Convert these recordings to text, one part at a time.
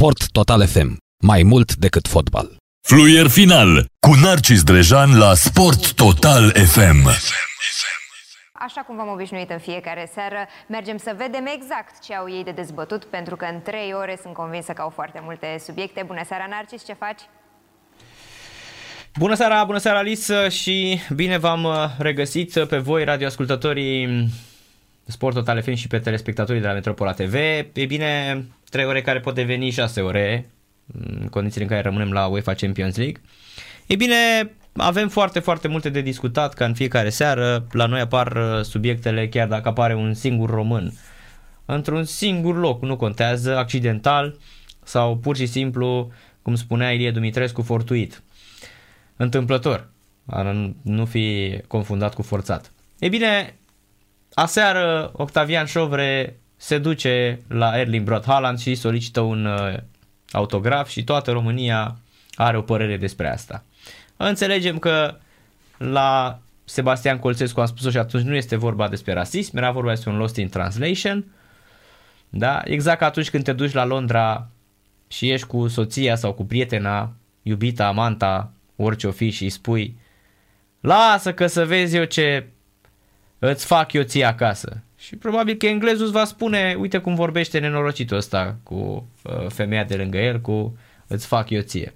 Sport Total FM. Mai mult decât fotbal. Fluier final cu Narcis Drejan la Sport Total FM. Așa cum v-am obișnuit în fiecare seară, mergem să vedem exact ce au ei de dezbătut, pentru că în trei ore sunt convinsă că au foarte multe subiecte. Bună seara, Narcis, ce faci? Bună seara, bună seara Alice și bine v-am uh, regăsit pe voi radioascultătorii Sport Total FM și pe telespectatorii de la Metropola TV. E bine, 3 ore care pot deveni 6 ore în condițiile în care rămânem la UEFA Champions League. E bine, avem foarte, foarte multe de discutat ca în fiecare seară. La noi apar uh, subiectele chiar dacă apare un singur român într-un singur loc, nu contează, accidental sau pur și simplu, cum spunea Ilie Dumitrescu, fortuit întâmplător, nu fi confundat cu forțat. E bine, aseară Octavian Șovre se duce la Erling Brot Haaland și solicită un uh, autograf și toată România are o părere despre asta. Înțelegem că la Sebastian Colțescu am spus-o și atunci nu este vorba despre rasism, era vorba despre un lost in translation. Da? Exact ca atunci când te duci la Londra și ești cu soția sau cu prietena, iubita, amanta, orice o fi și îi spui lasă că să vezi eu ce îți fac eu ție acasă. Și probabil că englezul îți va spune, uite cum vorbește nenorocitul ăsta cu uh, femeia de lângă el, cu îți fac eu ție.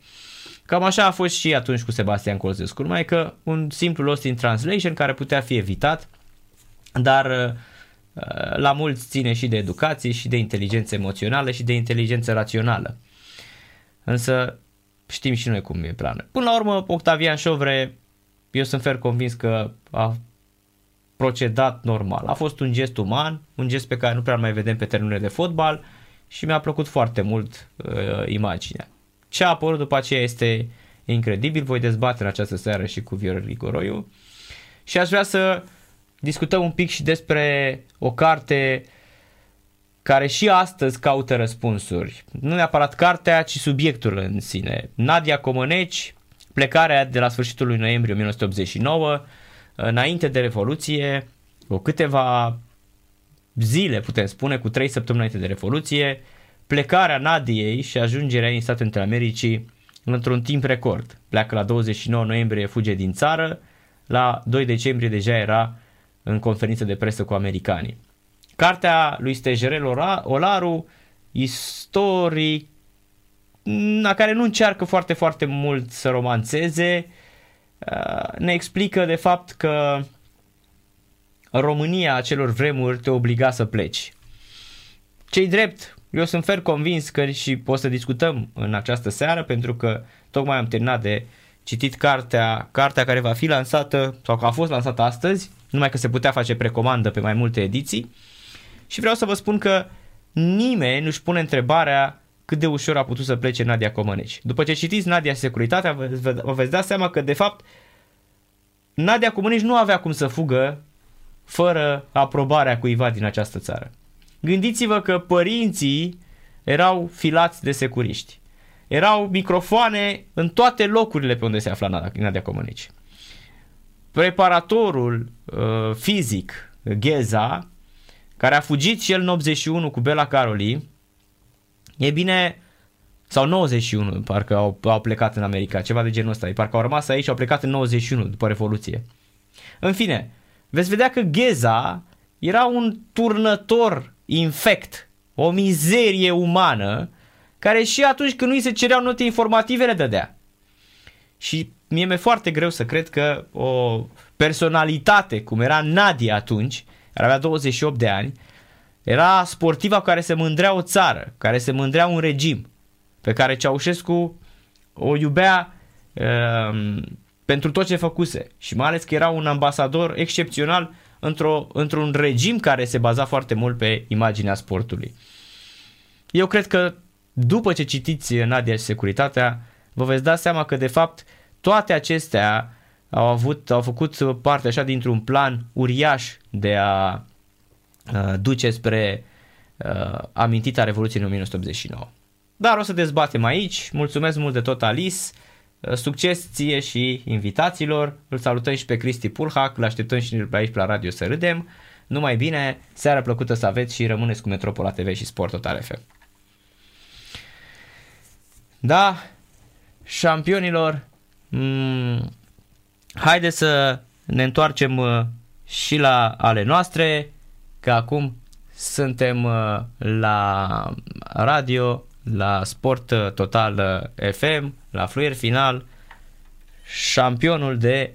Cam așa a fost și atunci cu Sebastian Colzescu, numai că un simplu lost in translation care putea fi evitat, dar uh, la mulți ține și de educație și de inteligență emoțională și de inteligență rațională. Însă știm și noi cum e planul. Până la urmă, Octavian Șovre, eu sunt fer convins că a procedat normal. A fost un gest uman, un gest pe care nu prea mai vedem pe terenurile de fotbal și mi-a plăcut foarte mult uh, imaginea. Ce a apărut după aceea este incredibil, voi dezbate în această seară și cu Viorel Rigoroiu și aș vrea să discutăm un pic și despre o carte care și astăzi caută răspunsuri. Nu neapărat cartea, ci subiectul în sine. Nadia Comăneci, plecarea de la sfârșitul lui noiembrie 1989, înainte de Revoluție, cu câteva zile, putem spune, cu trei săptămâni înainte de Revoluție, plecarea Nadiei și ajungerea în Statele Unite Americii într-un timp record. Pleacă la 29 noiembrie, fuge din țară, la 2 decembrie deja era în conferință de presă cu americanii. Cartea lui Stejerel Olaru, istoric, la care nu încearcă foarte, foarte mult să romanțeze, uh, ne explică de fapt că România acelor vremuri te obliga să pleci. Cei drept, eu sunt fer convins că și pot să discutăm în această seară pentru că tocmai am terminat de citit cartea, cartea care va fi lansată sau că a fost lansată astăzi, numai că se putea face precomandă pe mai multe ediții și vreau să vă spun că nimeni nu-și pune întrebarea cât de ușor a putut să plece Nadia Comăneci. După ce citiți Nadia Securitatea, vă veți da seama că de fapt Nadia Comăneci nu avea cum să fugă fără aprobarea cuiva din această țară. Gândiți-vă că părinții erau filați de securiști. Erau microfoane în toate locurile pe unde se afla Nadia Comăneci. Preparatorul uh, fizic, Gheza, care a fugit și el în 81 cu Bela Caroli, e bine, sau 91, parcă au, au plecat în America, ceva de genul ăsta, parcă au rămas aici și au plecat în 91 după Revoluție. În fine, veți vedea că Gheza era un turnător infect, o mizerie umană, care și atunci când nu îi se cereau note informative le dădea. Și mie mi-e foarte greu să cred că o personalitate, cum era Nadia atunci, care avea 28 de ani, era sportiva care se mândrea o țară, care se mândrea un regim, pe care Ceaușescu o iubea uh, pentru tot ce făcuse și mai ales că era un ambasador excepțional într-o, într-un regim care se baza foarte mult pe imaginea sportului. Eu cred că după ce citiți Nadia și Securitatea, vă veți da seama că de fapt toate acestea au, avut, au făcut parte așa dintr-un plan uriaș de a uh, duce spre uh, amintita Revoluției în 1989. Dar o să dezbatem aici. Mulțumesc mult de tot Alice. Uh, succes ție și invitațiilor. Îl salutăm și pe Cristi Pulhac. Îl așteptăm și pe aici la radio să râdem. Numai bine, seara plăcută să aveți și rămâneți cu Metropola TV și Sport Total FM. Da, șampionilor, mm, haideți să ne întoarcem uh, și la ale noastre, că acum suntem uh, la radio, la Sport uh, Total uh, FM, la Fluier Final, șampionul de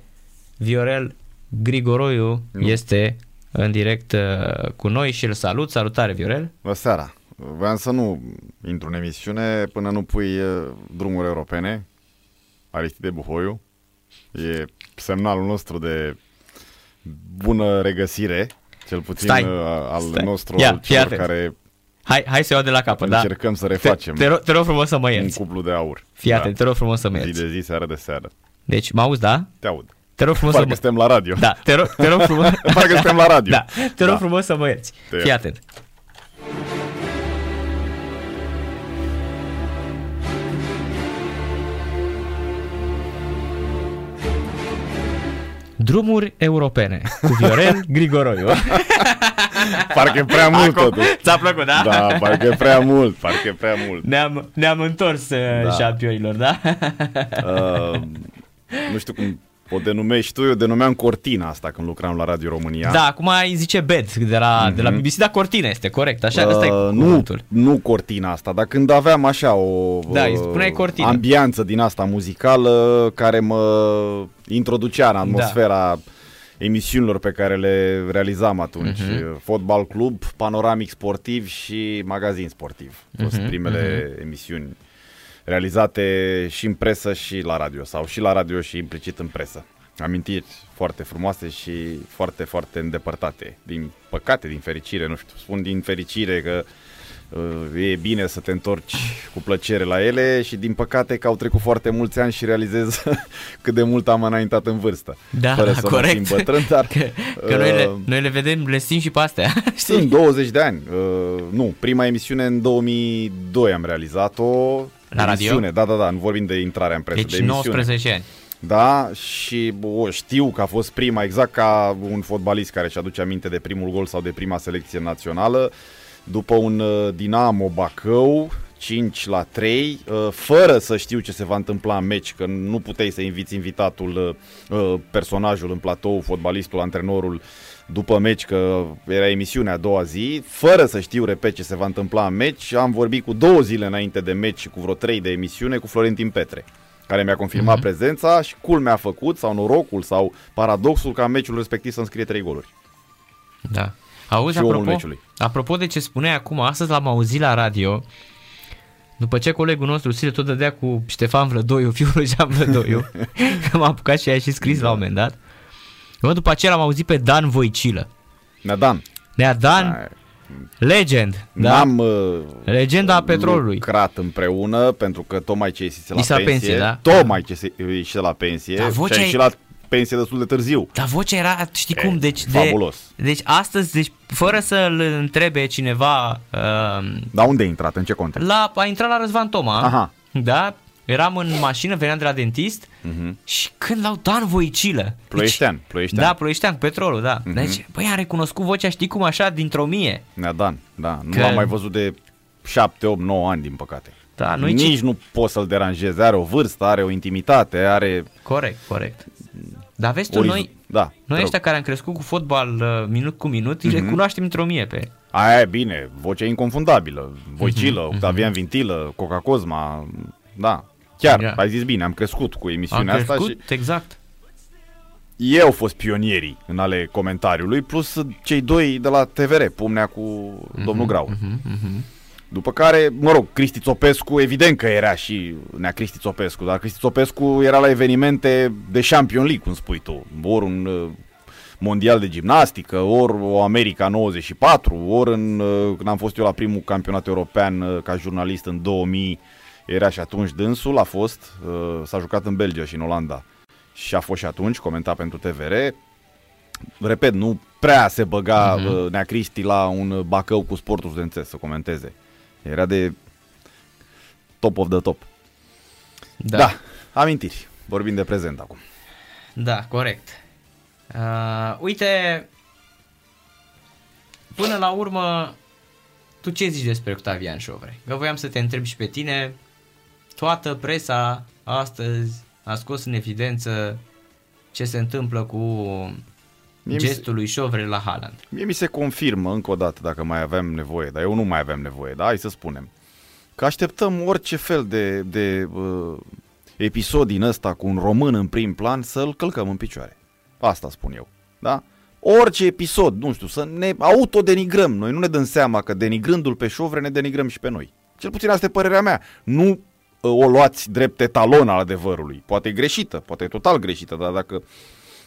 Viorel Grigoroiu este în direct uh, cu noi și îl salut. Salutare, Viorel! Bună seara! Vreau să nu intru în emisiune până nu pui uh, drumuri europene, Aristide Buhoiu. E semnalul nostru de bună regăsire, cel puțin Stai, uh, al stai. nostru, Ia, al fii celor atent. care Hai, hai să iau de la capăt, da? încercăm să Te, refacem te, rog, te rog frumos să mă un ierți. cuplu de aur. Fii atent, te rog frumos să mă Zi ierți. de zi, seară de seară. Deci, mă auzi, da? Te aud. Te rog frumos să Parcă mă... suntem la radio. Da, te rog, te rog frumos... Parcă suntem la radio. Da, te rog Da. frumos să mă ierți. Te Fii iert. atent. Drumuri europene cu Viorel Grigoroiu. Parcă e prea mult Acum, totuși. Ți-a plăcut, da? Da, parcă e prea mult, parcă e prea mult. Ne-am, ne-am întors uh, Da. șampionilor, da? Uh, nu știu cum o denumești tu, eu denumeam Cortina asta când lucram la Radio România. Da, acum îi zice Bed de la, de la BBC, dar Cortina este corect, așa, ăsta e Uh, nu, cuvântul. nu cortina asta, dar când aveam așa o Da, îi uh, spuneai cortină. ambianță din asta muzicală care mă introducea în atmosfera emisiunilor pe care le realizam atunci. Mhm. Fotbal club, panoramic sportiv și magazin sportiv. Au fost Mhm, primele emisiuni realizate și în presă și la radio sau și la radio și implicit în presă. Amintiri foarte frumoase și foarte, foarte îndepărtate. Din păcate, din fericire, nu știu, spun din fericire că uh, e bine să te întorci cu plăcere la ele și din păcate că au trecut foarte mulți ani și realizez cât de mult am înaintat în vârstă. Da, fără da, să corect. mă simt bătrân, dar Că, că noi, le, uh, noi le vedem, le simt și pe astea. știi? sunt 20 de ani. Uh, nu, prima emisiune în 2002 am realizat-o. La radio? Emisiune, da, da, da, nu vorbim de intrarea în presă, Deci de emisiune. 19 ani. Da, și o, știu că a fost prima, exact ca un fotbalist care își aduce aminte de primul gol sau de prima selecție națională, după un uh, Dinamo Bacău, 5 la 3, uh, fără să știu ce se va întâmpla în meci, că nu puteai să inviți invitatul, uh, uh, personajul în platou, fotbalistul, antrenorul, după meci, că era emisiunea a doua zi, fără să știu, repet, ce se va întâmpla în meci, am vorbit cu două zile înainte de meci și cu vreo trei de emisiune cu Florentin Petre care mi-a confirmat Mhm. mm-hmm. prezența și culmea a făcut, sau norocul, sau paradoxul ca în meciul respectiv să înscrie trei goluri. Da. Auzi, Și omul apropo, meciului. apropo de ce spuneai acum, astăzi l-am auzit la radio, după ce colegul nostru Sile tot dădea cu Ștefan Vlădoiu, fiul lui Jean Vlădoiu, că m-a apucat și a și scris la un moment dat. Eu după aceea l-am auzit pe Dan Voicilă. Nea Dan, Nea Dan, ai, legend, da? n-am uh, Legenda petrolului. lucrat împreună pentru că tocmai ce ieșise la Ieși la pensie, pensie, da? tocmai ce se- ieșise la pensie Dar și vocea a e- ieșit la pensie destul de târziu. Dar vocea era, știi E, cum, deci de... fabulos. Deci astăzi, deci, fără să-l întrebe cineva, uh, Dar unde a intrat? În ce context? la, a intrat la Răzvan Toma, Aha. da, eram în mașină, veneam de la dentist Mhm. și când l-au Dan Voicilă. Ploieștean, Ploieștean. Da, Ploieștean, cu petrolul, da. Mhm. Deci, băi, am recunoscut vocea, știi cum, așa, dintr-o mie. Nea Dan, da. Nu Că- l-am mai văzut de 7, 8, 9 ani, din păcate. Da, nu-i Nici ci- nu poți să-l deranjeze. Are o vârstă, are o intimitate, are... Corect, corect. Dar vezi tu, oriz- noi, da, noi te rog. ăștia care am crescut cu fotbal uh, minut cu minut, îi recunoaștem într-o mie pe... Aia e bine, vocea inconfundabilă. Voicilă, Mhm, Octavian Vintilă, Coca Cosma, da. Chiar, Da. ai zis bine, am crescut cu Am emisiunea asta și crescut, exact. ei au fost pionierii în ale comentariului, plus cei doi de la TVR, Pumnea cu Mhm, domnul Grau. După care, mă rog, Cristi Țopescu, evident că era și nea Cristi Țopescu, dar Cristi Țopescu era la evenimente de Champion League, cum spui tu, ori un uh, mondial de gimnastică, ori o America 94, ori în, uh, când am fost eu la primul campionat european uh, ca jurnalist în 2000, era și atunci dânsul, a fost, uh, s-a jucat în Belgia și în Olanda și a fost și atunci, comenta pentru TVR. Repet, nu prea se băga Mhm. uh-huh. Nea Cristi la un bacău cu sportul studențesc să comenteze. Era de top of the top. Da, da amintiri. Vorbim de prezent acum. Da, corect. Uh, uite, până la urmă, tu ce zici despre Octavian Șovre? Că voiam să te întreb și pe tine, toată presa astăzi a scos în evidență ce se întâmplă cu Mie mi se- gestul lui Șovre la Haaland. Mie mi se confirmă încă o dată dacă mai avem nevoie, dar eu nu mai avem nevoie, da? Hai să spunem. Că așteptăm orice fel de, de uh, episod din ăsta cu un român în prim plan să-l călcăm în picioare. Asta spun eu, da? Orice episod, nu știu, să ne autodenigrăm. Noi nu ne dăm seama că denigrându-l pe șovre ne denigrăm și pe noi. Cel puțin asta e părerea mea. Nu uh, o luați drept etalon al adevărului. Poate e greșită, poate e total greșită, dar dacă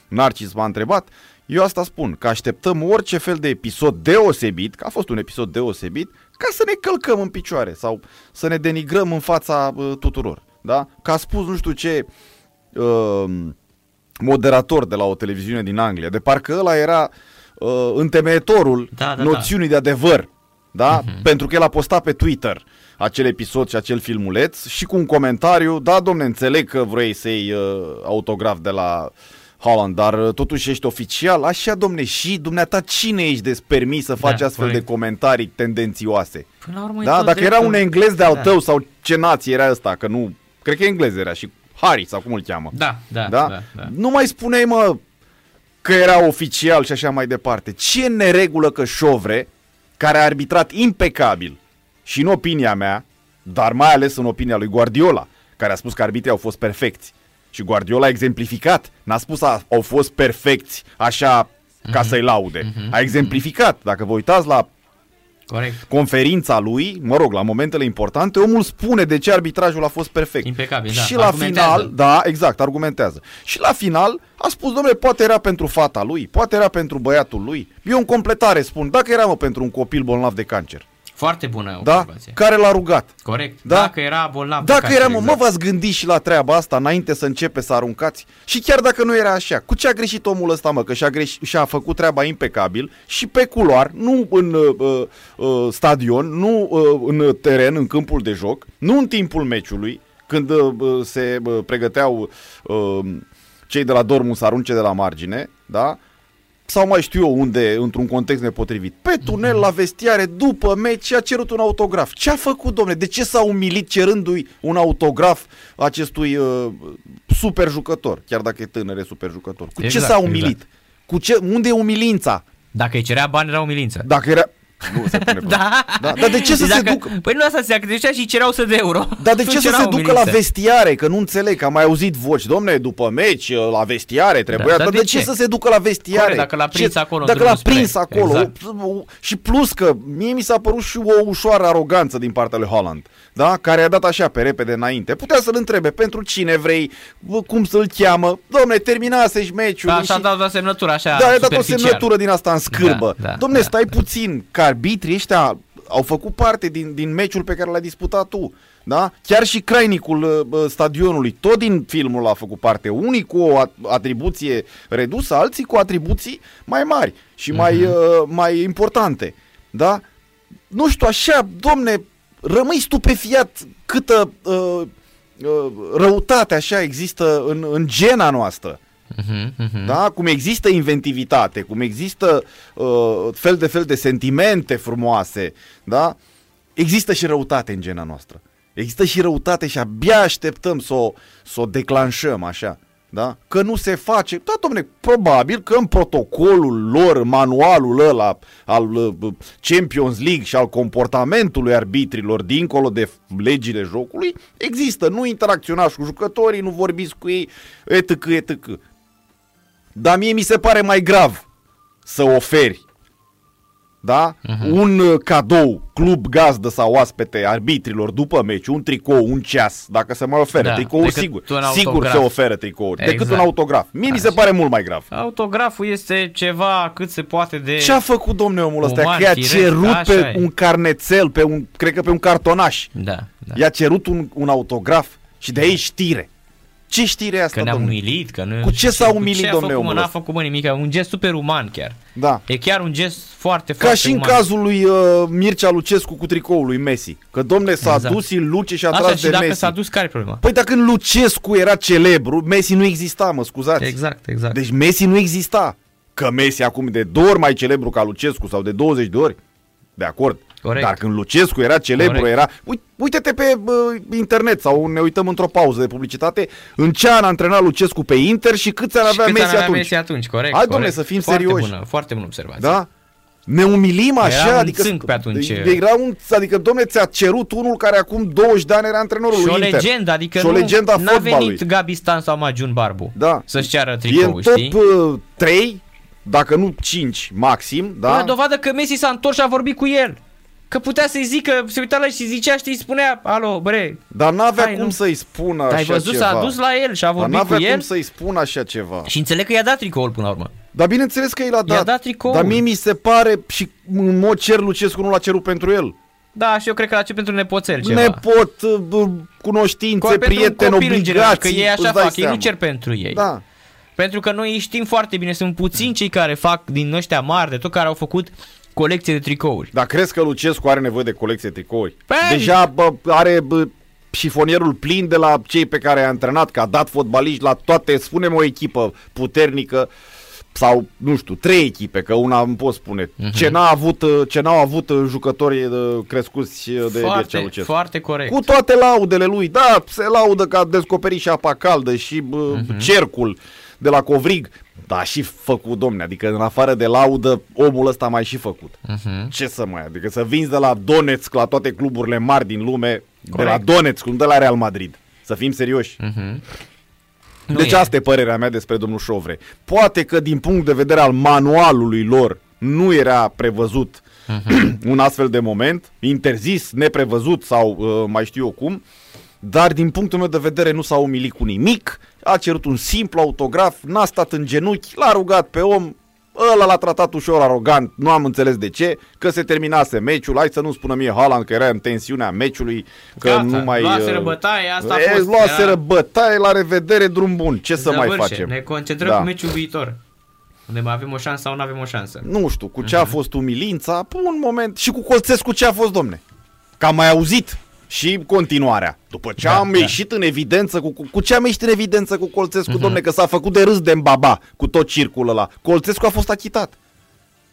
Narcis m-a întrebat, eu asta spun, că așteptăm orice fel de episod deosebit, că a fost un episod deosebit, ca să ne călcăm în picioare sau să ne denigrăm în fața uh, tuturor. Da? Că a spus nu știu ce uh, moderator de la o televiziune din Anglia, de parcă ăla era uh, întemeietorul Da, da, da. noțiunii de adevăr. Da? Pentru că el a postat pe Twitter acel episod și acel filmuleț și cu un comentariu, da, domne, înțeleg că vrei să iei uh, autograf de la Holland, dar uh, totuși ești oficial. Așa, domne, și dumneata cine ești de permis să faci Da, astfel corect. de comentarii tendențioase? Până la urmă e Da, tot dacă era dreptul. un englez de al Da. tău sau ce nație era ăsta, că nu, cred că englez era și Harry sau cum îl cheamă. Da, da, Da? da, da. Nu mai spuneai, mă, că era oficial și așa mai departe. Ce neregulă că Șovre, care a arbitrat impecabil și în opinia mea, dar mai ales în opinia lui Guardiola, care a spus că arbitrii au fost perfecți. Și Guardiola a exemplificat, n-a spus a, au fost perfecți așa ca să-i laude. A exemplificat. Dacă vă uitați la Corect. conferința lui, mă rog, la momentele importante, omul spune de ce arbitrajul a fost perfect. Impecabil, da. Și la Argumentează. final, da, exact, argumentează. Și la final a spus, domnule, poate era pentru fata lui, poate era pentru băiatul lui. Eu în completare spun, dacă era mă pentru un copil bolnav de cancer, Foarte bună da, observație. care l-a rugat. Corect. Da. Dacă era bolnav de Dacă cancer, era, mă, mă, exact. v-ați gândit și la treaba asta înainte să începe să aruncați? Și chiar dacă nu era așa, cu ce a greșit omul ăsta, mă? Că și-a, greș- și-a făcut treaba impecabil și pe culoar, nu în uh, uh, stadion, nu uh, în teren, în câmpul de joc, nu în timpul meciului, când uh, uh, se uh, pregăteau uh, cei de la Dortmund să arunce de la margine, da? Sau mai știu eu unde, într-un context nepotrivit. Pe tunel, la vestiare, după meci, a cerut un autograf. Ce a făcut, domne? De ce s-a umilit cerându-i un autograf acestui uh, super jucător? Chiar dacă e tânăr, e super jucător. Cu Exact, ce s-a umilit? exact. Cu ce, unde e umilința? Dacă îi cerea bani, era umilință. Dacă era... Nu se pune Da. da. Dar de ce să Deci se dacă- ducă... Păi nu asta se acredita și îi cereau 100 de euro. Dar de ce Atunci să era se ducă umilință. la vestiare? Că nu înțeleg, că am mai auzit voci. Domne, după meci, la vestiare trebuia. Da, dar dar de, de ce? ce? să se ducă la vestiare? Corect, dacă l-a prins Ce- acolo în Dacă l-a drumul spre- prins acolo. Exact. o- Și plus că mie mi s-a părut și o ușoară aroganță din partea lui Holland. Da? Care a dat așa pe repede înainte. Putea să-l întrebe pentru cine vrei, bă, cum să-l cheamă. Domne, terminase-și meciul. Da, așa a dat o semnătură, așa, Da, a dat o superficial. semnătură din asta în scârbă. Da, da, Domne, da, stai da. puțin, că arbitrii ăștia au făcut parte din, din meciul pe care l-ai disputat tu. Da? Chiar și crainicul uh, uh, stadionului, tot din filmul a făcut parte. Unii cu o at- atribuție redusă, alții cu atribuții mai mari și mai, Mhm. uh, mai importante. Da? Nu știu, așa, domne, rămâi stupefiat câtă uh, uh, răutate așa există în, în gena noastră. Mhm, mhm. Da? Cum există inventivitate, cum există uh, fel de fel de sentimente frumoase, da? Există și răutate în gena noastră. Există și răutate și abia așteptăm să o, să o declanșăm așa. Da? Că nu se face. Da, domne, probabil că în protocolul lor, în manualul ăla al uh, Champions League și al comportamentului arbitrilor, dincolo de legile jocului, există. Nu interacționați cu jucătorii, nu vorbiți cu ei, etc., etc. Dar mie mi se pare mai grav să oferi da? Uh-huh. Un uh, cadou, club gazdă sau oaspete arbitrilor după meci, un tricou, un ceas, dacă se mai oferă Da, tricouri, decât sigur. un Sigur autograf. se oferă tricouri, exact. decât un Exact. autograf. Mie mi se Așa. pare mult mai grav. Autograful este ceva cât se poate de... Ce a făcut domnul omul ăsta? Uman, Că i-a firesc, cerut așa pe e. un carnețel, pe un, cred că pe un cartonaș. Da, da. I-a cerut un, un autograf și de aici știre. Ce știre e asta, Că ne-a domnule? umilit, că nu... Cu ce s-a umilit, ce a domnule, făcut, mă? omul N-a ăsta? făcut mă nimic, un gest super uman chiar. Da. E chiar un gest foarte, Ca foarte și în uman. cazul lui uh, Mircea Lucescu cu tricoul lui Messi. Că domne s-a Exact. dus în Luce și a Așa, tras și de dacă Messi. s-a dus, care e problema? Păi dacă când Lucescu era celebru, Messi nu exista, mă scuzați. Exact, exact. Deci Messi nu exista. Că Messi acum e de două ori mai celebru ca Lucescu sau de 20 de ori. De acord. Corect. Dar când Lucescu era celebru, Corect. era... Uite, uite-te pe bă, internet sau ne uităm într-o pauză de publicitate în ce an antrenat Lucescu pe Inter și câți ani Și avea câți Messi ani avea atunci. Messi atunci, corect. Hai, corect. domnule, să fim foarte serioși. Bună, foarte bună observație. Da? Ne umilim așa, Era un adică țânc pe atunci. Era un, adică domne, ți-a cerut unul care acum 20 de ani era antrenorul Și o lui Inter. legendă, adică și o nu, legendă a n-a fotbalului. venit Gabi Stan sau Magiun Barbu Da. să-și ceară E în tricou, top știi? uh, 3, dacă nu 5 maxim, Da? da? dovadă că Messi s-a întors și a vorbit cu el. Că putea să-i zică, se uita la el și zicea, știi, spunea, alo, bre, Dar n-avea Hai, cum nu. să-i spună așa ai văzut, ceva. s-a dus la el și a Dar vorbit n-avea cu el cum să-i spună așa ceva. și înțeleg că i-a dat tricoul până la urmă. Dar bineînțeles că i l-a dat. dat tricoul. Dar mie mi se pare și în mod cer Lucescu nu l-a cerut pentru el. Da, și eu cred că la ce pentru nepoțel ceva. Nepot, uh, bă, cunoștințe, Co- pentru un prieteni, copil în general, obligații. Că ei așa îți dai fac, ei nu seama. cer pentru ei. Da. Pentru că noi știm foarte bine, sunt puțini cei care fac din ăștia mari de tot care au făcut colecție de tricouri. Dar crezi că Lucescu are nevoie de colecție de tricouri? Păi- Deja bă, are bă, șifonierul plin de la cei pe care a antrenat, că a dat fotbaliști la toate, spunem o echipă puternică sau, nu știu, trei echipe, că una îmi pot spune. Mhm. Ce, n-a avut, uh, ce n-au avut uh, jucătorii uh, crescuți uh, de Mircea foarte, Lucescu. foarte corect. Cu toate laudele lui, da, se laudă că a descoperit și apa caldă și bă, Mhm. cercul de la Covrig, da, și făcut, domne, adică în afară de laudă, omul ăsta a mai și făcut. Mhm. Ce să mai, adică să vinzi de la Donetsk la toate cluburile mari din lume, de Corect. la Donetsk, nu de la Real Madrid. Să fim serioși. Mhm. Nu Deci e. asta e părerea mea despre domnul Șovre. Poate că din punct de vedere al manualului lor nu era prevăzut Mhm. un astfel de moment, interzis, neprevăzut sau uh, mai știu eu cum, dar din punctul meu de vedere nu s-a umilit cu nimic, a cerut un simplu autograf, n-a stat în genunchi, l-a rugat pe om, ăla l-a tratat ușor arogant, nu am înțeles de ce, că se terminase meciul, hai să nu spună mie Haaland că era în tensiunea meciului, că Gata, nu mai... luaseră uh, bătaie, asta a e, fost, Luaseră era- bătaie, la revedere, drum bun, ce să mai Zăvârșe. facem? Ne concentrăm Da. pe meciul viitor. Unde mai avem o șansă sau nu avem o șansă. Nu știu, cu Mhm. ce a fost umilința, un moment, și cu Colțescu ce a fost, domne? Că am mai auzit și continuarea. După ce Da, am da. ieșit în evidență, cu, cu, cu ce am ieșit în evidență cu Colțescu, Mhm. domne, că s-a făcut de râs de baba cu tot circul ăla. Colțescu a fost achitat.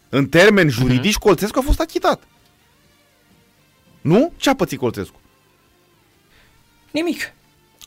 În termeni Mhm. juridici, Colțescu a fost achitat. Nu? Ce a pățit Colțescu? Nimic.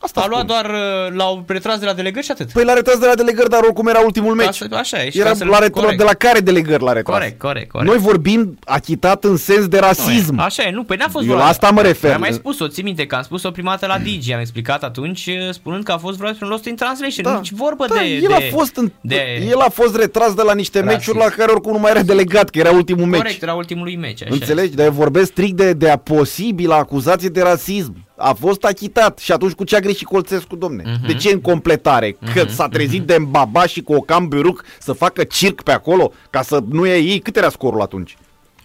Asta A luat spun. doar, uh, l-au retras de la delegări și atât. Păi l-a retras de la delegări, dar oricum era ultimul meci. Asta- așa e, și Era ca să-l- la retras, corect. de la care delegări l-a retras? Corect, corect, corect. Noi vorbim achitat în sens de Nu e. rasism. Așa e, nu, păi n-a fost Eu vreo- la asta mă refer. Am mai spus-o, ții minte că am spus-o prima dată la Digi, am explicat atunci uh, spunând că a fost vreo un lost in translation, nici vorbă da, de... el, de, a fost în, de el a fost retras de la niște rasism. meciuri la care oricum nu mai era delegat, că era ultimul meci. Corect, era ultimul lui meci, așa Înțelegi? Dar eu vorbesc strict de, de a posibilă acuzație de rasism. A fost achitat și atunci cu ce a greșit Colțescu, domne? Mhm. De ce în completare? Că s-a trezit de Mbaba și cu Ocam Buruc să facă circ pe acolo ca să nu ia ei? Cât era scorul atunci?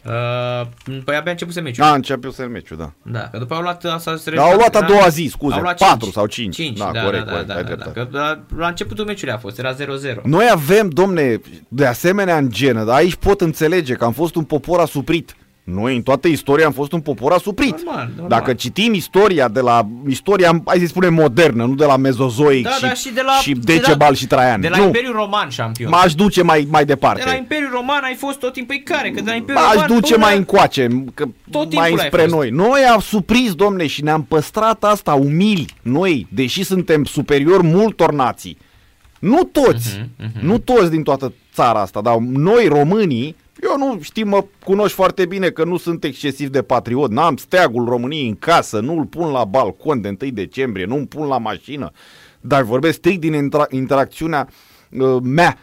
Uh, păi abia începuse meciul. A, început să meciul, da. Da, că după au luat asta se Dar au luat a era- doua zi, scuze, au luat patru cinci. sau cinci. Cinci, Da, da, corect, da, corect, da, ai da, da, dreptate. că la, la începutul meciului a fost, era 0-0. Noi avem, domne, de asemenea în genă, dar aici pot înțelege că am fost un popor asuprit. Noi în toată istoria am fost un popor asuprit. Normal, normal. Dacă citim istoria de la istoria, hai să spunem modernă, nu de la mezozoic Da, și, da, și de la- și de la- Decebal și Traian. De la nu, Imperiul Roman șampion. m-aș duce mai, mai departe. De la Imperiul Roman ai fost tot timpul Păi care, că de la Imperiul M-aș Roman duce până- mai încoace, că Tot mai timpul ai spre fost. noi. Noi am surprins, domne, și ne-am păstrat asta umili, noi, deși suntem superiori multor nații. Nu toți, Mhm, nu toți din toată țara asta, dar noi românii, eu nu știu, mă cunoști foarte bine că nu sunt excesiv de patriot, n-am steagul României în casă, nu-l pun la balcon de 1 decembrie, nu-l pun la mașină, dar vorbesc strict din intra- interacțiunea uh, mea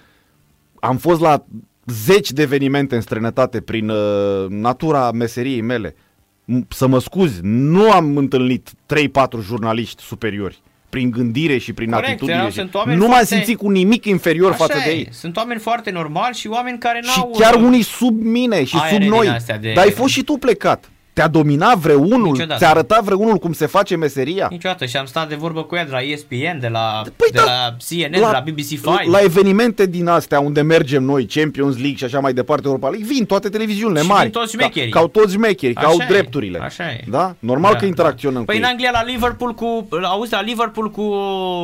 am fost la zeci de evenimente în străinătate prin uh, natura meseriei mele. M- Să mă scuzi, nu am întâlnit 3-4 jurnaliști superiori prin gândire și prin Corect, atitudine. erau- și- sunt oameni nu m-am foarte- simțit cu nimic inferior Așa față de e. ei. Sunt oameni foarte normali și oameni care Și n-au... chiar uh, unii sub mine și aere sub din noi. astea de- Dar ai fost și tu plecat. Te-a dominat vreunul? Niciodată. Ți-a arătat vreunul cum se face meseria? Niciodată și am stat de vorbă cu ea de la ESPN, de la, Păi de da, la CNN, de la BBC 5. La evenimente din astea unde mergem noi, Champions League și așa mai departe, Europa League, vin toate televiziunile Și mari. vin toți șmecherii. Ca, ca au toți șmecheri, că Așa au e, drepturile. așa e. Da? Normal Da, că interacționăm Păi cu în ei. Anglia la Liverpool cu auzi la Liverpool cu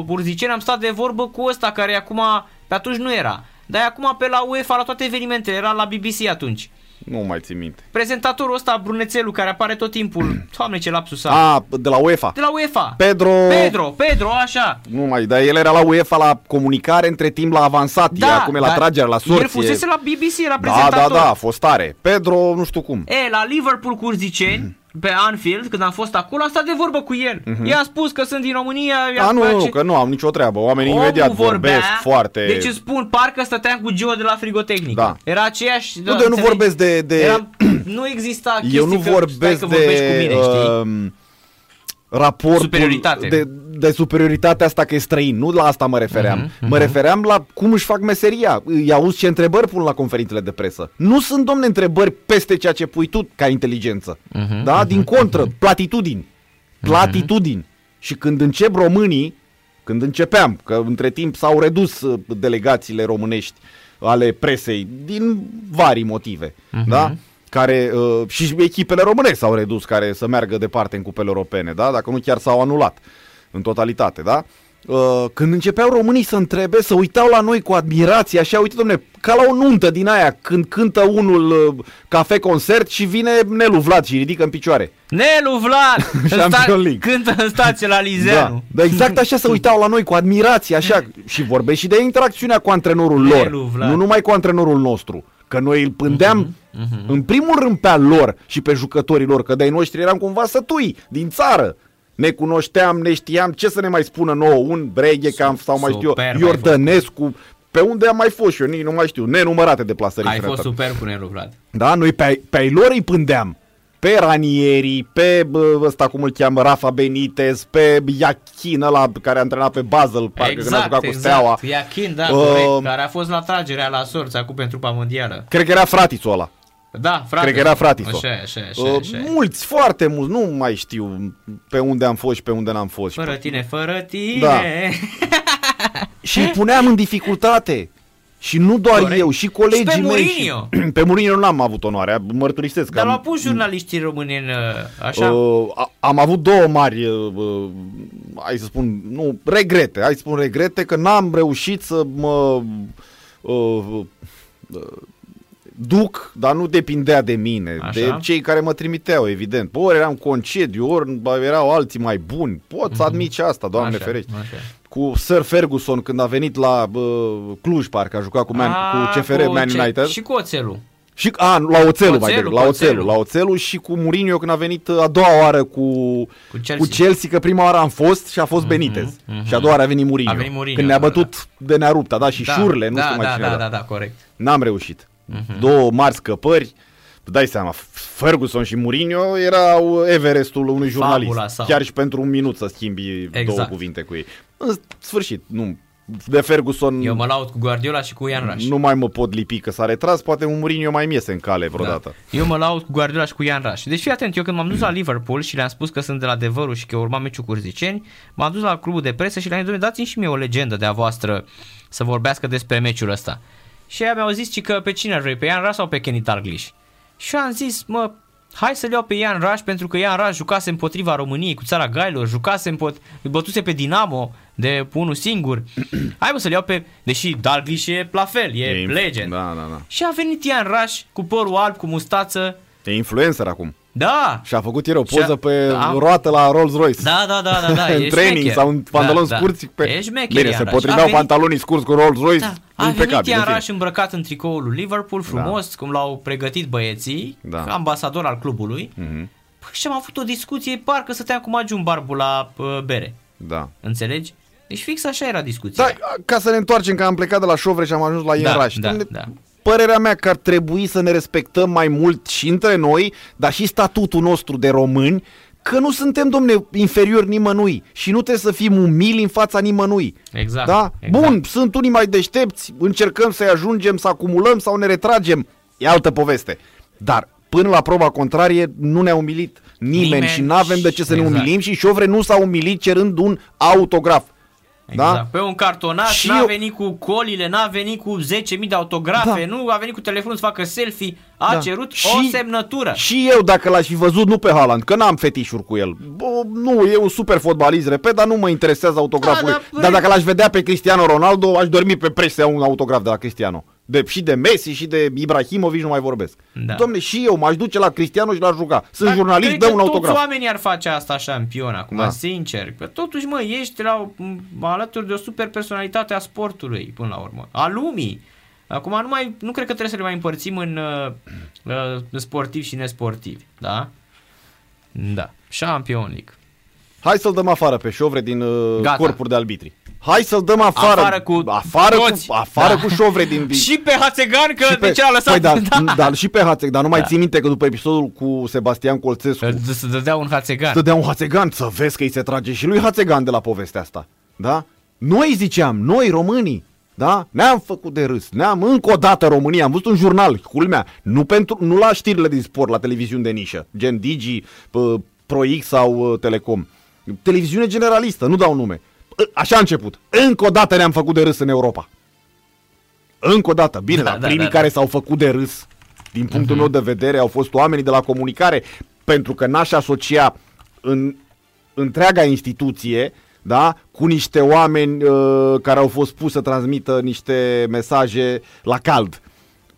Burziceni am stat de vorbă cu ăsta care acum pe atunci nu era. Dar e acum pe la UEFA la toate evenimentele, era la BBC atunci. Nu mai țin minte. Prezentatorul ăsta, brunețelul, care apare tot timpul. Doamne, ce lapsus am. A, de la UEFA. De la UEFA. Pedro... Pedro, Pedro, așa. Nu mai, dar el era la UEFA la comunicare, între timp la avansat, da, acum e la dar tragere, la sorție. El fusese la BBC, era Da, prezentator. da, da, a fost tare. Pedro, nu știu cum. E, la Liverpool cu urziceni, pe Anfield, când am fost acolo, am stat de vorbă cu el. I-a spus că sunt din România. i-a Mhm. A, nu, face- nu, că nu am nicio treabă. Oamenii Omul imediat vorbea, vorbesc foarte... Deci îți spun, parcă stăteam cu Gio de la frigotehnică. Da. Era aceeași... Nu, eu nu vorbesc de- de- Era, nu exista chestii Eu nu că, stai vorbesc că vorbești de cu mine, știi? um, raportul Superioritate. De, de superioritatea asta că e străin. Nu la asta mă refeream. Mhm, Mă refeream la cum își fac meseria. Îi auzi ce întrebări pun la conferințele de presă. Nu sunt, domne, întrebări peste ceea ce pui tu ca inteligență. Mhm, Da? Din contră, platitudini. Platitudini. Și când încep românii, când începeam, că între timp s-au redus uh, delegațiile românești ale presei din vari motive, Mhm. da? Care, uh, și echipele românești s-au redus care să meargă departe în cupele europene, da? Dacă nu chiar s-au anulat în totalitate, da? Uh, când începeau românii să întrebe, să uitau la noi cu admirație, așa, uite, domne, ca la o nuntă din aia, când cântă unul uh, cafe-concert și vine Nelu Vlad și ridică în picioare. Nelu Vlad! în Champion League. Cântă în stație la Da, Lizeanu. da, exact așa se uitau la noi cu admirație, așa, și vorbesc și de interacțiunea cu antrenorul lor, Nelu Vlad. nu numai cu antrenorul nostru, că noi îl pândeam în primul rând pe al lor și pe jucătorii lor, că de-ai noștri eram cumva sătui, din țară. Ne cunoșteam, ne știam, ce să ne mai spună nouă, un Breghecam sau mai știu Superb eu, ai Iordănescu, pe unde am mai fost și eu, nici nu mai știu, nenumărate deplasări. Ai în fost străinătate. super cu Nelu Vlad. Da, noi pe, pe ai lor îi pândeam. Pe Ranieri, pe bă, ăsta cum îl cheamă, Rafa Benitez, pe Iachin ăla care a antrenat pe Basel, parcă când a exact, jucat cu exact. Steaua. Iachin, da, Uh, corect, care a fost la tragerea la sorți acum pentru trupa mondială. Cred că era fratițul ăla. Da, frate. Cred că era fratisul. Așa, e, așa, e, așa, Uh, e, așa. e. mulți, foarte mulți, nu mai știu pe unde am fost și pe unde n-am fost. Fără tine, fără tine. Da. Și îi puneam în dificultate. Și nu doar Corect. eu, și colegii Și pe mei. Mourinho. pe Mourinho nu am avut onoarea, mărturisesc. că Dar am- l-au pus jurnaliștii români în uh, așa. Uh, a- am avut două mari, uh, uh, hai să spun, nu, regrete, hai să spun regrete, că n-am reușit să mă uh, uh, duc, dar nu depindea de mine, Așa. de cei care mă trimiteau, evident. Ori eram concediu, ori erau alții mai buni. Pot să admit și asta, Doamne Așa, ferește. așa. Cu Sir Ferguson când a venit la uh, Cluj, parcă a jucat cu, Man, A, cu CFR Man ce- United. Și cu oțelul. Și, a, la Oțelul, mai Oțelul, degrabă, la cu Oțelul, Oțelul. la Oțelul și cu Mourinho când a venit a doua oară cu, Cu Chelsea. cu Chelsea, că prima oară am fost și a fost Benitez. Și a doua oară a venit Mourinho. A venit Mourinho, când ne-a da, bătut de nearupta, da, și da, șurle, nu da, știu mai da, cine da, era. da, da, corect. N-am reușit. Două mari scăpări. Dai seama, Ferguson și Mourinho erau Everestul unui jurnalist. Fabula sau. Chiar și pentru un minut să schimbi Exact. două cuvinte cu ei. În sfârșit, nu. De Ferguson Eu mă laud cu Guardiola și cu Ian Rush. nu mai mă pot lipi că s-a retras, poate un Mourinho mai miese în cale vreodată. Da. Eu mă laud cu Guardiola și cu Ian Rush. Deci fii atent, eu când m-am dus la Liverpool și le-am spus că sunt de la adevărul și că urma meciul cu urziceni, m-am dus la clubul de presă și le-am zis, "Dom'le, dați-mi și mie o legendă de a voastră să vorbească despre meciul ăsta. Și ei mi-au zis ci că pe cine ar vrei, pe Ian Rush sau pe Kenny Dalglish? Și eu am zis, mă, hai să-l iau pe Ian Rush pentru că Ian Rush jucase împotriva României cu țara Gailor, jucase împot- îi bătuse pe Dinamo de unul singur. Hai mă să-l iau pe, deși Dalglish e la fel, e, E inf- legend. Da, da, da. Și a venit Ian Rush cu părul alb, cu mustață. E influencer acum. Da! Și a făcut ieri o Și-a- poză pe da. roată la Rolls-Royce. Da, da, da, da, da, în e training șmecher. sau în pantaloni da, scurți. Da. Pe... E șmecher, Bine, Ian se Rush. potriveau A venit- pantalonii scurți cu Rolls-Royce. Da, a venit impecabil. Ian în fine. Rush îmbrăcat în tricoul lui Liverpool, frumos, cum l-au pregătit băieții, Da. ca ambasador al clubului. Mhm. Păi, și am avut o discuție, parcă stăteam cu Magiun Barbu la uh, bere. Da. Înțelegi? Deci fix așa era discuția. Da, ca să ne întoarcem, că am plecat de la Șovre și am ajuns la Ian Da, Rush. da, Dom'le, da. Părerea mea că ar trebui să ne respectăm mai mult și între noi, dar și statutul nostru de români, că nu suntem, domne, inferiori nimănui și nu trebuie să fim umili în fața nimănui. Exact, Da? exact. Bun, sunt unii mai deștepți, încercăm să-i ajungem, să acumulăm sau ne retragem. E altă poveste. Dar până la proba contrarie nu ne-a umilit nimeni, Nimeni și nu avem de ce să ne exact. umilim și Șovre nu s-a umilit cerând un autograf. Exact. Da? Pe un cartonaș, Și n-a eu- venit cu colile, n-a venit cu 10.000 de autografe, Da. nu a venit cu telefonul să facă selfie, a Da. cerut Și- o semnătură. Și eu dacă l-aș fi văzut, nu pe Haaland, că n-am fetișuri cu el. Bă, nu, e un super fotbalist, repet, dar nu mă interesează autograful Da, lui. da, Dar păi- dacă l-aș vedea pe Cristiano Ronaldo, aș dormi pe preș să iau un autograf de la Cristiano. De, și de Messi și de Ibrahimovic nu mai vorbesc. Da. Domne, și eu m-aș duce la Cristiano și l-aș juca. Sunt Dar jurnalist, cred dă că un toți autograf. oamenii ar face asta șampion acum, Da. da. sincer. Că totuși, mă, ești la, m- alături de o super personalitate a sportului, până la urmă. A lumii. Acum nu, mai, nu cred că trebuie să le mai împărțim în uh, uh, sportivi și nesportivi, da? Da. Champion League. Hai să-l dăm afară pe șovre din uh, Gata. corpuri de arbitri. Hai să-l dăm afară. Afară cu afară toți. cu, afară Da. cu șovre din... Și pe Hațegan, că și de ce a lăsat? Păi, dar, da. dar și pe Hațeg, dar nu mai ții minte că după episodul cu Sebastian Colțescu Să- Să dădea un Hațegan. dădea un Hațegan să vezi că îi se trage și lui Hațegan de la povestea asta. Da? Noi ziceam, noi românii, da? Ne-am făcut de râs. Ne-am încă o dată România. Am văzut un jurnal, culmea, nu, pentru, nu la știrile din sport, la televiziuni de nișă, gen Digi, p- Pro X sau uh, Telecom. Televiziune generalistă, nu dau nume. Ă, Așa a început. Încă o dată ne-am făcut de râs în Europa. Încă o dată. Bine, Da, dar da, primii da, care da. s-au făcut de râs, din punctul meu de vedere, au fost oamenii de la comunicare, pentru că n-aș asocia în întreaga instituție, da, cu niște oameni uh, care au fost pus să transmită niște mesaje la cald.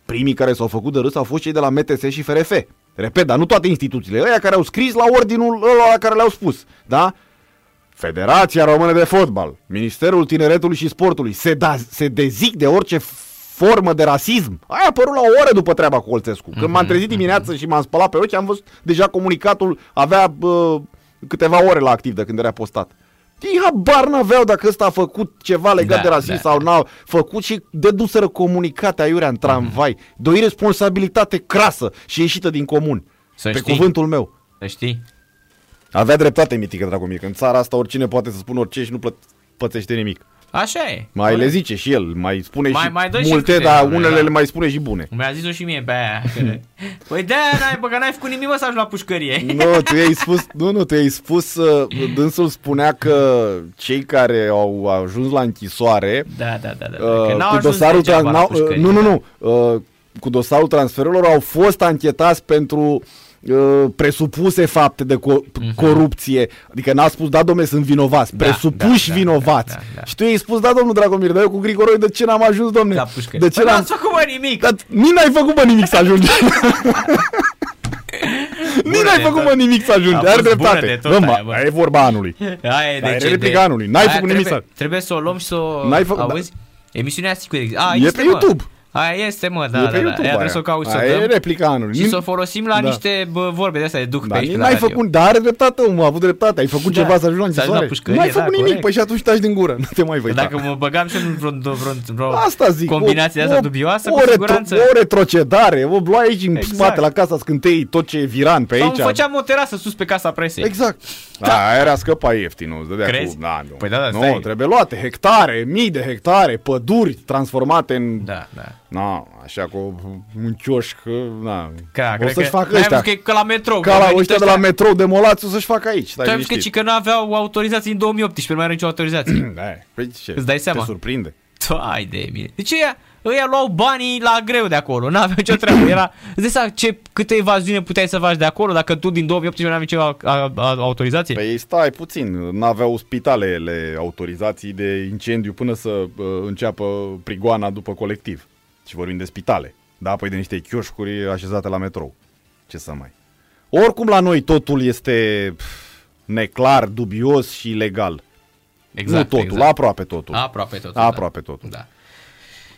Primii care s-au făcut de râs au fost cei de la MTS și FRF. Repet, dar nu toate instituțiile. Ăia care au scris la ordinul ăla la care le-au spus. Da? Federația Română de Fotbal, Ministerul Tineretului și Sportului se, da, se dezic de orice formă de rasism. Aia a apărut la o oră după treaba cu Colțescu. Când m-am trezit dimineață și m-am spălat pe ochi, am văzut deja comunicatul avea bă, câteva ore la activ de când era postat. Ei habar n-aveau dacă ăsta a făcut ceva legat Da, de rasism da, sau n-a făcut și deduseră comunicate aiurea în tramvai. De o irresponsabilitate crasă și ieșită din comun. Să pe știi. cuvântul meu. Să știi? Avea dreptate mitică Dragomir, că în țara asta oricine poate să spună orice și nu plă- pățește nimic. Așa e. Mai le Corect. zice și el, mai spune Mai- și mai dă și multe, câteva, dar da. unele le mai spune și bune. Mi-a zis-o și mie pe aia. că- Păi de n-ai, bă, că n-ai făcut nimic, mă, să ajungi la pușcărie. Nu, tu i-ai spus, nu, nu, tu i-ai spus, uh, dânsul spunea că cei care au ajuns la închisoare Da, da, da, da. uh, Că n-au cu ajuns dosarul degeaba trans- la n-au- uh, pușcărie, nu, nu, da. nu, uh, cu dosarul transferurilor au fost anchetați pentru uh, presupuse fapte de co- corupție. Adică n-a spus, da, domne, sunt vinovați, Mhm. Da, presupuși da, da, vinovați. da, da, da. Și tu i-ai spus, da, domnul Dragomir, dar eu cu Grigoroi de ce n-am ajuns, domne? La pușcărie. De ce Păi n-am... n-ați făcut, mă, nimic. Dar nici n-ai făcut, bă, nimic să ajungi. nici n-ai de făcut, tot. mă, nimic să ajungi. A Are fost bună dreptate. de tot Bă, aia, mă, bă. aia e vorba anului. Aia e Dar de e ce replica de... anului. N-ai Aia făcut nimic trebuie, să- Trebuie să o luăm și să o N-ai făcut- auzi. Emisiunea sigur există. A, E este, pe mă. YouTube. Aia este, mă, da, e da, pe da. YouTube Aia trebuie să o cauți să o Aia e dăm. replica anului. Și Nim- să o folosim la Da. niște bă, vorbe de astea de duc pe Dar aici nici pe la n-ai radio. făcut, dar are dreptate, omul, a avut dreptate. Ai făcut Da. ceva să ajungi la Să ajungi la închisoare. pușcărie, N-ai da, făcut nimic, corect. păi și atunci taci din gură. Nu te mai Că voi dacă mă băgam și în vreo, vreo, vreo Asta zic. combinație de o, asta o, dubioasă, o, cu siguranță. o retrocedare, o luai aici în Exact. spate la casa scântei tot ce e viran pe Sau aici. îmi făceam o terasă sus pe casa presei. Exact. Da. Aia era scăpa ieftin, nu? Îți dădea Crezi? Cu, da, nu. Păi da, da, nu, stai. trebuie luate hectare, mii de hectare, păduri transformate în... Da, da. Na, așa cu un chioșc, na. Ca, o cred să-și că, facă n-ai ăștia. văzut că e ca la metrou. Ca că au la venit ăștia de la metrou demolați o să-și facă aici. Stai Tu ai văzut că, liniștit. ci că nu aveau autorizații în 2018, nu mai are nicio autorizație. Da, păi ce? Îți dai seama? Te surprinde. Hai de mine. Deci ăia, ăia luau banii la greu de acolo, n-aveau nicio treabă. Era, îți dai seama ce, câte evaziune puteai să faci de acolo dacă tu din 2018 nu aveai nicio a- a- autorizație? Păi stai puțin, n-aveau spitalele autorizații de incendiu până să uh, înceapă prigoana după colectiv. Și vorbim de spitale. Da, păi de niște chioșcuri așezate la metrou. Ce să mai... Oricum la noi totul este pf, neclar, dubios și ilegal. exact, nu totul, exact. aproape totul. Aproape totul. Aproape totul. Da.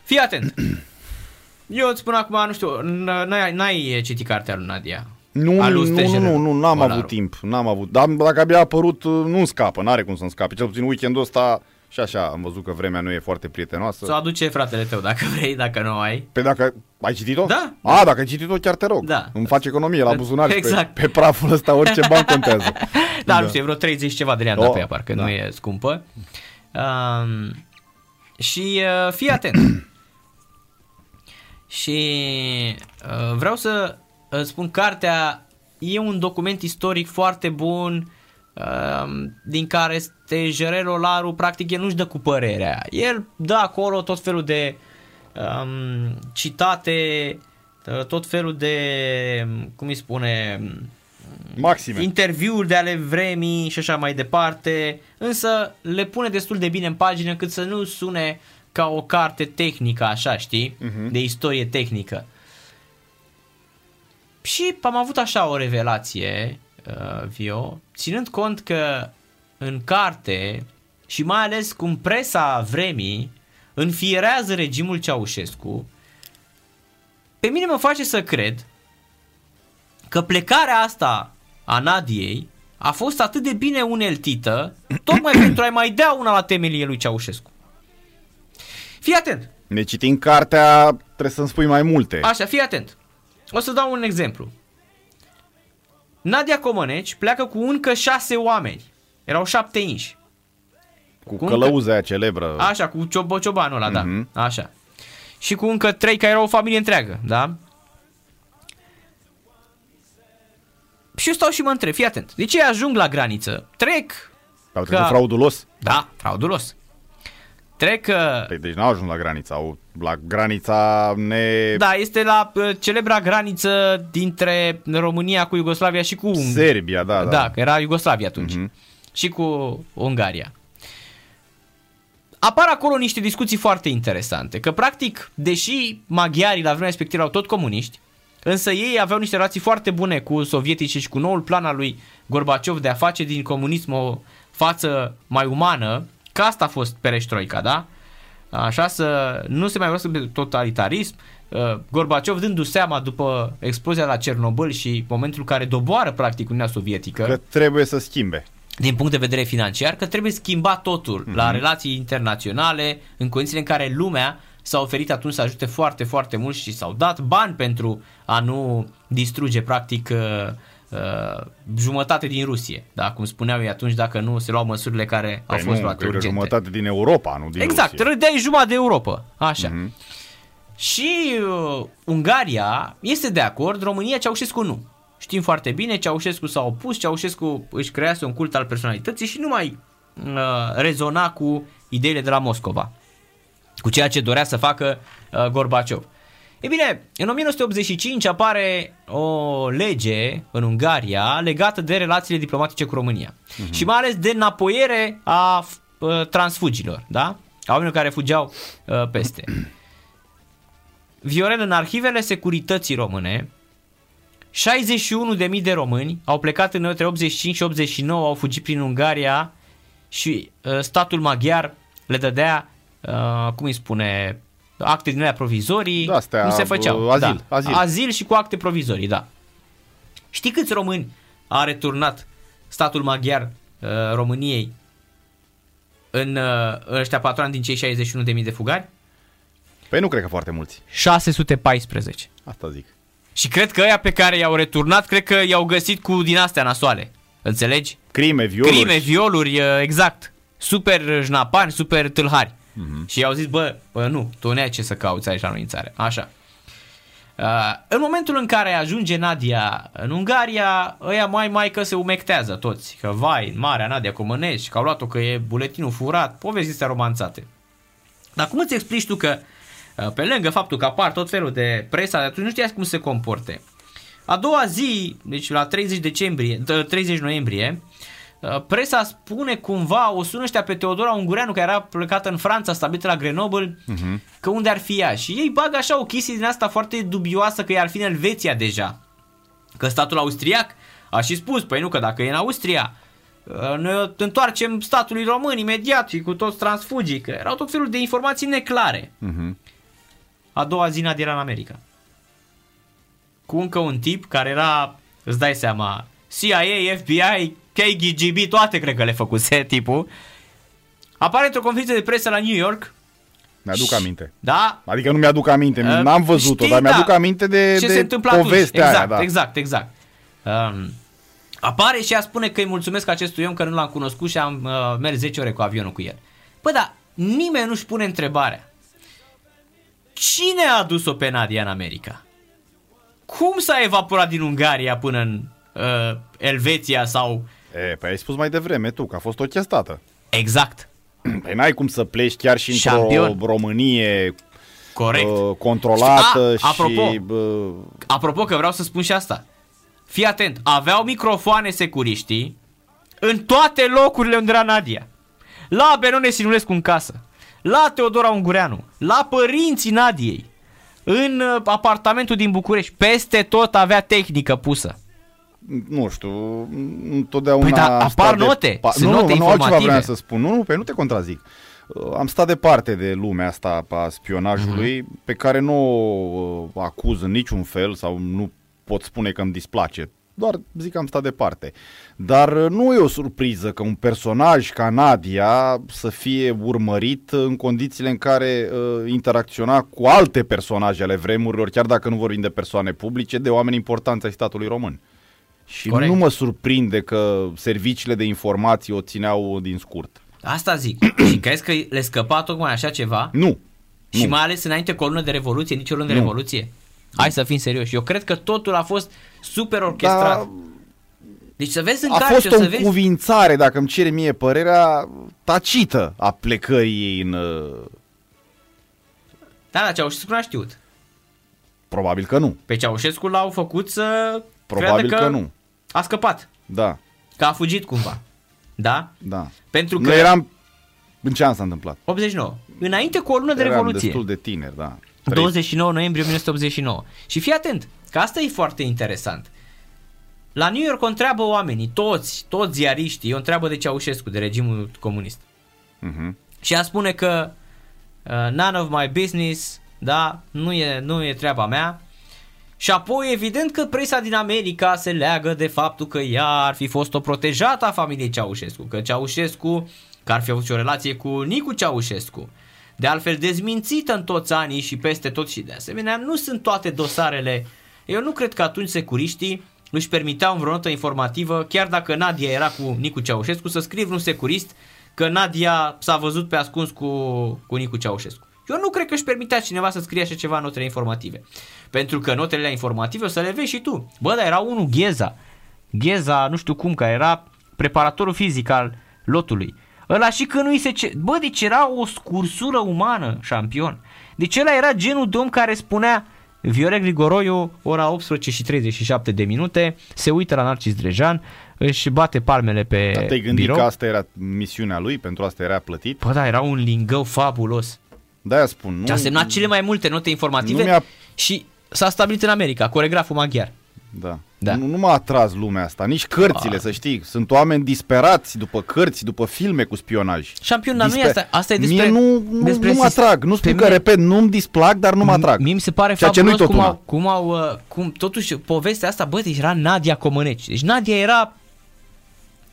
Fii atent. Eu îți spun acum, nu știu, n- n-ai, n-ai citit cartea lui Nadia. Nu, A nu, lui nu, Stejer nu, nu, n-am Olaru. avut timp, n-am avut. Dar dacă abia a apărut, uh, nu scapă, n-are cum să-mi scape. Cel puțin weekendul ăsta și așa am văzut că vremea nu e foarte prietenoasă. Să o aduce fratele tău dacă vrei, dacă nu ai. Pe dacă ai citit-o? Da. A, dacă ai citit-o, chiar te rog. Da. Îmi faci economie la buzunar și Exact. pe, pe praful ăsta orice bani contează. Da, nu știu, e vreo 30 ceva de lei am dat Oh, pe ea, parcă da. nu e scumpă. Um, și uh, fii atent. și uh, vreau să uh, spun, cartea e un document istoric foarte bun uh, din care Stejerel Olaru practic el nu-și dă cu părerea. El dă acolo tot felul de um, citate, uh, tot felul de, cum îi spune, Maxime. interviuri de ale vremii și așa mai departe, însă le pune destul de bine în pagină cât să nu sune ca o carte tehnică, așa, știi? Uh-huh. De istorie tehnică. Și am avut așa o revelație, uh, Vio, ținând cont că în carte și mai ales cum presa vremii înfierează regimul Ceaușescu, pe mine mă face să cred că plecarea asta a Nadiei a fost atât de bine uneltită, tocmai pentru a-i mai dea una la temelie lui Ceaușescu. Fii atent! Ne citim cartea, trebuie să-mi spui mai multe. Așa, fii atent. O să dau un exemplu. Nadia Comăneci pleacă cu încă șase oameni. Erau șapte inși. Cu, cu călăuza aia celebră. Așa, cu ciobo, ciobanul ăla, Mhm. uh-huh. da. Așa. Și cu încă trei care erau o familie întreagă, da? Și eu stau și mă întreb, fii atent. De ce ajung la graniță? Trec, Au trecut Ca- fraudulos. da, fraudulos. Trec, uh, Păi, deci n-au ajuns la granița. Au, la granița ne... da, este la uh, celebra graniță dintre România cu Iugoslavia și cu Ung- Serbia, da, da. Da, că era Iugoslavia atunci. Mhm. Și cu Ungaria. Apar acolo niște discuții foarte interesante, că practic, deși maghiarii la vremea respectivă erau tot comuniști, însă ei aveau niște relații foarte bune cu sovietici și cu noul plan al lui Gorbaciov de a face din comunism o față mai umană, că asta a fost pereștroica, da? Așa să nu se mai vorbească de totalitarism, Uh, Gorbaciov dându-și seama după explozia la Cernobâl și momentul în care doboară practic Uniunea Sovietică Că trebuie să schimbe. din punct de vedere financiar, că trebuie schimbat totul mm-hmm. la relații internaționale, în condițiile în care lumea s-a oferit atunci să ajute foarte, foarte mult și s-au dat bani pentru a nu distruge practic uh, uh, jumătate din Rusie, da? cum spuneau ei atunci, dacă nu se luau măsurile care au Păi fost nu, luate cred că urgente. jumătate din Europa, nu din Exact, Rusia. râdeai jumătate de Europa, așa. Mm-hmm. Și uh, Ungaria este de acord, România Ceaușescu nu. Știm foarte bine, Ceaușescu s-a opus, Ceaușescu își crease un cult al personalității și nu mai uh, rezona cu ideile de la Moscova, cu ceea ce dorea să facă uh, Gorbaciov. E bine, în 1985 apare o lege în Ungaria legată de relațiile diplomatice cu România. Uh-huh. Și mai ales de înapoiere a uh, transfugilor, da? A oamenilor care fugeau uh, peste. Viorel, în arhivele securității române, 61.000 de români au plecat în între 85 și 89, au fugit prin Ungaria și uh, statul maghiar le dădea, uh, cum îi spune, acte din alea provizorii, Da, astea, cum se făceau. uh, azil, da. azil. azil și cu acte provizorii, da. Știi câți români a returnat statul maghiar uh, României în uh, ăștia patru ani din cei 61.000 de fugari? Păi nu cred că foarte mulți. 614. Asta zic. Și cred că ăia pe care i-au returnat, cred că i-au găsit cu din astea nasoale. Înțelegi? Crime, violuri. Crime, violuri, uh, exact. Super jnapani, super tâlhari. Uh-huh. Și i-au zis, bă, bă, nu, tu nu ai ce să cauți aici la noi în țară. Așa. Uh, în momentul în care ajunge Nadia în Ungaria, ăia mai mai că se umectează toți. Că vai, marea Nadia Comănești, că au luat-o că e buletinul furat, povesti astea romanțate. Dar cum îți explici tu că uh, pe lângă faptul că apar tot felul de presa, atunci nu știați cum se comporte. A doua zi, deci la 30 decembrie, d- 30 noiembrie, uh, presa spune cumva, o sună ăștia pe Teodora Ungureanu, care era plecată în Franța, stabilită la Grenoble, uh-huh. că unde ar fi ea. Și ei bagă așa o chestie din asta foarte dubioasă că e ar fi în Elveția deja. Că statul austriac a și spus, păi nu, că dacă e în Austria, uh, noi întoarcem statului român imediat și cu toți transfugii, că erau tot felul de informații neclare. Mhm. A doua zi Nadia era în America. Cu încă un tip care era, îți dai seama, CIA, FBI, KGB, toate cred că le făcuse tipul. Apare într-o conferință de presă la New York. Mi-aduc aminte. Da, Adică nu mi-aduc aminte, Uh, n-am văzut-o, știi, dar da, mi-aduc aminte de, ce de se întâmplă povestea atunci. aia. Exact, Da. exact, exact. Um, apare și ea spune că îi mulțumesc acestui om că nu l-am cunoscut și am uh, mers 10 ore cu avionul cu el. Păi da, nimeni nu-și pune întrebarea. Cine a adus-o pe Nadia în America? Cum s-a evaporat din Ungaria până în uh, Elveția sau... E, păi ai spus mai devreme tu, că a fost o chestată. Exact, Păi n-ai cum să pleci chiar și într-o Șampion. Românie corect. uh, controlată A, apropo. și... Uh, Apropo că vreau să spun și asta. Fii atent, aveau microfoane securiștii în toate locurile unde era Nadia. La Benone Sinulescu în casă, la Teodora Ungureanu, la părinții Nadiei, în uh, apartamentul din București, peste tot avea tehnică pusă. Nu știu, întotdeauna... Păi da, am apar stat de note, pa- sunt nu, note nu, nu, altceva informative. vreau să spun. Nu, nu, pe nu te contrazic. Uh, Am stat departe de lumea asta a spionajului, Mhm. pe care nu o uh, acuz în niciun fel sau nu pot spune că îmi displace. Doar zic că am stat departe. Dar uh, nu e o surpriză că un personaj ca Nadia să fie urmărit în condițiile în care uh, interacționa cu alte personaje ale vremurilor, chiar dacă nu vorbim de persoane publice, de oameni importanți ai statului român. Și Corect. nu mă surprinde că serviciile de informații o țineau din scurt. Asta zic. și crezi că le scăpa tocmai așa ceva? Nu. Și nu. mai ales înainte cu o lună de revoluție, nici o lună de Nu. revoluție? Hai să fim serioși. Eu cred că totul a fost super orchestrat. Da, Deci să vezi în a care fost și o o să vezi... încuvințare, dacă îmi cere mie părerea, tacită a plecării ei în... uh, Da, da, Ceaușescu n-a știut. Probabil că nu. Pe Ceaușescu l-au făcut să Probabil creadă că nu. A scăpat, Da, că a fugit cumva. Da? da. Pentru că... Noi eram... În ce an s-a întâmplat? 89. Înainte cu o lună de eram revoluție. destul de tineri, da. 29 noiembrie 1989. Și fii atent, că asta e foarte interesant. La New York o întreabă oamenii, toți, toți ziariștii, o întreabă de Ceaușescu, de regimul comunist. Mhm. Și ea spune că uh, none of my business, da, nu e, nu e treaba mea. Și apoi, evident că presa din America se leagă de faptul că ea ar fi fost o protejată a familiei Ceaușescu, că Ceaușescu, că ar fi avut și o relație cu Nicu Ceaușescu. De altfel dezmințită în toți anii și peste tot și de asemenea, nu sunt toate dosarele. Eu nu cred că atunci securiștii își permiteau în vreo notă informativă, chiar dacă Nadia era cu Nicu Ceaușescu, să scrie vreun securist că Nadia s-a văzut pe ascuns cu, cu Nicu Ceaușescu. Eu nu cred că își permitea cineva să scrie așa ceva în notele informative. Pentru că notele informative o să le vezi și tu. Bă, dar era unul Gheza. Gheza, nu știu cum, care era preparatorul fizic al lotului. Ăla și că nu îi se... Ce... Bă, deci era o scursură umană, șampion. Deci ăla era genul de om care spunea Viorel Grigoroiu, ora 18 și 37 de minute, se uită la Narcis Drejan, își bate palmele pe Dar te-ai gândit birou. că asta era misiunea lui, pentru asta era plătit? Bă, da, era un lingău fabulos. De-aia spun, nu... Și a semnat cele mai multe note informative Nu mi-a- și s-a stabilit în America, coregraful maghiar. Da. Da. Nu, nu m-a atras lumea asta, nici cărțile, Ah. să știi. Sunt oameni disperați după cărți, după filme cu spionaj. Șampion, dar nu e Disper- asta. Asta e despre... Mie nu, nu, despre nu mă sistem. atrag. Nu Pe spun că, mine- repet, nu-mi displac, dar nu mă atrag. Mie mi se pare Ceea ce fabulos nu-i tot cum una. au, cum au, uh, cum, totuși, povestea asta, bă, deci era Nadia Comăneci. Deci Nadia era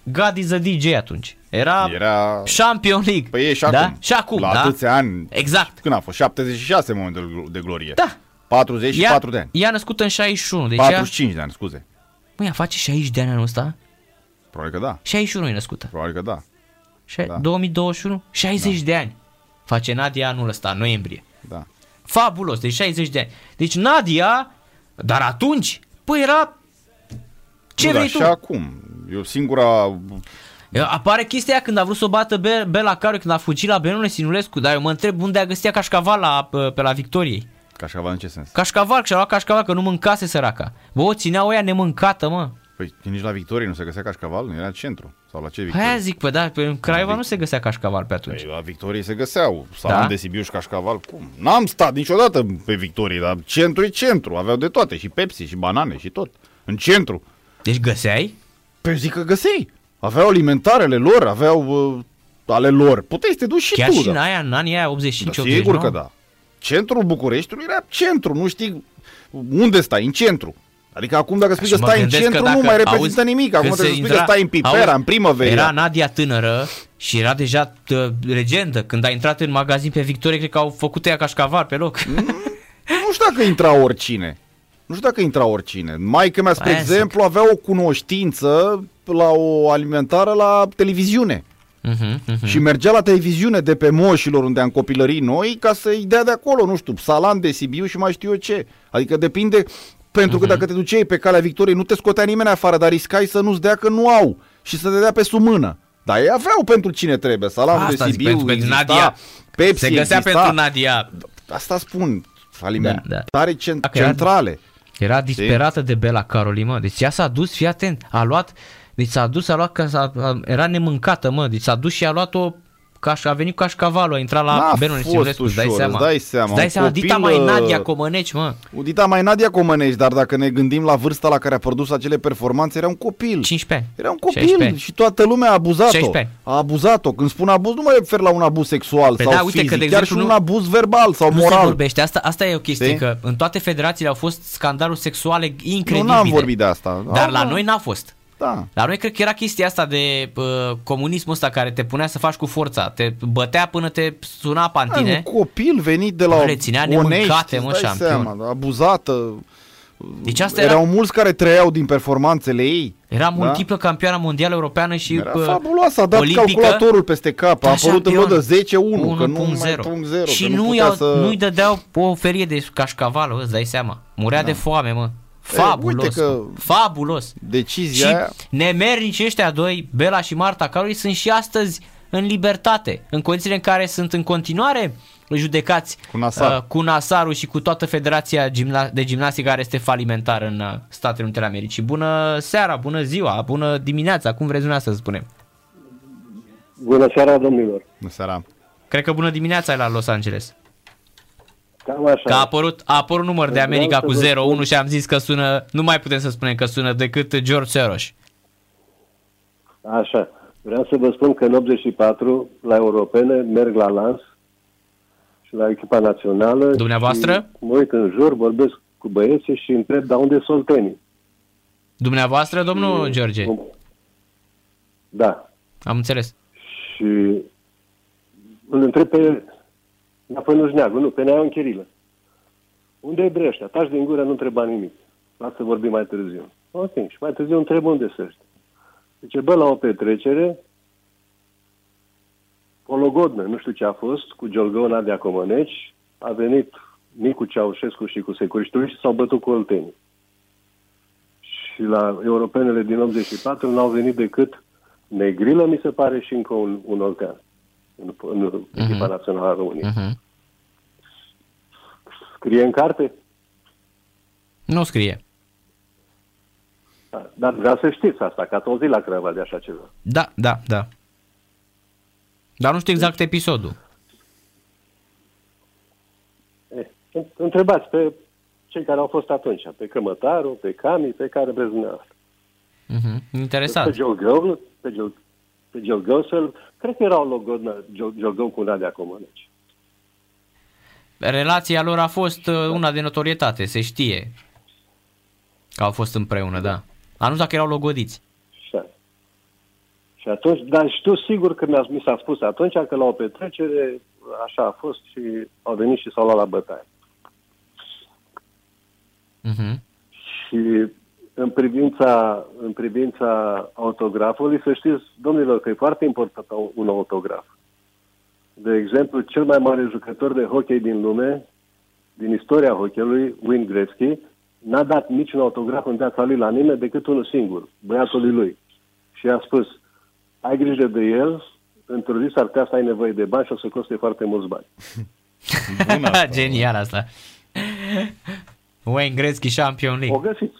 God is a DJ atunci. Era, Era... Champion League. Păi e și da? acum. Și acum, La da? atâția ani. Exact. Când a fost? 76 în momentul de glo- de glorie. Da. 44 de ani. Ea născută în 61. Deci ea, 45 de ani, scuze. măi, ea face 60 de ani anul ăsta? Probabil că da. 61 e născută. Probabil că da. Și- Da. 2021? 60 de ani. Face Nadia anul ăsta, în noiembrie. Da. Fabulos, deci 60 de ani. Deci Nadia, dar atunci, păi era... Ce nu, vrei dar tu? și acum. Eu singura... Apare chestia aia când a vrut să o bată Be- Bela Caru, când a fugit la Benule Sinulescu, dar eu mă întreb unde a găsit ea cașcaval la, pe, pe la Victoriei. Cașcaval în ce sens? Cașcaval, și-a luat cașcaval, că nu mâncase săraca. Bă, o țineau ea nemâncată, mă. Păi nici la Victorie nu se găsea cașcaval, nu era în centru. Sau la ce Hai Victorie? aia zic, pe da, pe în Craiova nu se găsea cașcaval pe atunci. Păi, la Victorie se găseau. Salon Da? de Sibiu și cașcaval. Cum? N-am stat niciodată pe Victorie, dar centru e centru. Aveau de toate. Și Pepsi, și banane, și tot. În centru. Deci găseai? Păi zic că găsei. Aveau alimentarele lor, aveau uh, ale lor. Puteai să te duci și Chiar tu. și da. în aia, în anii aia 85-89? Da, sigur că da. Centrul Bucureștiului era centru, nu știi unde stai, în centru. Adică acum dacă spui Și că mă stai în gândesc că centru, nu dacă mai reprezintă auzi nimic. că Acum se trebuie să spui intra- că stai în Pipera, auzi, în primăvară. Era Nadia tânără și era deja uh, legendă. Când a intrat în magazin pe Victorie, cred că au făcut ea cașcaval pe loc. Nu știu dacă intra oricine. Nu știu dacă intra oricine. Maica mea, spre Aia exemplu, avea o cunoștință la o alimentară la televiziune. Mhm, mhm. Și mergea la televiziune de pe moșilor unde am copilărit noi ca să-i dea de acolo, nu știu, salam de Sibiu și mai știu eu ce. Adică depinde, pentru Mhm. că dacă te duceai pe calea Victoriei, nu te scotea nimeni afară, dar riscai să nu-ți dea că nu au și să te dea pe sumână. Dar ei aveau pentru cine trebuie, salam de Asta zic, Sibiu, pentru, pentru exista, Nadia. Pepsi se găsea exista. pentru Nadia. Asta spun, alimentare Da, cent- Dacă era- centrale. Era disperată de Bela Caroli, mă. Deci ea s-a dus, fii atent, a luat, deci s-a dus, a luat, că s-a, a- era nemâncată, mă. Deci s-a dus și a luat-o caș, a venit cu cașcavalul, a intrat la N-a Benul fost Nicilescu, îți dai ușor, seama. îți dai seama, Îți dai un seama, copil, dita mai uh, Nadia Comăneci, mă. Udita mai Nadia Comănești, dar dacă ne gândim la vârsta la care a produs acele performanțe, era un copil. 15 ani. Era un copil 16 ani. și toată lumea a abuzat-o. 16 A abuzat-o. Când spun abuz, nu mă refer la un abuz sexual Păi sau da, uite că, fizic, de chiar exemplu, și un nu- abuz verbal sau Nu se moral. vorbește, asta, asta e o chestie, Știi? că în toate federațiile au fost scandaluri sexuale nu incredibile. n-am vorbit de asta. Dar Da, la da. noi n-a fost. Da. La noi cred că era chestia asta de uh, comunismul ăsta care te punea să faci cu forța, te bătea până te suna pantine. Da, un copil venit de la Le ținea onești, nemâncate, mă, îți dai șampion. seama, abuzată. Deci asta Erau era, mulți care trăiau din performanțele ei. era multiplă campioană mondială europeană și Era uh, fabuloasă, a dat olimpică. calculatorul peste cap, a Da, apărut în șampion. lodă 10-1, că nu mai 1.0. punct 0. Și că nu nu putea i-au, să... nu-i dădeau o ferie de cașcavală, îți dai seama. Murea de foame, mă. Fabulos, uite că- mă. fabulos. Decizia Și aia... nemernici ăștia doi, Bela și Marta Caroli, sunt și astăzi în libertate, în condițiile în care sunt în continuare judecați Cu Nasar. uh, cu Nasarul și cu toată Federația Gimna- de Gimnastică care este falimentară în uh, Statele Unite ale Americii. Bună seara, bună ziua, bună dimineața, cum vreți dumneavoastră să spunem. Bună seara, domnilor. Bună seara. Cred că bună dimineața e la Los Angeles. Cam așa. Că a apărut, a apărut număr de Vreau America să cu vă 01 spun- și am zis că sună, nu mai putem să spunem că sună decât George Soros. Așa. Vreau să vă spun că în 84, la europene, merg la lans și la echipa națională. Dumneavoastră? Și mă uit în jur, vorbesc cu băieții și întreb, dar unde sunt oltenii? Dumneavoastră, domnul George, Da. am înțeles. Și îl întreb pe la Fănușneagul, nu, pe Neaion Chirilă. Unde e bre ăștia? Taci din gură, nu întreba nimic. Lasă să vorbim mai târziu. Ok, și mai târziu întreb unde sunt ăștia. Zice, bă, la o petrecere, o logodnă, nu știu ce a fost, cu Giolgău Nadia Comăneci, a venit Nicu Ceaușescu și cu securiștii și s-au bătut cu oltenii. Și la europenele din 84 n-au venit decât Negrilă, mi se pare, și încă un, un oltean în, în echipa națională a României. Mhm. Scrie în carte? Nu scrie. Da, Dar vreau să știți asta, că ați auzit la Craiova de așa ceva. Da, da, da. Dar nu știu exact episodul. Eh, întrebați pe cei care au fost atunci, pe Cămătaru, pe Cami, pe care vreți dumneavoastră. Mhm. Pe Interesant. Giolgău, pe, Giol, pe Giolgău să cred că era o logodnă Giol- Giolgău cu Nadia Comăneci. Relația lor a fost uh, una de notorietate, se știe că au fost împreună, da. Dar nu știu dacă erau logodiți. Și, și atunci, dar știu sigur că mi-a, mi s-a spus atunci că la o petrecere așa a fost și au venit și s-au luat la bătaie. Mhm. Și în privința, în privința autografului, să știți, domnilor, că e foarte important un autograf. De exemplu, cel mai mare jucător de hockey din lume, din istoria hockeyului, Wayne Gretzky, n-a dat niciun autograf în viața lui la nimeni decât unul singur, băiatului lui. Și a spus, ai grijă de el, într-o zi s-ar putea să ai nevoie de bani și o să coste foarte mulți bani. Bună asta. Genial asta. Wayne Gretzky Champion O League. găsiți.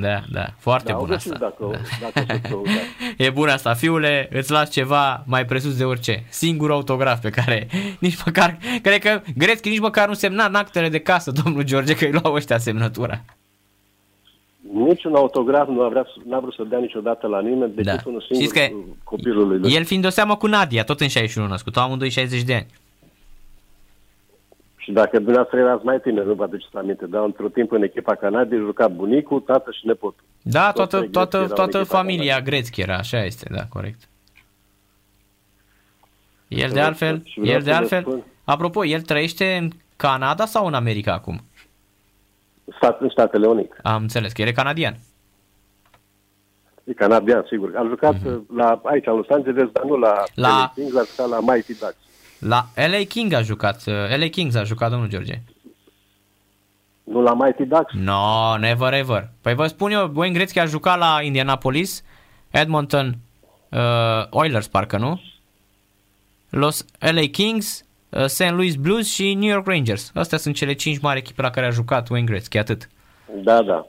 Da, da, foarte Da, o bun găsiți asta. dacă, Da. dacă o să căutați. E bun asta, fiule, îți las ceva mai presus de orice. Singur autograf pe care nici măcar, cred că Grețchi nici măcar nu semna în actele de casă, domnul George, că îi luau ăștia semnătura. Niciun autograf nu a, vrea, n-a vrut să dea niciodată la nimeni decât Da. unul singur Știți că cu copilului lui. El fiind de seamă cu Nadia, tot în 61 născut, au amândoi 60 de ani. Și dacă dumneavoastră erați mai tineri, nu vă aduceți aminte, dar într-o timp în echipa Canadiei juca bunicul, tată și nepotul. Da, Toți toată, trei toată, Grețchi erau în toată echipa familia Canadiei. Grețchi era, așa este, da, corect. El Să de vă altfel, spun și vreau el de să vă altfel, spun. apropo, el trăiește în Canada sau în America acum? Stat, în Statele Unite. Am înțeles că el e canadian. E canadian, sigur. Am jucat uh la, aici, la Los Angeles, dar nu la, Mhm. La- LA Kings, a jucat la Mighty Ducks. La LA King a jucat, uh, LA Kings a jucat domnul George. Nu la Mighty Ducks? No, never ever. Păi vă spun eu, Wayne Gretzky a jucat la Indianapolis, Edmonton uh, Oilers, parcă nu? Los LA Kings, uh, St. Louis Blues și New York Rangers. Astea sunt cele cinci mari echipe la care a jucat Wayne Gretzky, atât. Da, da.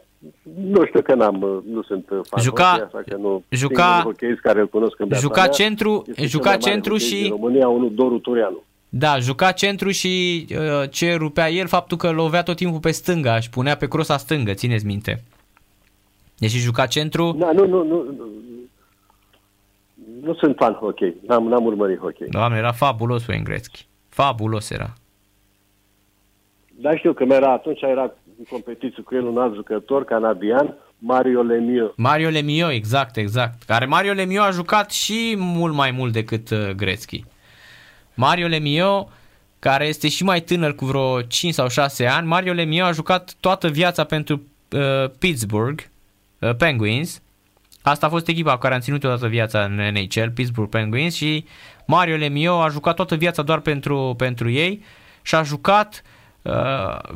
Nu știu că n-am, nu sunt fan Juca- hockey, așa că nu, juca- singurul hocheist care îl cunosc în viața Juca mea centru- este cel juca mai mare centru hocheist și- Din România, unul Doru Tureanu. Da, juca centru și uh, ce rupea el, faptul că lovea tot timpul pe stânga, și punea pe crosa stângă, țineți minte. Deci juca centru, Da, nu, nu, nu, nu, nu sunt fan hockey, n-am, n-am urmărit hockey. doamne, era fabulos Wayne Gretzky. Fabulos era. Dar știu că era, atunci era în competiție cu el un alt jucător canadian, Mario Lemieux. Mario Lemieux, exact, exact. Care Mario Lemieux a jucat și mult mai mult decât uh, Gretzky. Mario Lemieux, care este și mai tânăr cu vreo 5 sau 6 ani, Mario Lemieux a jucat toată viața pentru uh, Pittsburgh uh, Penguins. Asta a fost echipa cu care am ținut toată viața în NHL, Pittsburgh Penguins și Mario Lemieux a jucat toată viața doar pentru, pentru ei și a jucat Uh,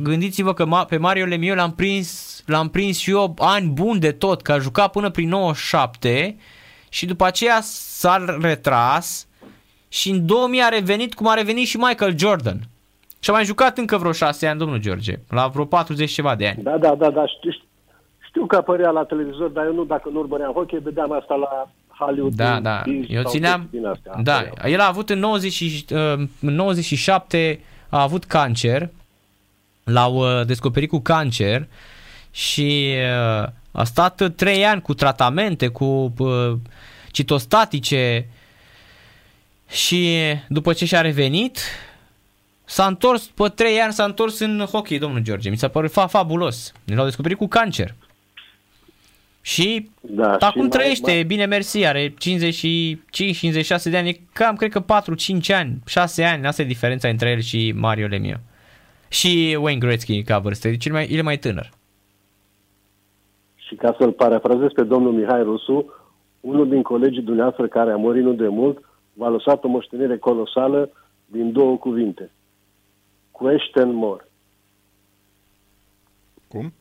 gândiți-vă că ma- pe Mario Lemieux l-am prins, l-am prins și eu ani buni de tot, că a jucat până prin 97 și după aceea s-a retras și în 2000 a revenit cum a revenit și Michael Jordan. Și a mai jucat încă vreo 6 ani, domnul George, la vreo 40 ceva de ani. Da, da, da, da, știu, știu că apărea la televizor, dar eu nu, dacă nu urmăream hockey, vedeam asta la Hollywood. Da, din- da. din- Eu sau țineam... din astea, Da, apăreau. el a avut în, 90, și- uh, în 97 a avut cancer. L-au uh, descoperit cu cancer și uh, a stat 3 ani cu tratamente, cu uh, citostatice și după ce și-a revenit s-a întors, pe 3 ani s-a întors în hockey, domnul George. Mi s-a părut fa- fabulos. L-au descoperit cu cancer. Și Da, și acum mai- trăiește, mai- bine mersi, are 55-56 de ani, e cam, cred că 4-5 ani, 6 ani, asta e diferența între el și Mario Lemieux. Și Wayne Gretzky ca vârstă, deci el, mai, el e mai tânăr. Și ca să-l parafrazez pe domnul Mihai Rusu, unul din colegii dumneavoastră care a murit nu de mult, v-a lăsat o moștenire colosală din două cuvinte. Question more. Cum?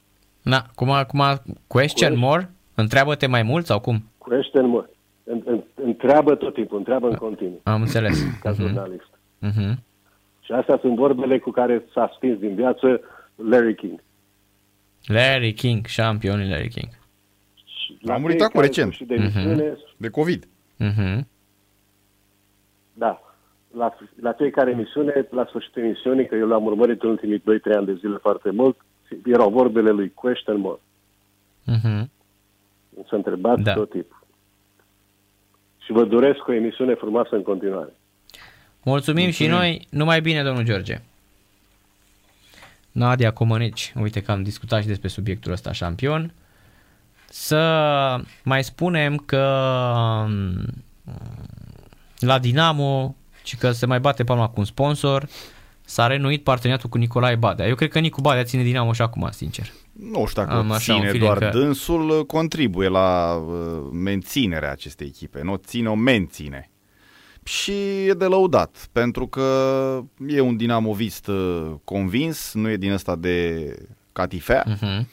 Na, cum a, cum a question more? Întreabă-te mai mult sau cum? Question more. În- în- Întreabă tot timpul, întreabă în continuu, Am înțeles. ca jurnalist. Uh-huh. Și astea sunt vorbele cu care s-a stins din viață Larry King. Larry King, șampionul Larry King. Și A murit fiecare acum recent. sfârșit De emisiune, De COVID. Uh-huh. Da. La, la fiecare emisiune, la sfârșitul emisiunii, că eu l-am urmărit în ultimii 2-3 ani de zile foarte mult, erau vorbele lui question more. Uh-huh. Să întrebați Da. da. tot timpul. Și vă doresc o emisiune frumoasă în continuare. Mulțumim, Mulțumim și noi, numai bine, domnul George. Nadia Comăneci, uite că am discutat și despre subiectul ăsta șampion. Să mai spunem că um, la Dinamo, și că se mai bate palma cu un sponsor, s-a renuit parteneriatul cu Nicolae Badea. Eu cred că Nicu Badea ține Dinamo și acum, sincer. Nu știu dacă Am o așa un ține feeling doar că- dânsul, contribuie la uh, menținerea acestei echipe. Nu o ține, o menține. Și e de lăudat, pentru că e un dinamovist uh, convins, nu e din ăsta de catifea. Uh-huh.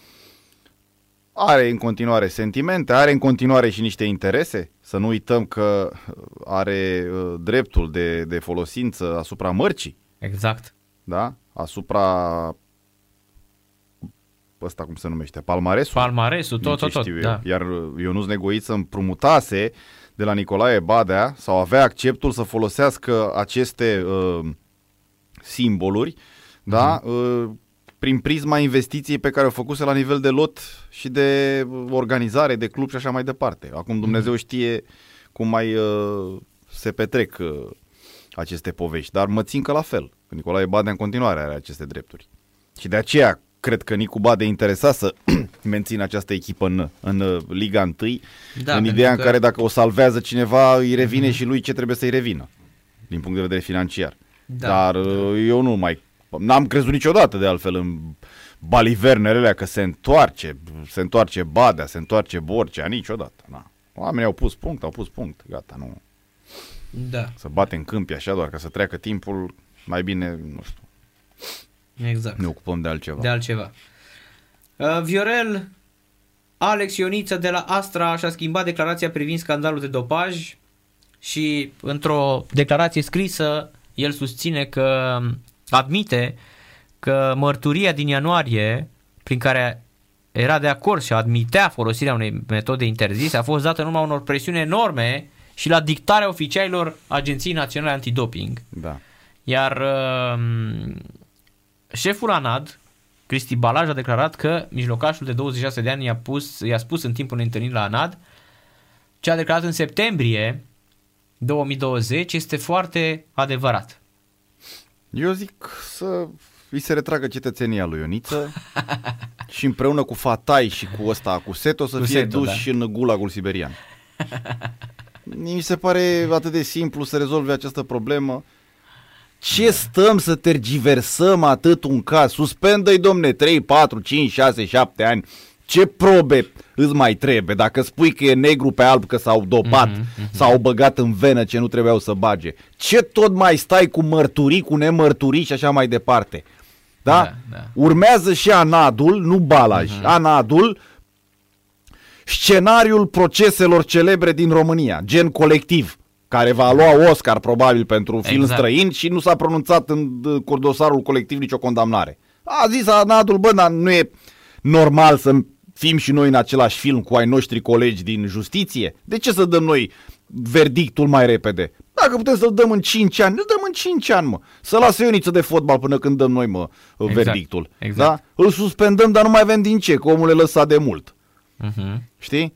Are în continuare sentimente, are în continuare și niște interese. Să nu uităm că are uh, dreptul de, de folosință asupra mărcii, Exact. da? Asupra ăsta cum se numește, palmaresul. Palmaresul, tot, din tot, ce tot. știu Da. eu. Iar uh, Ionuț Negoiță împrumutase de la Nicolae Badea sau avea acceptul să folosească aceste uh, simboluri da? Mhm. uh, prin prisma investiției pe care o făcuse la nivel de lot și de uh, organizare, de club și așa mai departe. Acum Dumnezeu Mhm. știe cum mai uh, se petrec uh, aceste povești, dar mă țin că la fel. Că Nicolae Badea în continuare are aceste drepturi. Și de aceea cred că Nicu Bade e interesat să mențină această echipă în, în uh, Liga 1, Da, în pentru ideea în că- care dacă o salvează cineva, îi revine și lui ce trebuie să-i revină, din punct de vedere financiar. Da. Dar uh, eu nu mai... N-am crezut niciodată de altfel în balivernele alea că se întoarce, se întoarce Badea, se întoarce Borcea, niciodată. Na. Oamenii au pus punct, au pus punct, gata, nu. Da, Să bate în câmpi așa doar ca să treacă timpul, mai bine, nu știu, exact. ne ocupăm de altceva. de altceva. Uh, Viorel Alex Ioniță de la Astra și-a schimbat declarația privind scandalul de dopaj și într-o declarație scrisă el susține că admite că mărturia din ianuarie prin care era de acord și admitea folosirea unei metode interzise a fost dată în urma unor presiuni enorme și la dictarea oficialilor Agenției Naționale Antidoping. Da. Iar uh, șeful ANAD, Cristi Balaj, a declarat că mijlocașul de 26 de ani i-a, pus, i-a spus în timpul unei întâlniri la ANAD ce a declarat în septembrie 2020 este foarte adevărat. Eu zic să îi se retragă cetățenia lui Ioniță și împreună cu Fatai și cu ăsta, cu Seto, să Cu fie Seto, duși da. în gulagul siberian. Mi se pare atât de simplu să rezolve această problemă. Ce stăm să tergiversăm atât un caz? Suspendă-i, domne, 3, 4, 5, 6, 7 ani. Ce probe îți mai trebuie? Dacă spui că e negru pe alb că s-au dopat, mm-hmm. s-au băgat în venă ce nu trebuiau să bage. Ce tot mai stai cu mărturii, cu nemărturii și așa mai departe? Da? Da, da. Urmează și Anadul, nu Balaj, Mhm. mm-hmm. Anadul, scenariul proceselor celebre din România, gen colectiv, care va lua Oscar probabil pentru film Exact. străin și nu s-a pronunțat în uh, dosarul colectiv nicio condamnare. A zis Anadul, bă, dar nu e normal să fim și noi în același film cu ai noștri colegi din justiție? De ce să dăm noi verdictul mai repede? Dacă putem să-l dăm în 5 ani, îl dăm în 5 ani, mă. Să lasă Ioniță de fotbal până când dăm noi, mă, Exact, verdictul. exact. Da? Îl suspendăm, dar nu mai avem din ce, că omul e lăsat de mult. Uh-huh. Știi?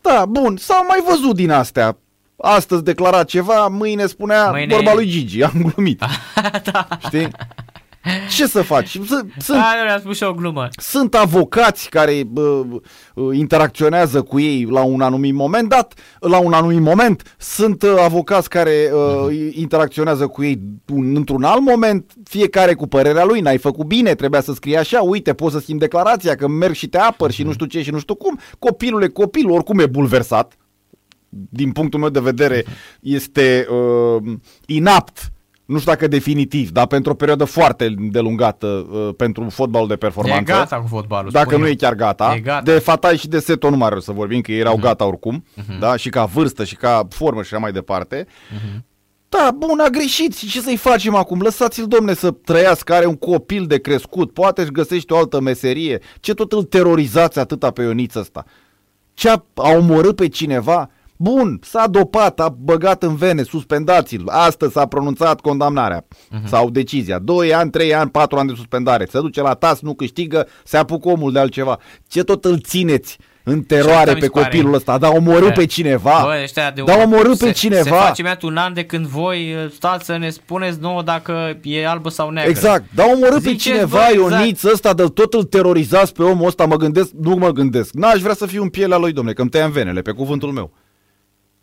Da, bun, s-au mai văzut din astea. Astăzi declara ceva, mâine spunea Mâine- vorba lui Gigi, am glumit. Știi? Ce să faci? S- Sunt, Da, eu am spus și o glumă. sunt avocați care bă, bă, interacționează cu ei la un anumit moment dat, la un anumit moment, sunt uh, avocați care uh, interacționează cu ei un, într-un alt moment, fiecare cu părerea lui, n-ai făcut bine, trebuia să scrie așa, uite, poți să schimbi declarația, că merg și te apăr și nu știu ce și nu știu cum. Copilul e copil, oricum e bulversat, din punctul meu de vedere, este uh, inapt nu știu dacă definitiv, dar pentru o perioadă foarte delungată uh, pentru fotbalul de E performanță. gata cu fotbalul. Dacă spun nu eu. e chiar gata. E gata. De Fatai și de Seto nu mai are să vorbim, că ei erau Mhm. gata oricum, da? și ca vârstă și ca formă și așa mai departe. Da, bun, a greșit și ce să-i facem acum? Lăsați-l, domne, să trăiască, are un copil de crescut, poate își găsește o altă meserie. Ce tot îl terorizați atâta pe Ioniță ăsta? Ce a, a omorât pe cineva? Bun, s-a dopat, a băgat în vene, suspendați-l. Astăzi s-a pronunțat condamnarea sau decizia. 2 ani, 3 ani, 4 ani de suspendare. Se duce la tas, nu câștigă, se apucă omul de altceva. Ce tot îl țineți în Și teroare asta mi pe se pare- copilul ăsta? Da, omorât Da. pe cineva. Bă, ăștia de da, omorât se, pe cineva. Se face mai un an de când voi uh, stați să ne spuneți nouă dacă e albă sau neagră. Exact, dar omorât pe Ziceți, cineva, bă, exact. Ioniț ăsta, de tot îl terorizați pe omul ăsta, mă gândesc, nu mă gândesc. N-aș vrea să fiu în pielea lui, domne, că îmi tăiam venele, pe cuvântul meu.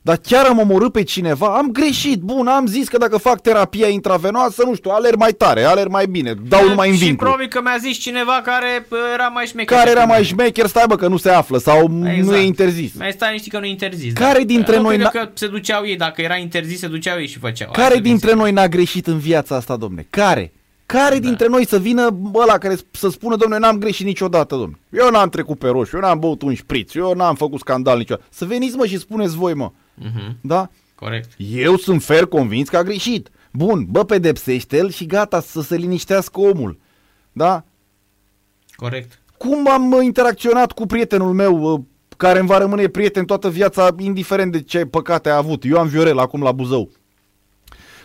Dar chiar am omorât pe cineva, am greșit, bun, am zis că dacă fac terapia intravenoasă, nu știu, alerg mai tare, alerg mai bine, dau numai în Și vincul. probabil că mi-a zis cineva care uh, era mai șmecher. Care era decât mai mine. șmecher, stai bă că nu se află sau nu Exact. e interzis. Mai stai niște că nu e interzis. Care dintre Nu noi cred n-a- că se duceau ei, dacă era interzis, se duceau ei și făceau. Hai Care să fim dintre sinceri. noi n-a greșit în viața asta, domne? Care? Care Da. dintre noi să vină ăla care să spună, domne, n-am greșit niciodată, domne. Eu n-am trecut pe roșu, eu n-am băut un șpriț, eu n-am făcut scandal niciodată. Să veniți, mă, și spuneți voi, mă. Mhm, Da? Corect. Eu sunt fer convins că a greșit. Bun, bă, pedepsește-l și gata, să se liniștească omul. Da? Corect. Cum am uh, interacționat cu prietenul meu uh, care îmi va rămâne prieten toată viața, indiferent de ce păcate a avut. Ioan Viorel, acum la Buzău.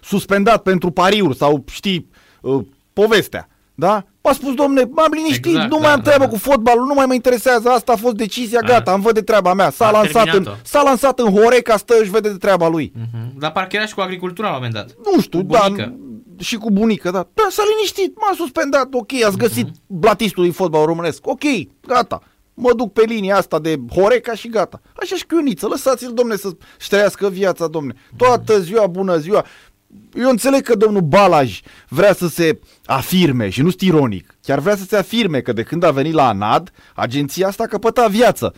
Suspendat pentru pariuri sau știi uh, povestea. Da? A spus, domne, m-am liniștit, Exact, nu da, mai am da, treabă da. cu fotbalul, nu mai mă interesează, asta a fost decizia, A. gata, am văd de treaba mea. S-a A lansat, în, terminat-o. s-a lansat în Horeca, stă, își vede de treaba lui. Mhm. Dar parcă era și cu agricultura la un moment dat. Nu știu, Cu da, bunică. și cu bunica, da. Da, s-a liniștit, m-a suspendat, ok, ați găsit Mhm. blatistul din fotbal românesc, ok, gata. Mă duc pe linia asta de Horeca și gata. Așa și cu Ioniță, lăsați-l, domne, să-și trăiască viața, domne. Toată Mhm. ziua, bună ziua. Eu înțeleg că domnul Balaj vrea să se afirme și nu ironic. Chiar vrea să se afirme că de când a venit la ANAD, agenția asta a căpătat viață.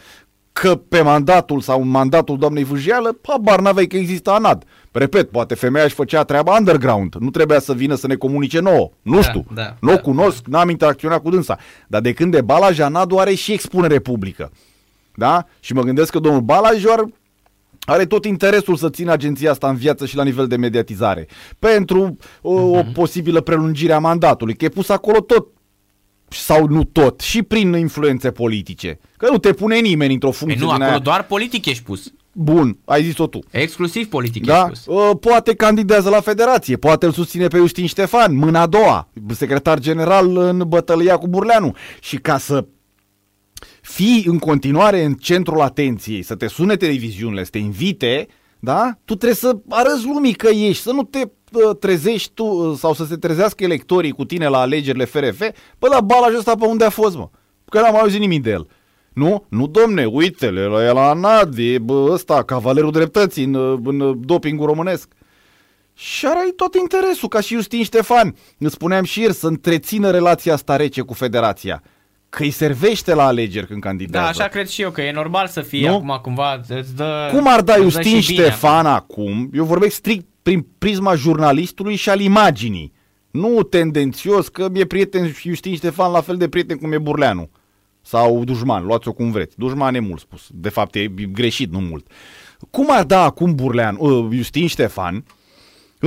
Că pe mandatul sau în mandatul doamnei Vâjială, habar n-aveai că există ANAD. Repet, poate femeia își făcea treaba underground. Nu trebuia să vină să ne comunice nouă. Nu Da, știu. da, nu o da, cunosc, n-am interacționat cu dânsa. Dar de când de Balaj, ANAD are și expunere publică. Da? Și mă gândesc că domnul Balaj ar are tot interesul să țină agenția asta în viață și la nivel de mediatizare. Pentru o, o posibilă prelungire a mandatului, că e pus acolo tot sau nu tot, și prin influențe politice. Că nu te pune nimeni într-o Păi funcție nu, din acolo aia. doar politic ești pus. Bun, ai zis-o tu. Exclusiv politic Da? ești pus. Uh, Poate candidează la federație, poate îl susține pe Justin Ștefan, mâna a doua, secretar general în bătălia cu Burleanu. Și ca să fii în continuare în centrul atenției, să te sune televiziunile, să te invite, da? Tu trebuie să arăți lumii că ești, să nu te uh, trezești tu uh, sau să se trezească electorii cu tine la alegerile FRF, bă, la balajul ăsta pe unde a fost, mă? Că n-am mai auzit nimic de el. Nu? Nu, domne, uite-le, la el la NAD, e bă, ăsta, cavalerul dreptății în, uh, în uh, dopingul românesc. Și are tot interesul, ca și Justin Ștefan. Îți spuneam și ieri să întrețină relația asta rece cu federația. Că îi servește la alegeri când candidează. Da, așa cred și eu, că e normal să fie Nu? acum cumva, îți dă Cum ar da îți dă Justin și bine Ștefan acum? Eu vorbesc strict prin prisma jurnalistului și al imaginii. Nu tendențios că e prieten Justin Ștefan la fel de prieten cum e Burleanu. Sau dușman, luați-o cum vreți. Dușman e mult spus. De fapt e greșit, nu mult. Cum ar da acum Burleanu, uh, Justin Ștefan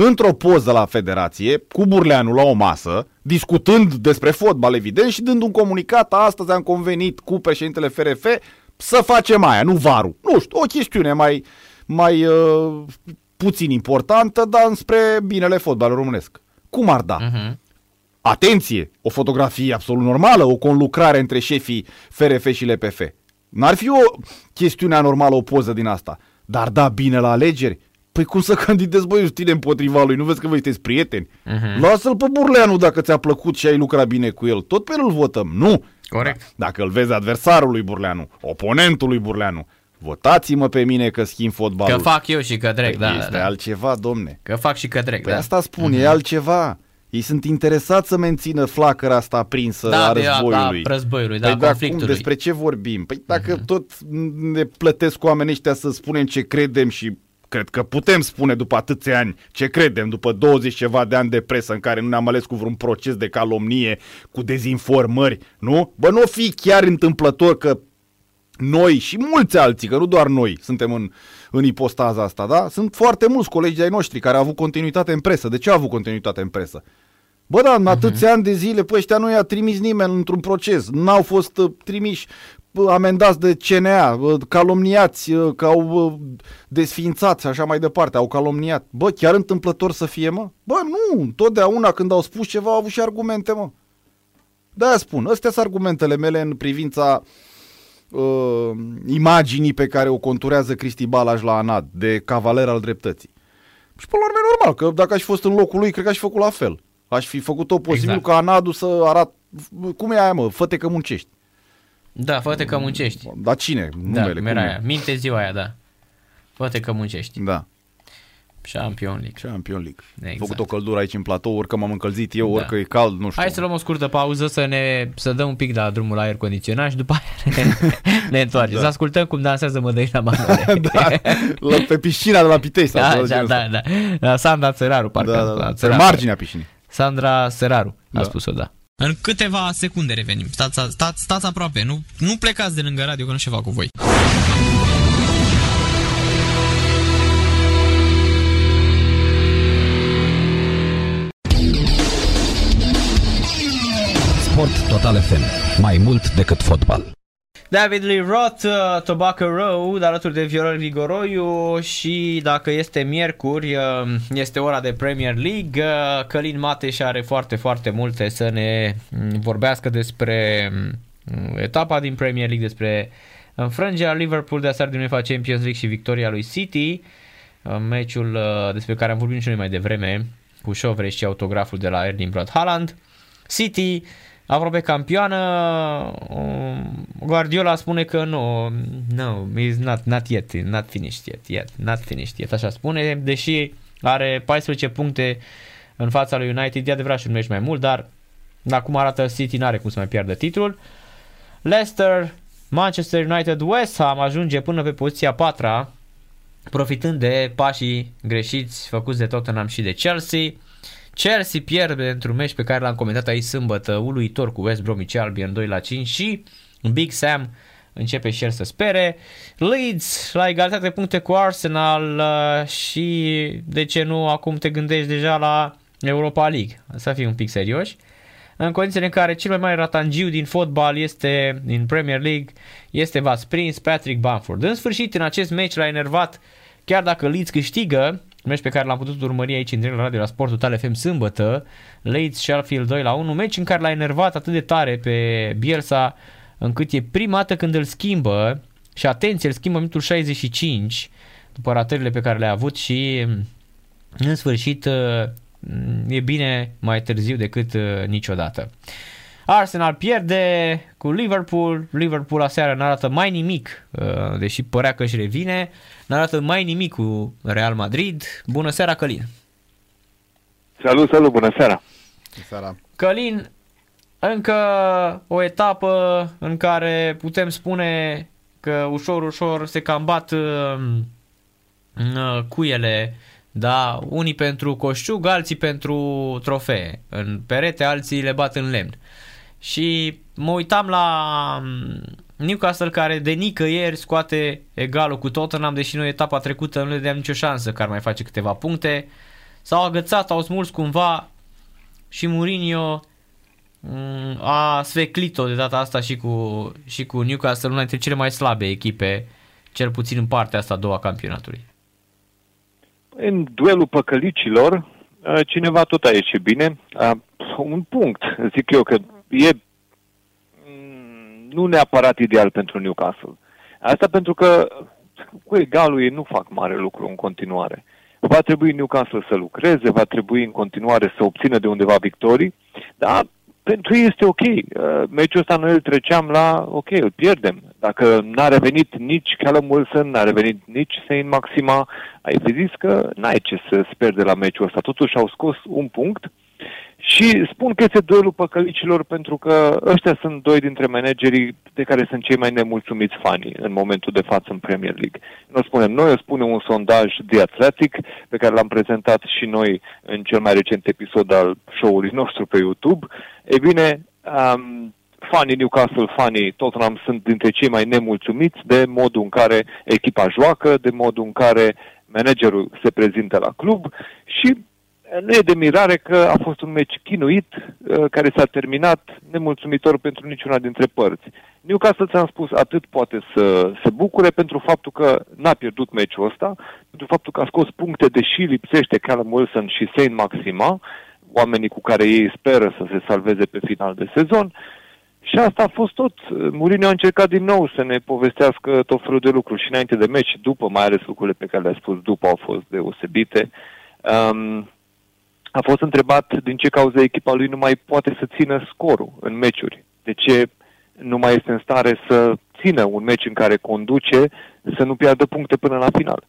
într-o poză la federație, cu Burleanu la o masă, discutând despre fotbal, evident, și dând un comunicat, astăzi am convenit cu președintele FRF să facem aia, nu varul. Nu știu, o chestiune mai, mai uh, puțin importantă, dar spre binele fotbalului românesc. Cum ar da? Mhm. Atenție, o fotografie absolut normală, o conlucrare între șefii FRF și LPF. N-ar fi o chestiune anormală, o poză din asta. Dar da bine la alegeri? Păi cum să candidezi, băi, Justine, împotriva lui? Nu vezi că voi sunteți prieteni? Mhm. Lasă-l pe Burleanu dacă ți-a plăcut și ai lucrat bine cu el. Tot pe el îl votăm. Nu! Corect. Dacă îl vezi adversarul lui Burleanu, oponentul lui Burleanu, votați-mă pe mine că schimb fotbalul. Că fac eu și că trec, Păi da, este da, da. altceva, domne. Că fac și că trec, Păi da. asta spun, e altceva. Ei sunt interesați să mențină flacăra asta aprinsă Da, a de- războiului. a războiului, da, păi da, conflictului. cum, despre ce vorbim? Păi dacă tot ne plătesc oamenii ăștia să spunem ce credem și cred că putem spune după atâția ani ce credem, după 20 ceva de ani de presă în care nu ne-am ales cu vreun proces de calomnie, cu dezinformări, nu? Bă, nu fi chiar întâmplător că noi și mulți alții, că nu doar noi suntem în, în ipostaza asta, da? Sunt foarte mulți colegi de-ai noștri care au avut continuitate în presă. De ce au avut continuitate în presă? Bă, da, în atâția ani de zile, pe ăștia nu i-a trimis nimeni într-un proces. N-au fost uh, trimiși uh, amendați de CNA, uh, calomniați, uh, că au uh, desfințat și așa mai departe, au calomniat. Bă, chiar întâmplător să fie, mă? Bă, nu, totdeauna când au spus ceva au avut și argumente, mă. De-aia spun, astea sunt argumentele mele în privința uh, imaginii pe care o conturează Cristi Balaj la Anad, de cavaler al dreptății. Și până la urmă e normal, că dacă aș fi fost în locul lui, cred că aș fi făcut la fel. Aș fi făcut tot posibil Exact. ca Anadu să arat... Cum e aia, mă? Fă-te că muncești. Da, fă că muncești. Dar cine? Da, Numele, cum mera e? aia. Minte ziua aia, da. fă că muncești. Da, Champion League. Champion League. Am Exact. făcut o căldură aici în platou, ori că m-am încălzit eu, Da. ori că e cald, nu știu. Hai să luăm o scurtă pauză să ne să dăm un pic la drumul la aer condiționat și după aia ne, ne întoarcem. Da. Să ascultăm cum dansează Mădălina Manole. da, la, pe piscina de la Pitei sau da, ceva de da, genul da, ăsta. da, da. Sandra Țăraru, parcă. da, da, la da. Pe Țăraru. marginea piscinii. Sandra Săraru a Da. spus-o, da. În câteva secunde revenim. Stați, stați, stați aproape, nu, nu plecați de lângă radio că nu știu ce fac cu voi. Sport Total FM. Mai mult decât fotbal. David Lee Roth, uh, Tobacco Road, alături de Viorel Grigoroiu și dacă este miercuri, uh, este ora de Premier League. Uh, Călin Mateș are foarte, foarte multe să ne mm, vorbească despre mm, etapa din Premier League, despre înfrângerea Liverpool de aseară din UEFA Champions League și victoria lui City, uh, meciul uh, despre care am vorbit și noi mai devreme, cu șovre și autograful de la Erling Brot Haaland. City aproape campioană, um, Guardiola spune că nu, no, is not, not yet, not finished yet, yet, not finished yet, așa spune, deși are 14 puncte în fața lui United, e adevărat și un meci mai mult, dar acum arată City, n-are cum să mai piardă titlul. Leicester, Manchester United, West Ham ajunge până pe poziția 4 profitând de pașii greșiți făcuți de Tottenham și de Chelsea. Chelsea pierde într-un meci pe care l-am comentat aici sâmbătă, uluitor cu West Bromwich Albion 2 la 5 și Big Sam începe și el să spere. Leeds la egalitate de puncte cu Arsenal uh, și de ce nu acum te gândești deja la Europa League. Să fii un pic serioși. în condițiile în care cel mai mare ratangiu din fotbal este din Premier League este Vas Prince, Patrick Bamford. În sfârșit, în acest meci l-a enervat, chiar dacă Leeds câștigă, meci pe care l-am putut urmări aici în direct la radio la Sport Total FM sâmbătă, Leeds Sheffield 2 la 1, meci în care l-a enervat atât de tare pe Bielsa încât e prima dată când îl schimbă și atenție, îl schimbă în minutul 65 după ratările pe care le-a avut și în sfârșit e bine mai târziu decât uh, niciodată. Arsenal pierde cu Liverpool. Liverpool aseară nu arată mai nimic, uh, deși părea că își revine. Nu arată mai nimic cu Real Madrid. Bună seara, Călin! Salut, salut, bună seara! Bună seara! Călin, încă o etapă în care putem spune că ușor, ușor se cam bat uh, cuiele da, unii pentru coșciug, alții pentru trofee. În perete, alții le bat în lemn. Și mă uitam la mm, Newcastle care de nicăieri scoate egalul cu Tottenham, deși noi etapa trecută nu le deam nicio șansă că ar mai face câteva puncte. S-au agățat, au smuls cumva și Mourinho mm, a sveclit-o de data asta și cu, și cu Newcastle, una dintre cele mai slabe echipe, cel puțin în partea asta a doua campionatului în duelul păcălicilor, uh, cineva tot a ieșit bine. Un punct, zic eu, că e mm, nu neapărat ideal pentru Newcastle. Asta pentru că cu egalul ei nu fac mare lucru în continuare. Va trebui Newcastle să lucreze, va trebui în continuare să obțină de undeva victorii, dar pentru ei este ok. Uh, meciul ăsta noi îl treceam la, ok, îl pierdem. Dacă n-a revenit nici Callum Wilson, n-a revenit nici Saint Maxima, ai zis că n-ai ce să speri de la meciul ăsta. Totuși au scos un punct și spun că este duelul păcălicilor pentru că ăștia sunt doi dintre managerii de care sunt cei mai nemulțumiți fanii în momentul de față în Premier League. Nu o spunem noi, o spune un sondaj The Athletic pe care l-am prezentat și noi în cel mai recent episod al show-ului nostru pe YouTube. E bine, um, fanii Newcastle, fanii Tottenham sunt dintre cei mai nemulțumiți de modul în care echipa joacă, de modul în care managerul se prezintă la club și nu e de mirare că a fost un meci chinuit, uh, care s-a terminat nemulțumitor pentru niciuna dintre părți. Newcastle, ți-am spus, atât poate să se bucure pentru faptul că n-a pierdut meciul ăsta, pentru faptul că a scos puncte, deși lipsește Callum Wilson și Saint Maxima, oamenii cu care ei speră să se salveze pe final de sezon. Și asta a fost tot. Mourinho a încercat din nou să ne povestească tot felul de lucruri și înainte de meci, după, mai ales lucrurile pe care le-a spus după au fost deosebite. Um, a fost întrebat din ce cauză echipa lui nu mai poate să țină scorul în meciuri. De ce nu mai este în stare să țină un meci în care conduce, să nu piardă puncte până la final.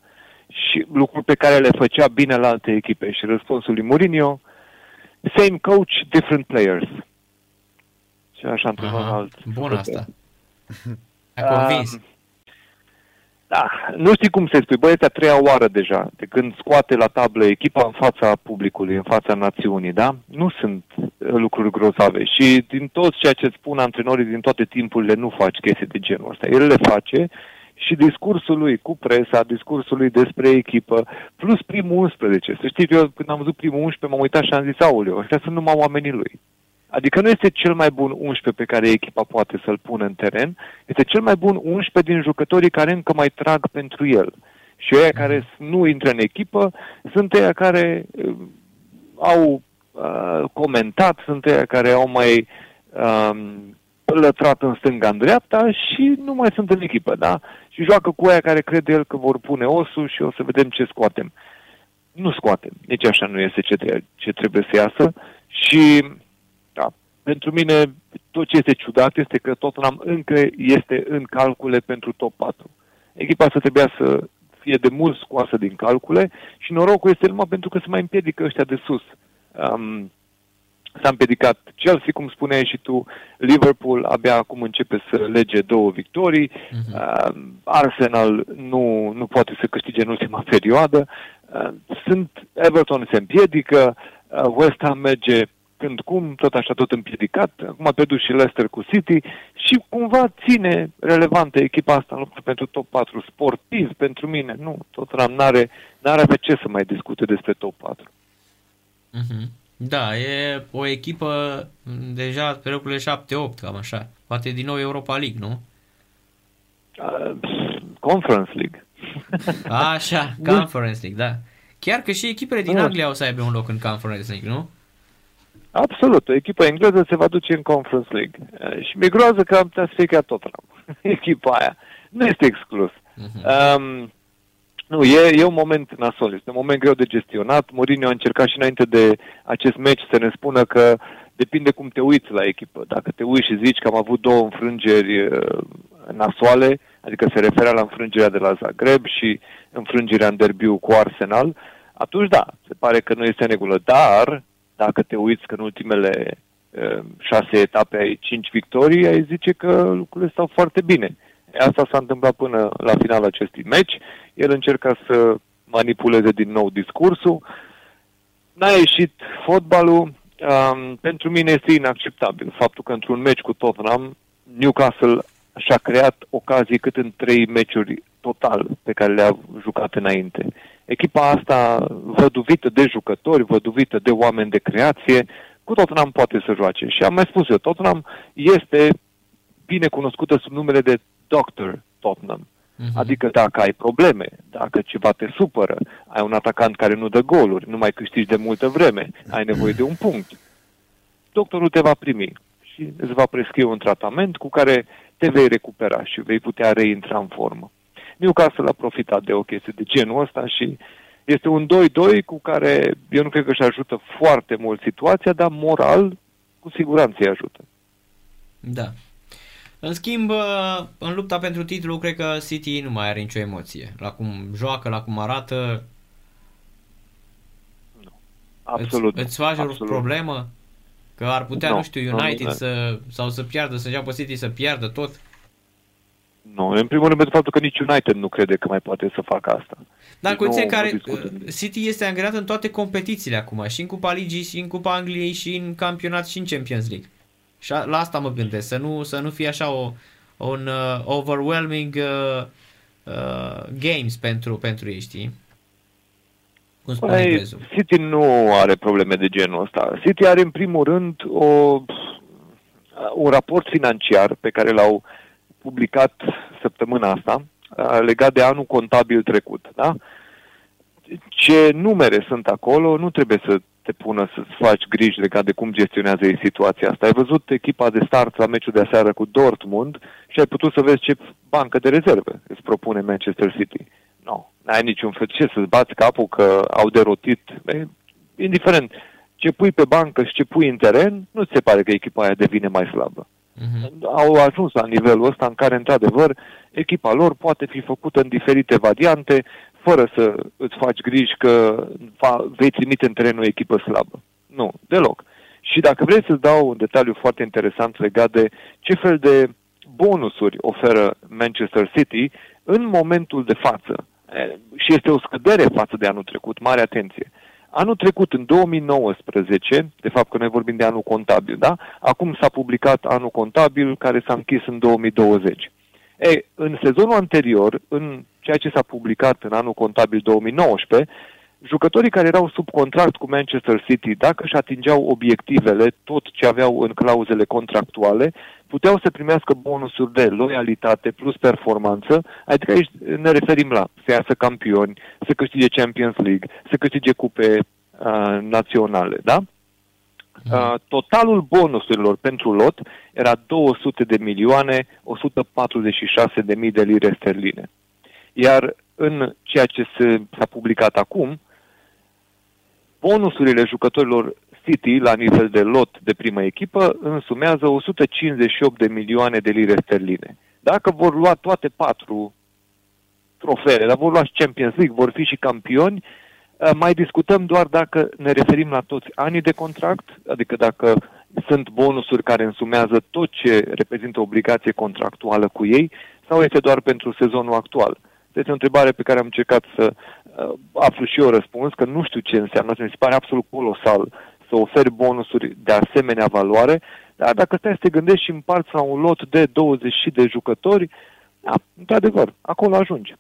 Și lucruri pe care le făcea bine la alte echipe. Și răspunsul lui Mourinho, same coach, different players. Și așa într-un alt. Bun asta. A convins. Uh, da, nu știi cum să spui, băieți, a treia oară deja, de când scoate la tablă echipa în fața publicului, în fața națiunii, da? Nu sunt uh, lucruri grozave și din tot ceea ce spun antrenorii din toate timpurile nu faci chestii de genul ăsta. El le face și discursul lui cu presa, discursul lui despre echipă, plus primul 11. Să știți, eu când am văzut primul 11 m-am uitat și am zis, aoleu, ăștia sunt numai oamenii lui. Adică nu este cel mai bun 11 pe care echipa poate să-l pună în teren, este cel mai bun 11 din jucătorii care încă mai trag pentru el. Și ei care nu intră în echipă sunt ei care uh, au uh, comentat, sunt ei care au mai uh, lătrat în stânga, în dreapta și nu mai sunt în echipă, da? Și joacă cu aia care crede el că vor pune osul și o să vedem ce scoatem. Nu scoatem, nici așa nu este ce, trebuie, ce trebuie să iasă și pentru mine, tot ce este ciudat este că Tottenham încă este în calcule pentru top 4. Echipa să trebuia să fie de mult scoasă din calcule și norocul este numai pentru că se mai împiedică ăștia de sus. Um, s-a împiedicat Chelsea, cum spuneai și tu, Liverpool abia acum începe să lege două victorii, uh-huh. uh, Arsenal nu, nu poate să câștige în ultima perioadă, uh, sunt Everton se împiedică, uh, West Ham merge când cum, tot așa, tot împiedicat. Acum a pierdut și Leicester cu City și cumva ține relevantă echipa asta în luptă pentru top 4 sportiv pentru mine. Nu, tot n-are, n-are avea ce să mai discute despre top 4. Uh-huh. Da, e o echipă deja pe locurile 7-8, cam așa. Poate din nou Europa League, nu? Uh, Conference League. Așa, Conference League, da. Chiar că și echipele din Anglia o să aibă un loc în Conference League, nu? Absolut, o echipă engleză se va duce în Conference League. Uh, și mi-e groază că am putea să fie chiar Tottenham, echipa aia. Nu este exclus. Uh-huh. Um, nu, e, e un moment nasol, este un moment greu de gestionat. Mourinho a încercat și înainte de acest meci să ne spună că depinde cum te uiți la echipă. Dacă te uiți și zici că am avut două înfrângeri uh, nasoale, adică se referea la înfrângerea de la Zagreb și înfrângerea în derbiu cu Arsenal, atunci da, se pare că nu este în regulă. Dar, dacă te uiți că în ultimele uh, șase etape ai cinci victorii, ai zice că lucrurile stau foarte bine. Asta s-a întâmplat până la finalul acestui meci. El încerca să manipuleze din nou discursul. N-a ieșit fotbalul. Um, pentru mine este inacceptabil faptul că într-un meci cu Tottenham, Newcastle și-a creat ocazii cât în trei meciuri total pe care le-a jucat înainte. Echipa asta, văduvită de jucători, văduvită de oameni de creație, cu Tottenham poate să joace. Și am mai spus eu, Tottenham este bine cunoscută sub numele de Doctor Tottenham. Uh-huh. Adică dacă ai probleme, dacă ceva te supără, ai un atacant care nu dă goluri, nu mai câștigi de multă vreme, ai nevoie de un punct, doctorul te va primi și îți va prescrie un tratament cu care te vei recupera și vei putea reintra în formă. Newcastle a profitat de o chestie de genul ăsta și este un 2-2 cu care eu nu cred că își ajută foarte mult situația, dar moral cu siguranță îi ajută. Da. În schimb, în lupta pentru titlu, cred că City nu mai are nicio emoție. La cum joacă, la cum arată. Absolut. Îți, îți faci absolut. o problemă? Că ar putea, No, nu știu, United nu, să, sau să piardă, să înceapă City să piardă tot. Nu, în primul rând pentru faptul că nici United nu crede că mai poate să facă asta. Dar Deci condiția în nu- care nu discutăm. uh, City este angrenat în toate competițiile acum, și în Cupa Ligii, și în Cupa Angliei, și în campionat, și în Champions League. Și a, la asta mă gândesc, să nu, să nu fie așa o, un uh, overwhelming uh, uh, games pentru, pentru ei, știi? Cum spune Păi, englezul. City nu are probleme de genul ăsta. City are în primul rând o, un raport financiar pe care l-au publicat săptămâna asta uh, legat de anul contabil trecut. Da? Ce numere sunt acolo, nu trebuie să te pună să-ți faci griji legat de cum gestionează ei situația asta. Ai văzut echipa de start la meciul de aseară cu Dortmund și ai putut să vezi ce bancă de rezerve îți propune Manchester City. Nu, no, n-ai niciun fel. Ce să-ți bați capul că au derotit? E, indiferent ce pui pe bancă și ce pui în teren, nu ți se pare că echipa aia devine mai slabă. Mhm. Au ajuns la nivelul ăsta în care, într-adevăr, echipa lor poate fi făcută în diferite variante, fără să îți faci griji că va, vei trimite în teren o echipă slabă. Nu, deloc. Și dacă vrei să-ți dau un detaliu foarte interesant legat de ce fel de bonusuri oferă Manchester City în momentul de față, e, și este o scădere față de anul trecut, mare atenție. Anul trecut, în 2019, de fapt că noi vorbim de anul contabil, da? Acum s-a publicat anul contabil care s-a închis în 2020. Ei, în sezonul anterior, în ceea ce s-a publicat în anul contabil 2019, jucătorii care erau sub contract cu Manchester City, dacă își atingeau obiectivele, tot ce aveau în clauzele contractuale, puteau să primească bonusuri de loialitate plus performanță, adică aici ne referim la să iasă campioni, să câștige Champions League, să câștige cupe uh, naționale, da? Uh, totalul bonusurilor pentru lot era 200 de milioane 146 de mii de lire sterline. Iar în ceea ce se, s-a publicat acum, bonusurile jucătorilor City la nivel de lot de primă echipă însumează 158 de milioane de lire sterline. Dacă vor lua toate patru trofeele, dar vor lua și Champions League, vor fi și campioni, uh, mai discutăm doar dacă ne referim la toți anii de contract, adică dacă sunt bonusuri care însumează tot ce reprezintă obligație contractuală cu ei, sau este doar pentru sezonul actual. Este o întrebare pe care am încercat să uh, aflu și eu răspuns, că nu știu ce înseamnă, mi se pare absolut colosal să oferi bonusuri de asemenea valoare, dar dacă stai să te gândești și împarți la un lot de 20 de jucători, da, într-adevăr, acolo ajungi.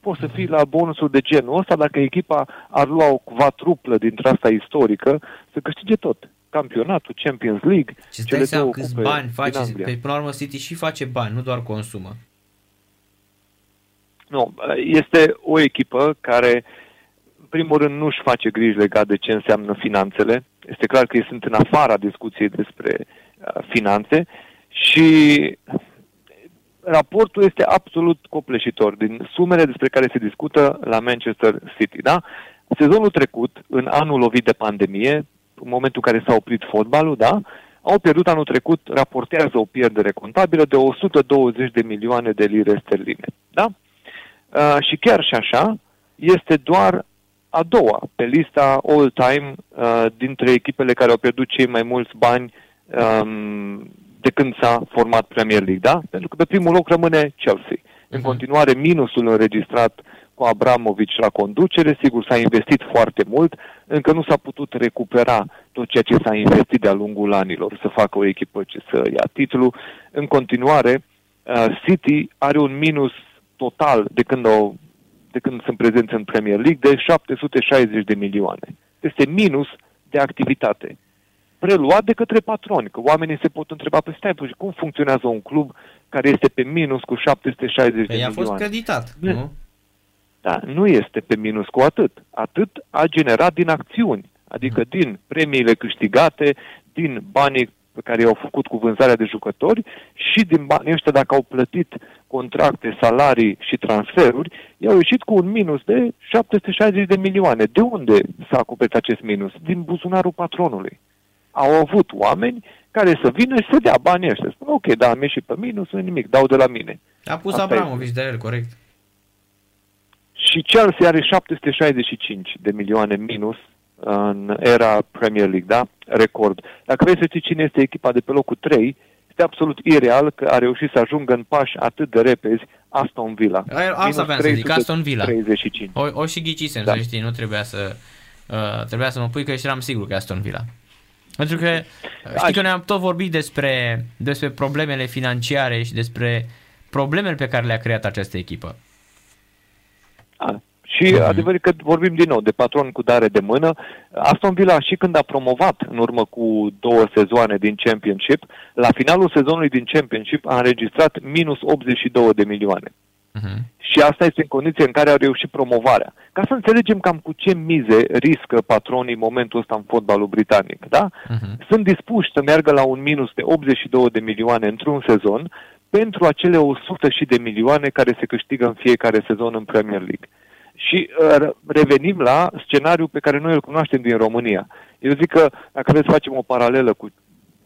poți să fii la bonusuri de genul ăsta dacă echipa ar lua o quadruplă dintre asta istorică să câștige tot. Campionatul, Champions League, Și cele stai seama două câți cupe bani din face, Anglia. că până la urmă City și face bani, nu doar consumă. Nu, este o echipă care, în primul rând, nu-și face griji legat de ce înseamnă finanțele. Este clar că ei sunt în afara discuției despre uh, finanțe și raportul este absolut copleșitor din sumele despre care se discută la Manchester City. Da? Sezonul trecut, în anul lovit de pandemie, în momentul în care s-a oprit fotbalul, da, au pierdut anul trecut, raportează o pierdere contabilă de 120 de milioane de lire sterline. Da? Uh, și chiar și așa, este doar a doua pe lista all-time uh, dintre echipele care au pierdut cei mai mulți bani um, de când s-a format Premier League, da? Pentru că pe primul loc rămâne Chelsea. În continuare, minusul înregistrat cu Abramovici la conducere, sigur s-a investit foarte mult, încă nu s-a putut recupera tot ceea ce s-a investit de-a lungul anilor, să facă o echipă ce să ia titlul. În continuare, uh, City are un minus total de când, au, de când sunt prezenți în Premier League de 760 de milioane. Este minus de activitate preluat de către patroni, că oamenii se pot întreba pe stai, păi cum funcționează un club care este pe minus cu 760 de Păi a milioane? fost creditat, Nu. nu? Da, nu este pe minus cu atât. Atât a generat din acțiuni, adică din premiile câștigate, din banii pe care i-au făcut cu vânzarea de jucători și din banii ăștia dacă au plătit contracte, salarii și transferuri, i-au ieșit cu un minus de 760 de milioane. De unde s-a acoperit acest minus? Din buzunarul patronului. Au avut oameni care să vină și să dea banii ăștia. Spun, ok, da, am ieșit pe minus, nu nimic, dau de la mine. A pus Asta Abramovici de el, corect. Și Chelsea are 765 de milioane minus în era Premier League, da? Record. Dacă vrei să știi cine este echipa de pe locul 3, este absolut ireal că a reușit să ajungă în pași atât de repezi Aston Villa. A- Asta vreau să zic, Aston Villa. 35. O, o și ghicisem, Da. să știi, nu trebuia să, uh, trebuia să mă pui că eram sigur că e Aston Villa. Pentru că uh, știi că noi am tot vorbit despre, despre problemele financiare și despre problemele pe care le-a creat această echipă. Da. Și mm-hmm. adevărul că vorbim din nou de patron cu dare de mână. Aston Villa și când a promovat în urmă cu două sezoane din Championship, la finalul sezonului din Championship a înregistrat minus 82 de milioane. Uh-huh. Și asta este în condiție în care au reușit promovarea. Ca să înțelegem cam cu ce mize riscă patronii în momentul ăsta în fotbalul britanic. Da? Uh-huh. Sunt dispuși să meargă la un minus de 82 de milioane într-un sezon pentru acele 100 și de milioane care se câștigă în fiecare sezon în Premier League. Și uh, revenim la scenariul pe care noi îl cunoaștem din România. Eu zic că dacă vreți să facem o paralelă cu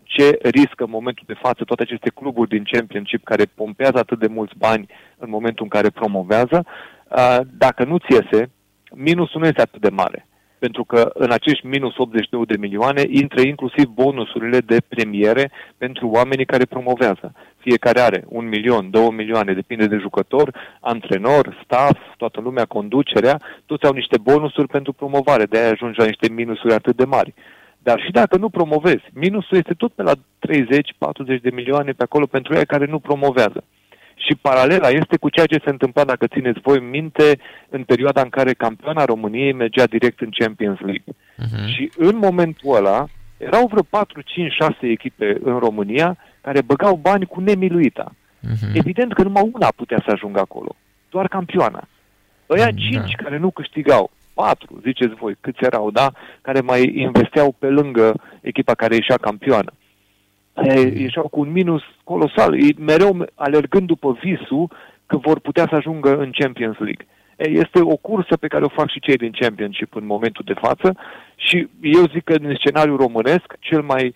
ce riscă în momentul de față toate aceste cluburi din Championship care pompează atât de mulți bani în momentul în care promovează, uh, dacă nu-ți iese, minusul nu este atât de mare. Pentru că în acești minus 82 de milioane intră inclusiv bonusurile de premiere pentru oamenii care promovează. Fiecare are un milion, două milioane, depinde de jucător, antrenor, staff, toată lumea, conducerea, toți au niște bonusuri pentru promovare, de aia ajungi la niște minusuri atât de mari. Dar și dacă nu promovezi, minusul este tot pe la 30-40 de milioane pe acolo pentru ei care nu promovează. Și paralela este cu ceea ce se întâmpla, dacă țineți voi minte, în perioada în care campioana României mergea direct în Champions League. Uh-huh. Și în momentul ăla erau vreo 4, 5, 6 echipe în România care băgau bani cu nemiluita. Uh-huh. Evident că numai una putea să ajungă acolo, doar campioana. Ăia Da. cinci care nu câștigau, patru, ziceți voi, câți erau, da, care mai investeau pe lângă echipa care ieșea campioană. E, ieșeau cu un minus colosal, ei mereu alergând după visul că vor putea să ajungă în Champions League. E, este o cursă pe care o fac și cei din Championship în momentul de față și eu zic că în scenariul românesc cel mai,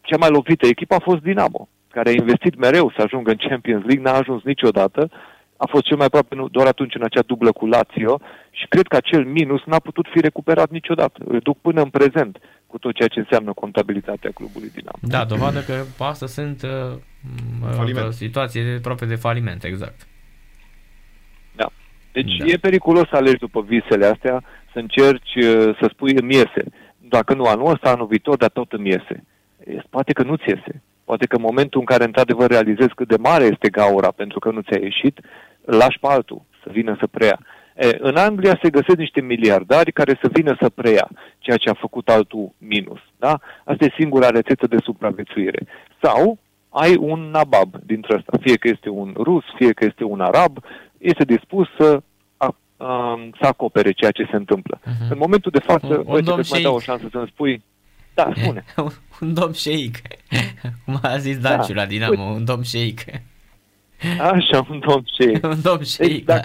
cea mai lovită echipă a fost Dinamo, care a investit mereu să ajungă în Champions League, n-a ajuns niciodată, a fost cel mai aproape nu, doar atunci în acea dublă cu Lazio și cred că acel minus n-a putut fi recuperat niciodată. Îl duc până în prezent cu tot ceea ce înseamnă contabilitatea clubului Dinamo. Da, dovadă că asta sunt uh, m- Faliment. uh, situații de, aproape de faliment, exact. Da. Deci Da. da. e periculos să alegi după visele astea, să încerci uh, să spui îmi iese. Dacă nu anul ăsta, anul viitor, dar tot îmi iese. E, Poate că nu-ți iese. Poate că în momentul în care într-adevăr realizezi cât de mare este gaura pentru că nu ți-a ieșit, îl lași pe altul să vină să preia. E, în Anglia se găsesc niște miliardari care să vină să preia ceea ce a făcut altul minus. Da? Asta e singura rețetă de supraviețuire. Sau ai un nabab dintre ăsta, fie că este un rus, fie că este un arab, este dispus să, a, a, să acopere ceea ce se întâmplă. Uh-huh. În momentul de față, Un- un uite, domn îți mai dau o șansă să-mi spui, da, spune. un domn șeic. Cum a zis Daciu Da. la Dinamo, un domn șeic. Așa, un domn șeic. un domn Deci, șeic, da.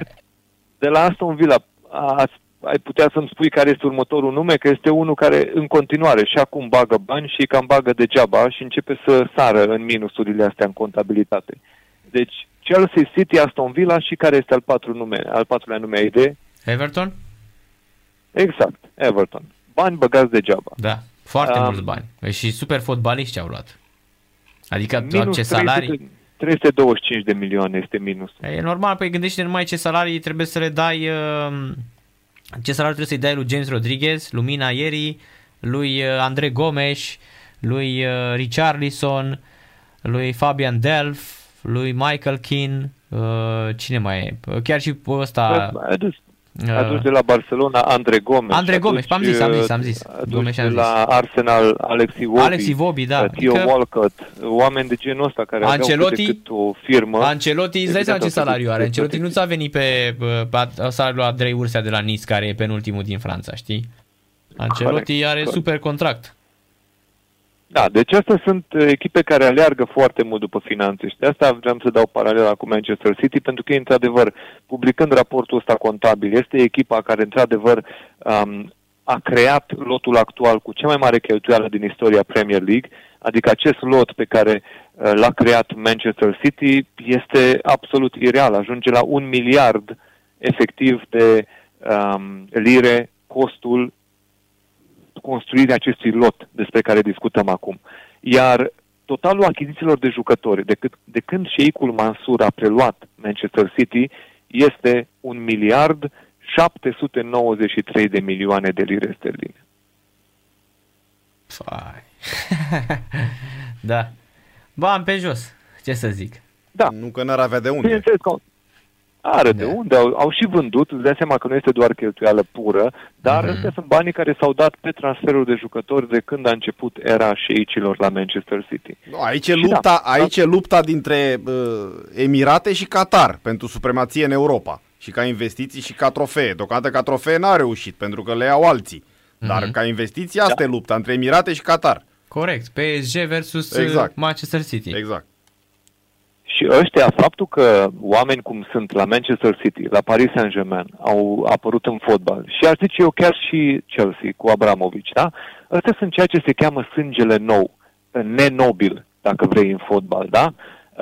Dacă de la Aston Villa a, ai putea să-mi spui care este următorul nume, că este unul care în continuare și acum bagă bani și cam bagă degeaba și începe să sară în minusurile astea în contabilitate. Deci Chelsea, City, Aston Villa și care este al, patru nume, al patrulea nume ai idee? Everton? Exact, Everton. Bani băgați degeaba. Da, foarte Um, mulți bani. Păi Și super fotbaliști ce au luat. Adică Minus ce salarii... 300 325 de milioane este minus. E normal, păi gândește numai ce salarii trebuie să le dai, uh, ce salariu trebuie să-i dai lui James Rodriguez, lui Mina Ieri, lui uh, Andre Gomes, lui uh, Richarlison, lui Fabian Delph, lui Michael Keane, uh, cine mai e? Chiar și ăsta... Ai adus, uh, adus de la Barcelona Andre Gomes. Andre Gomes, aduci, am zis, am zis, am uh, zis. aduci Gomes de am zis. la Arsenal Alexi Vobi. Alexi Vobi, da. uh, Theo Adică- Walcott, oameni de genul ăsta care Ancelotti- aveau cât de cât o firmă. Ancelotti, îți dai Evident, seama ce au salariu făcut- are. Ancelotti nu ți-a venit pe, pe salariul Andrei Ursea de la Nice, care e penultimul din Franța, știi? Ancelotti Corect, are corect. super contract. Da, deci astea sunt uh, echipe care aleargă foarte mult după finanțe și de asta vreau să dau paralela cu Manchester City, pentru că, într-adevăr, publicând raportul ăsta contabil, este echipa care, într-adevăr, um, a creat lotul actual cu cea mai mare cheltuială din istoria Premier League, adică acest lot pe care uh, l-a creat Manchester City este absolut ireal, ajunge la un miliard efectiv de um, lire costul construirea acestui lot despre care discutăm acum. Iar totalul achizițiilor de jucători, de, cât, de când șeicul Mansur a preluat Manchester City, este un miliard 793 de milioane de lire sterline. Fai. da. Bani pe jos, ce să zic. Da. Nu că n-ar avea de unde. Bineînțeles că are de unde, au, au și vândut, îți dai seama că nu este doar cheltuială pură, dar Mhm. mm-hmm. astea sunt banii care s-au dat pe transferul de jucători de când a început era șeicilor la Manchester City. Nu, aici e Și lupta, da, aici e lupta dintre uh, Emirate și Qatar pentru supremație în Europa. Și ca investiții și ca trofee. Deocamdată ca trofee n-a reușit, pentru că le iau alții. Dar Mhm. ca investiții asta e lupta între Emirate și Qatar. Corect, PSG versus Exact. exact. Manchester City. Exact. Și ăștia, faptul că oameni cum sunt la Manchester City, la Paris Saint-Germain, au apărut în fotbal și aș zice eu chiar și Chelsea cu Abramovici, da? Ăstea sunt ceea ce se cheamă sângele nou, nenobil, dacă vrei, în fotbal, da?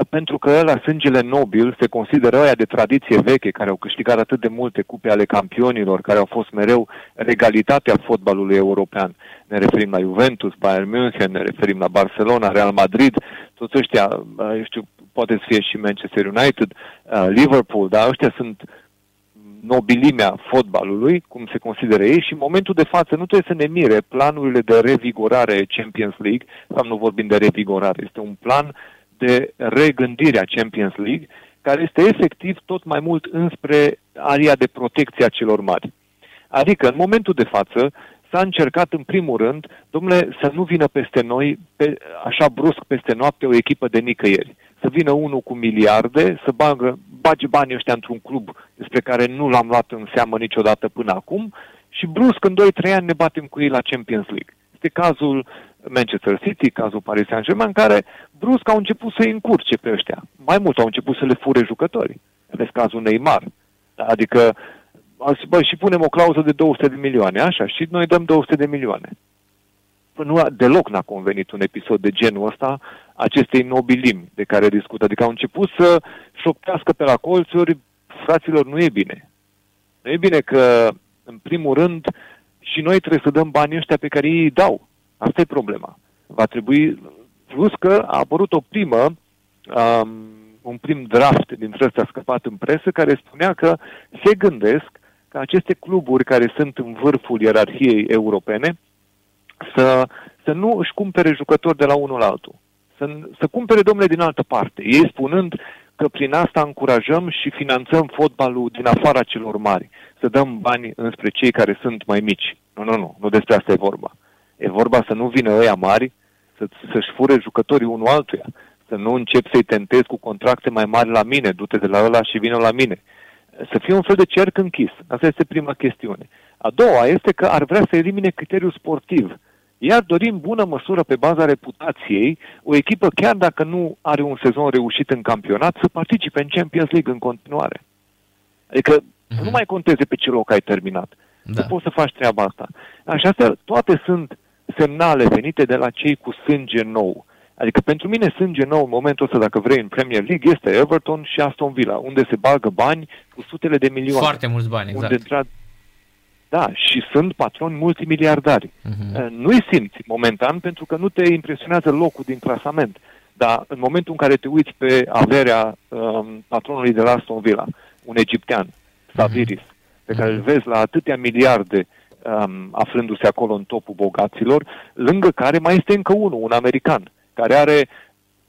Pentru că la sângele nobil se consideră ăia de tradiție veche, care au câștigat atât de multe cupe ale campionilor, care au fost mereu regalitatea fotbalului european. Ne referim la Juventus, Bayern München, ne referim la Barcelona, Real Madrid, toți ăștia, uh, eu știu, poate să fie și Manchester United, uh, Liverpool, dar ăștia sunt nobilimea fotbalului, cum se consideră ei, și în momentul de față nu trebuie să ne mire planurile de revigorare Champions League, sau nu vorbim de revigorare, este un plan de regândire a Champions League, care este efectiv tot mai mult înspre aria de protecție a celor mari. Adică, în momentul de față, s-a încercat în primul rând, domnule, să nu vină peste noi, pe, așa brusc peste noapte, o echipă de nicăieri. Să vină unul cu miliarde, să bagă, bage banii ăștia într-un club despre care nu l-am luat în seamă niciodată până acum și brusc în 2-3 ani ne batem cu ei la Champions League. Este cazul Manchester City, cazul Paris Saint-Germain, care brusc au început să-i încurce pe ăștia. Mai mult au început să le fure jucători. Vezi cazul Neymar. Adică bă, și punem o clauză de 200 de milioane, așa, și noi dăm 200 de milioane. Păi Nu a, deloc n-a convenit un episod de genul ăsta acestei nobilimi de care discută. Adică au început să șoptească pe la colțuri, fraților, nu e bine. Nu e bine că, în primul rând, și noi trebuie să dăm banii ăștia pe care ei îi dau. Asta e problema. Va trebui, plus că a apărut o primă, um, un prim draft dintre ăsta scăpat în presă, care spunea că se gândesc ca aceste cluburi care sunt în vârful ierarhiei europene să, să nu își cumpere jucători de la unul la altul. Să, să cumpere domnule din altă parte. Ei spunând că prin asta încurajăm și finanțăm fotbalul din afara celor mari, să dăm bani înspre cei care sunt mai mici. Nu, nu, nu, nu despre asta e vorba. E vorba să nu vină ăia mari să, să-și fure jucătorii unul altuia, să nu încep să-i tentez cu contracte mai mari la mine, du-te de la ăla și vină la mine. Să fie un fel de cerc închis. Asta este prima chestiune. A doua este că ar vrea să elimine criteriul sportiv. Iar dorim bună măsură pe baza reputației o echipă, chiar dacă nu are un sezon reușit în campionat, să participe în Champions League în continuare. Adică uh-huh. să nu mai conteze pe ce loc ai terminat. Da. Nu poți să faci treaba asta. Așa, astea toate sunt semnale venite de la cei cu sânge nou. Adică pentru mine sânge nou în momentul ăsta, dacă vrei, în Premier League, este Everton și Aston Villa, unde se bagă bani cu sutele de milioane. Foarte mulți bani, exact. Unde, da, și sunt patroni multimiliardari. Uh-huh. Nu-i simți momentan pentru că nu te impresionează locul din clasament. Dar în momentul în care te uiți pe averea um, patronului de la Aston Villa, un egiptean, Saviris, uh-huh. pe care îl vezi la atâtea miliarde um, aflându-se acolo în topul bogaților, lângă care mai este încă unul, un american, care are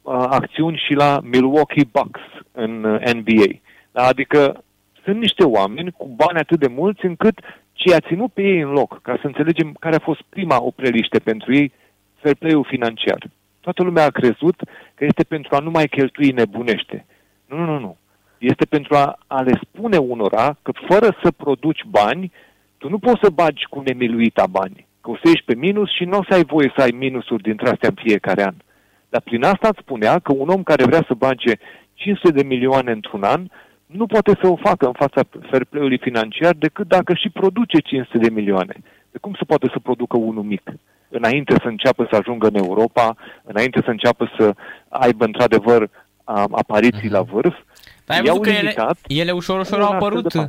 uh, acțiuni și la Milwaukee Bucks în uh, NBA. Da? Adică sunt niște oameni cu bani atât de mulți încât ce a ținut pe ei în loc, ca să înțelegem care a fost prima opreliște pentru ei, fair play-ul financiar. Toată lumea a crezut că este pentru a nu mai cheltui nebunește. Nu, nu, nu, nu. Este pentru a, a le spune unora că fără să produci bani, tu nu poți să bagi cu nemiluita bani. Că o să ieși pe minus și nu o să ai voie să ai minusuri dintre astea în fiecare an. Dar prin asta îți spunea că un om care vrea să bage 500 de milioane într-un an nu poate să o facă în fața fair play-ului financiar decât dacă și produce 500 de milioane. De cum se poate să producă unul mic? Înainte să înceapă să ajungă în Europa, înainte să înceapă să aibă într-adevăr apariții uh-huh. la vârf, Dar ai văzut că ele, ele ușor, ușor au apărut, uh,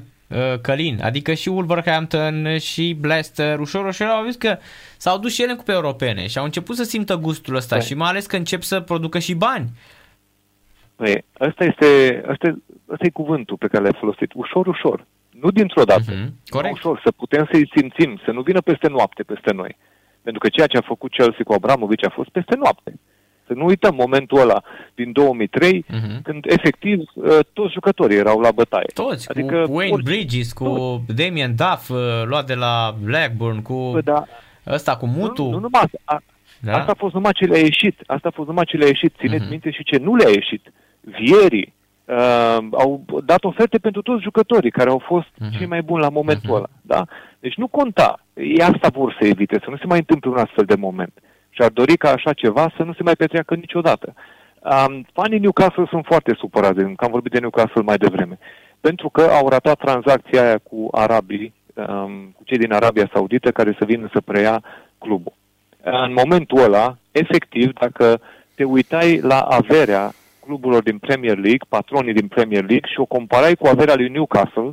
Călin, adică și Wolverhampton și Leicester, ușor, ușor au văzut că s-au dus și ele în cupe europene și au început să simtă gustul ăsta da. și mai ales că încep să producă și bani. Păi, ăsta este, ăsta, ăsta e cuvântul pe care l-ai folosit. Ușor, ușor. Nu dintr-o dată. Uh-huh. Corect. Ușor, să putem să-i simțim, să nu vină peste noapte peste noi. Pentru că ceea ce a făcut Chelsea cu Abramovic a fost peste noapte. Să nu uităm momentul ăla din 2003, uh-huh. Mhm. când efectiv uh, toți jucătorii erau la bătaie. Toți, adică, cu Wayne orice, Bridges, cu toți. Damien Duff, uh, luat de la Blackburn, cu Bă, da. ăsta cu Mutu. Nu, nu numai asta. A, da? Asta a fost numai ce le-a ieșit. Asta a fost numai ce le-a ieșit. Țineți uh-huh. minte și ce nu le-a ieșit. Vieri, uh, au dat oferte pentru toți jucătorii care au fost uh-huh. cei mai buni la momentul uh-huh. ăla. Da? Deci nu conta. Ei asta vor să evite, să nu se mai întâmple un astfel de moment. Și ar dori ca așa ceva să nu se mai petreacă niciodată. Um, fanii Newcastle sunt foarte supărați, că am vorbit de Newcastle mai devreme, pentru că au ratat tranzacția aia cu arabii, um, cu cei din Arabia Saudită care să vină să preia clubul. În momentul ăla, efectiv, dacă te uitai la averea cluburilor din Premier League, patronii din Premier League și o comparai cu averea lui Newcastle,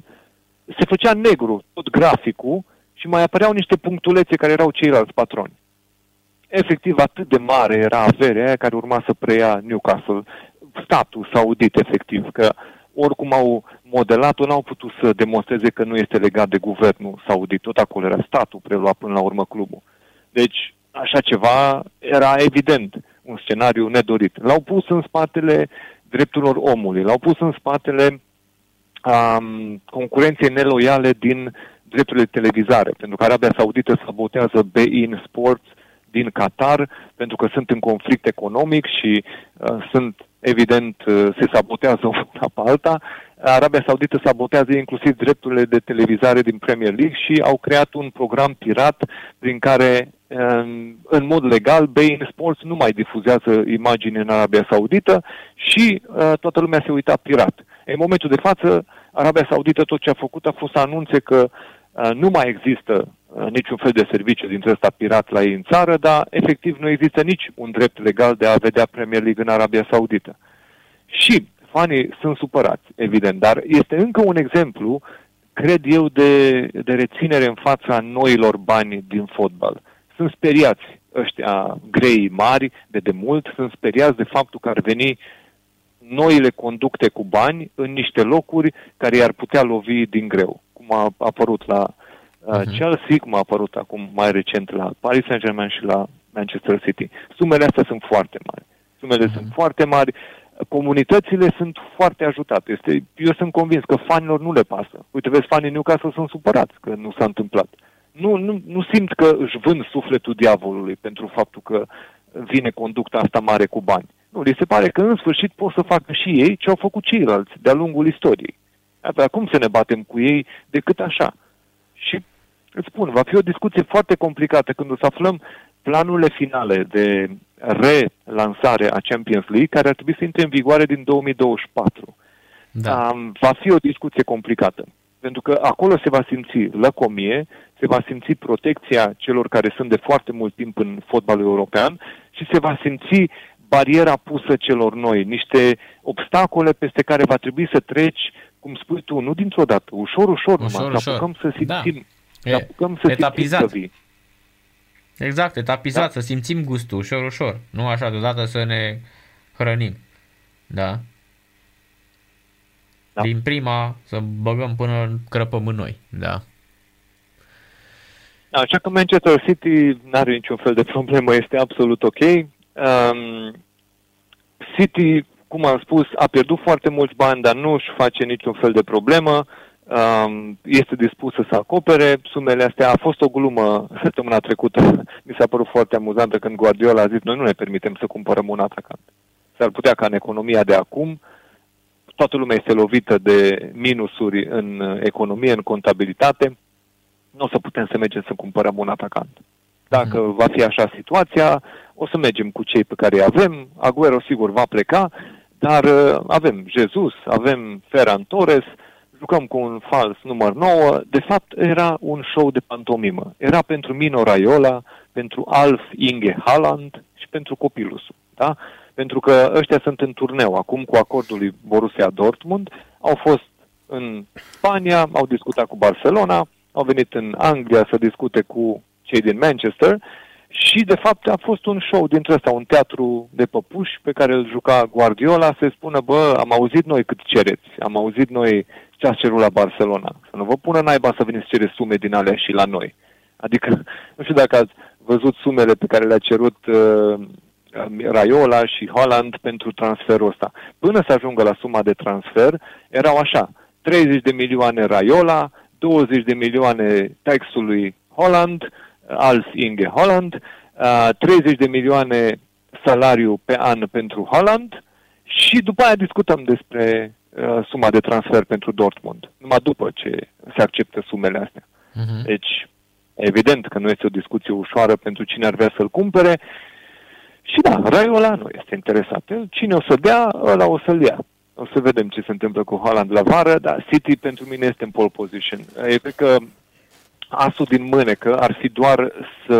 se făcea negru tot graficul și mai apăreau niște punctulețe care erau ceilalți patroni. Efectiv, atât de mare era averea aia care urma să preia Newcastle, statul saudit, efectiv, că oricum au modelat-o, n-au putut să demonstreze că nu este legat de guvernul saudit, tot acolo era statul prelua până la urmă clubul. Deci, așa ceva era evident un scenariu nedorit. L-au pus în spatele drepturilor omului, l-au pus în spatele um, concurenței neloiale din drepturile de televizare, pentru că Arabia Saudită sabotează BIN Sports din Qatar, pentru că sunt în conflict economic și uh, sunt, evident, uh, se sabotează una pe alta. Arabia Saudită sabotează inclusiv drepturile de televizare din Premier League și au creat un program pirat prin care în mod legal, Bein Sports nu mai difuzează imagini în Arabia Saudită și uh, toată lumea se uita pirat. În momentul de față, Arabia Saudită tot ce a făcut a fost să anunțe că uh, nu mai există uh, niciun fel de serviciu dintre ăsta pirat la ei în țară, dar efectiv nu există nici un drept legal de a vedea Premier League în Arabia Saudită. Și fanii sunt supărați, evident, dar este încă un exemplu, cred eu, de, de reținere în fața noilor bani din fotbal sunt speriați ăștia grei mari de demult, sunt speriați de faptul că ar veni noile conducte cu bani în niște locuri care i-ar putea lovi din greu, cum a apărut la uh, uh-huh. Chelsea, cum a apărut acum mai recent la Paris Saint-Germain și la Manchester City. Sumele astea sunt foarte mari. Sumele uh-huh. sunt foarte mari. Comunitățile sunt foarte ajutate. Este, eu sunt convins că fanilor nu le pasă. Uite, vezi, fanii Newcastle sunt supărați că nu s-a întâmplat. Nu, nu, nu simt că își vând sufletul diavolului pentru faptul că vine conducta asta mare cu bani. Nu, li se pare că în sfârșit pot să facă și ei ce au făcut ceilalți de-a lungul istoriei. Iată, cum să ne batem cu ei decât așa? Și îți spun, va fi o discuție foarte complicată când o să aflăm planurile finale de relansare a Champions League, care ar trebui să intre în vigoare din 2024. Da. Um, va fi o discuție complicată, pentru că acolo se va simți lăcomie, se va simți protecția celor care sunt de foarte mult timp în fotbalul european și se va simți bariera pusă celor noi, niște obstacole peste care va trebui să treci, cum spui tu, nu dintr-o dată, ușor, ușor, ușor numai, ușor. să apucăm să da. simțim, da. să apucăm să etapizat. simțim să Exact, etapizat, da. să simțim gustul ușor, ușor. Nu așa deodată să ne hrănim. Da? da. Din prima să băgăm până crăpăm în noi. Da. Așa că Manchester City nu are niciun fel de problemă, este absolut ok. Um, City, cum am spus, a pierdut foarte mulți bani, dar nu își face niciun fel de problemă. Um, este dispusă să acopere sumele astea. A fost o glumă săptămâna trecută. Mi s-a părut foarte amuzantă când Guardiola a zis noi nu ne permitem să cumpărăm un atacant. S-ar putea ca în economia de acum toată lumea este lovită de minusuri în economie, în contabilitate. Nu o să putem să mergem să cumpărăm un atacant. Dacă mm. va fi așa situația, o să mergem cu cei pe care îi avem. Aguero sigur va pleca, dar uh, avem Jesus, avem Ferran Torres, jucăm cu un fals număr 9. De fapt, era un show de pantomimă. Era pentru Mino Raiola, pentru Alf Inge Haaland și pentru copilul Da? Pentru că ăștia sunt în turneu acum cu acordul lui Borussia Dortmund. Au fost în Spania, au discutat cu Barcelona, au venit în Anglia să discute cu cei din Manchester și, de fapt, a fost un show dintre ăsta, un teatru de păpuși pe care îl juca Guardiola, să spună, bă, am auzit noi cât cereți, am auzit noi ce ați cerut la Barcelona. Să nu vă pună naiba să veniți cere sume din alea și la noi. Adică, nu știu dacă ați văzut sumele pe care le-a cerut uh, Raiola și Holland pentru transferul ăsta. Până să ajungă la suma de transfer, erau așa, 30 de milioane Raiola, 20 de milioane textului Holland, Alf Inge Holland, 30 de milioane salariu pe an pentru Holland și după aia discutăm despre suma de transfer pentru Dortmund, numai după ce se acceptă sumele astea. Uh-huh. Deci, evident că nu este o discuție ușoară pentru cine ar vrea să-l cumpere și da, Raiola nu este interesat. Cine o să dea, ăla o să-l ia. O să vedem ce se întâmplă cu Holland la vară, dar City pentru mine este în pole position. Eu cred că asul din mânecă ar fi doar să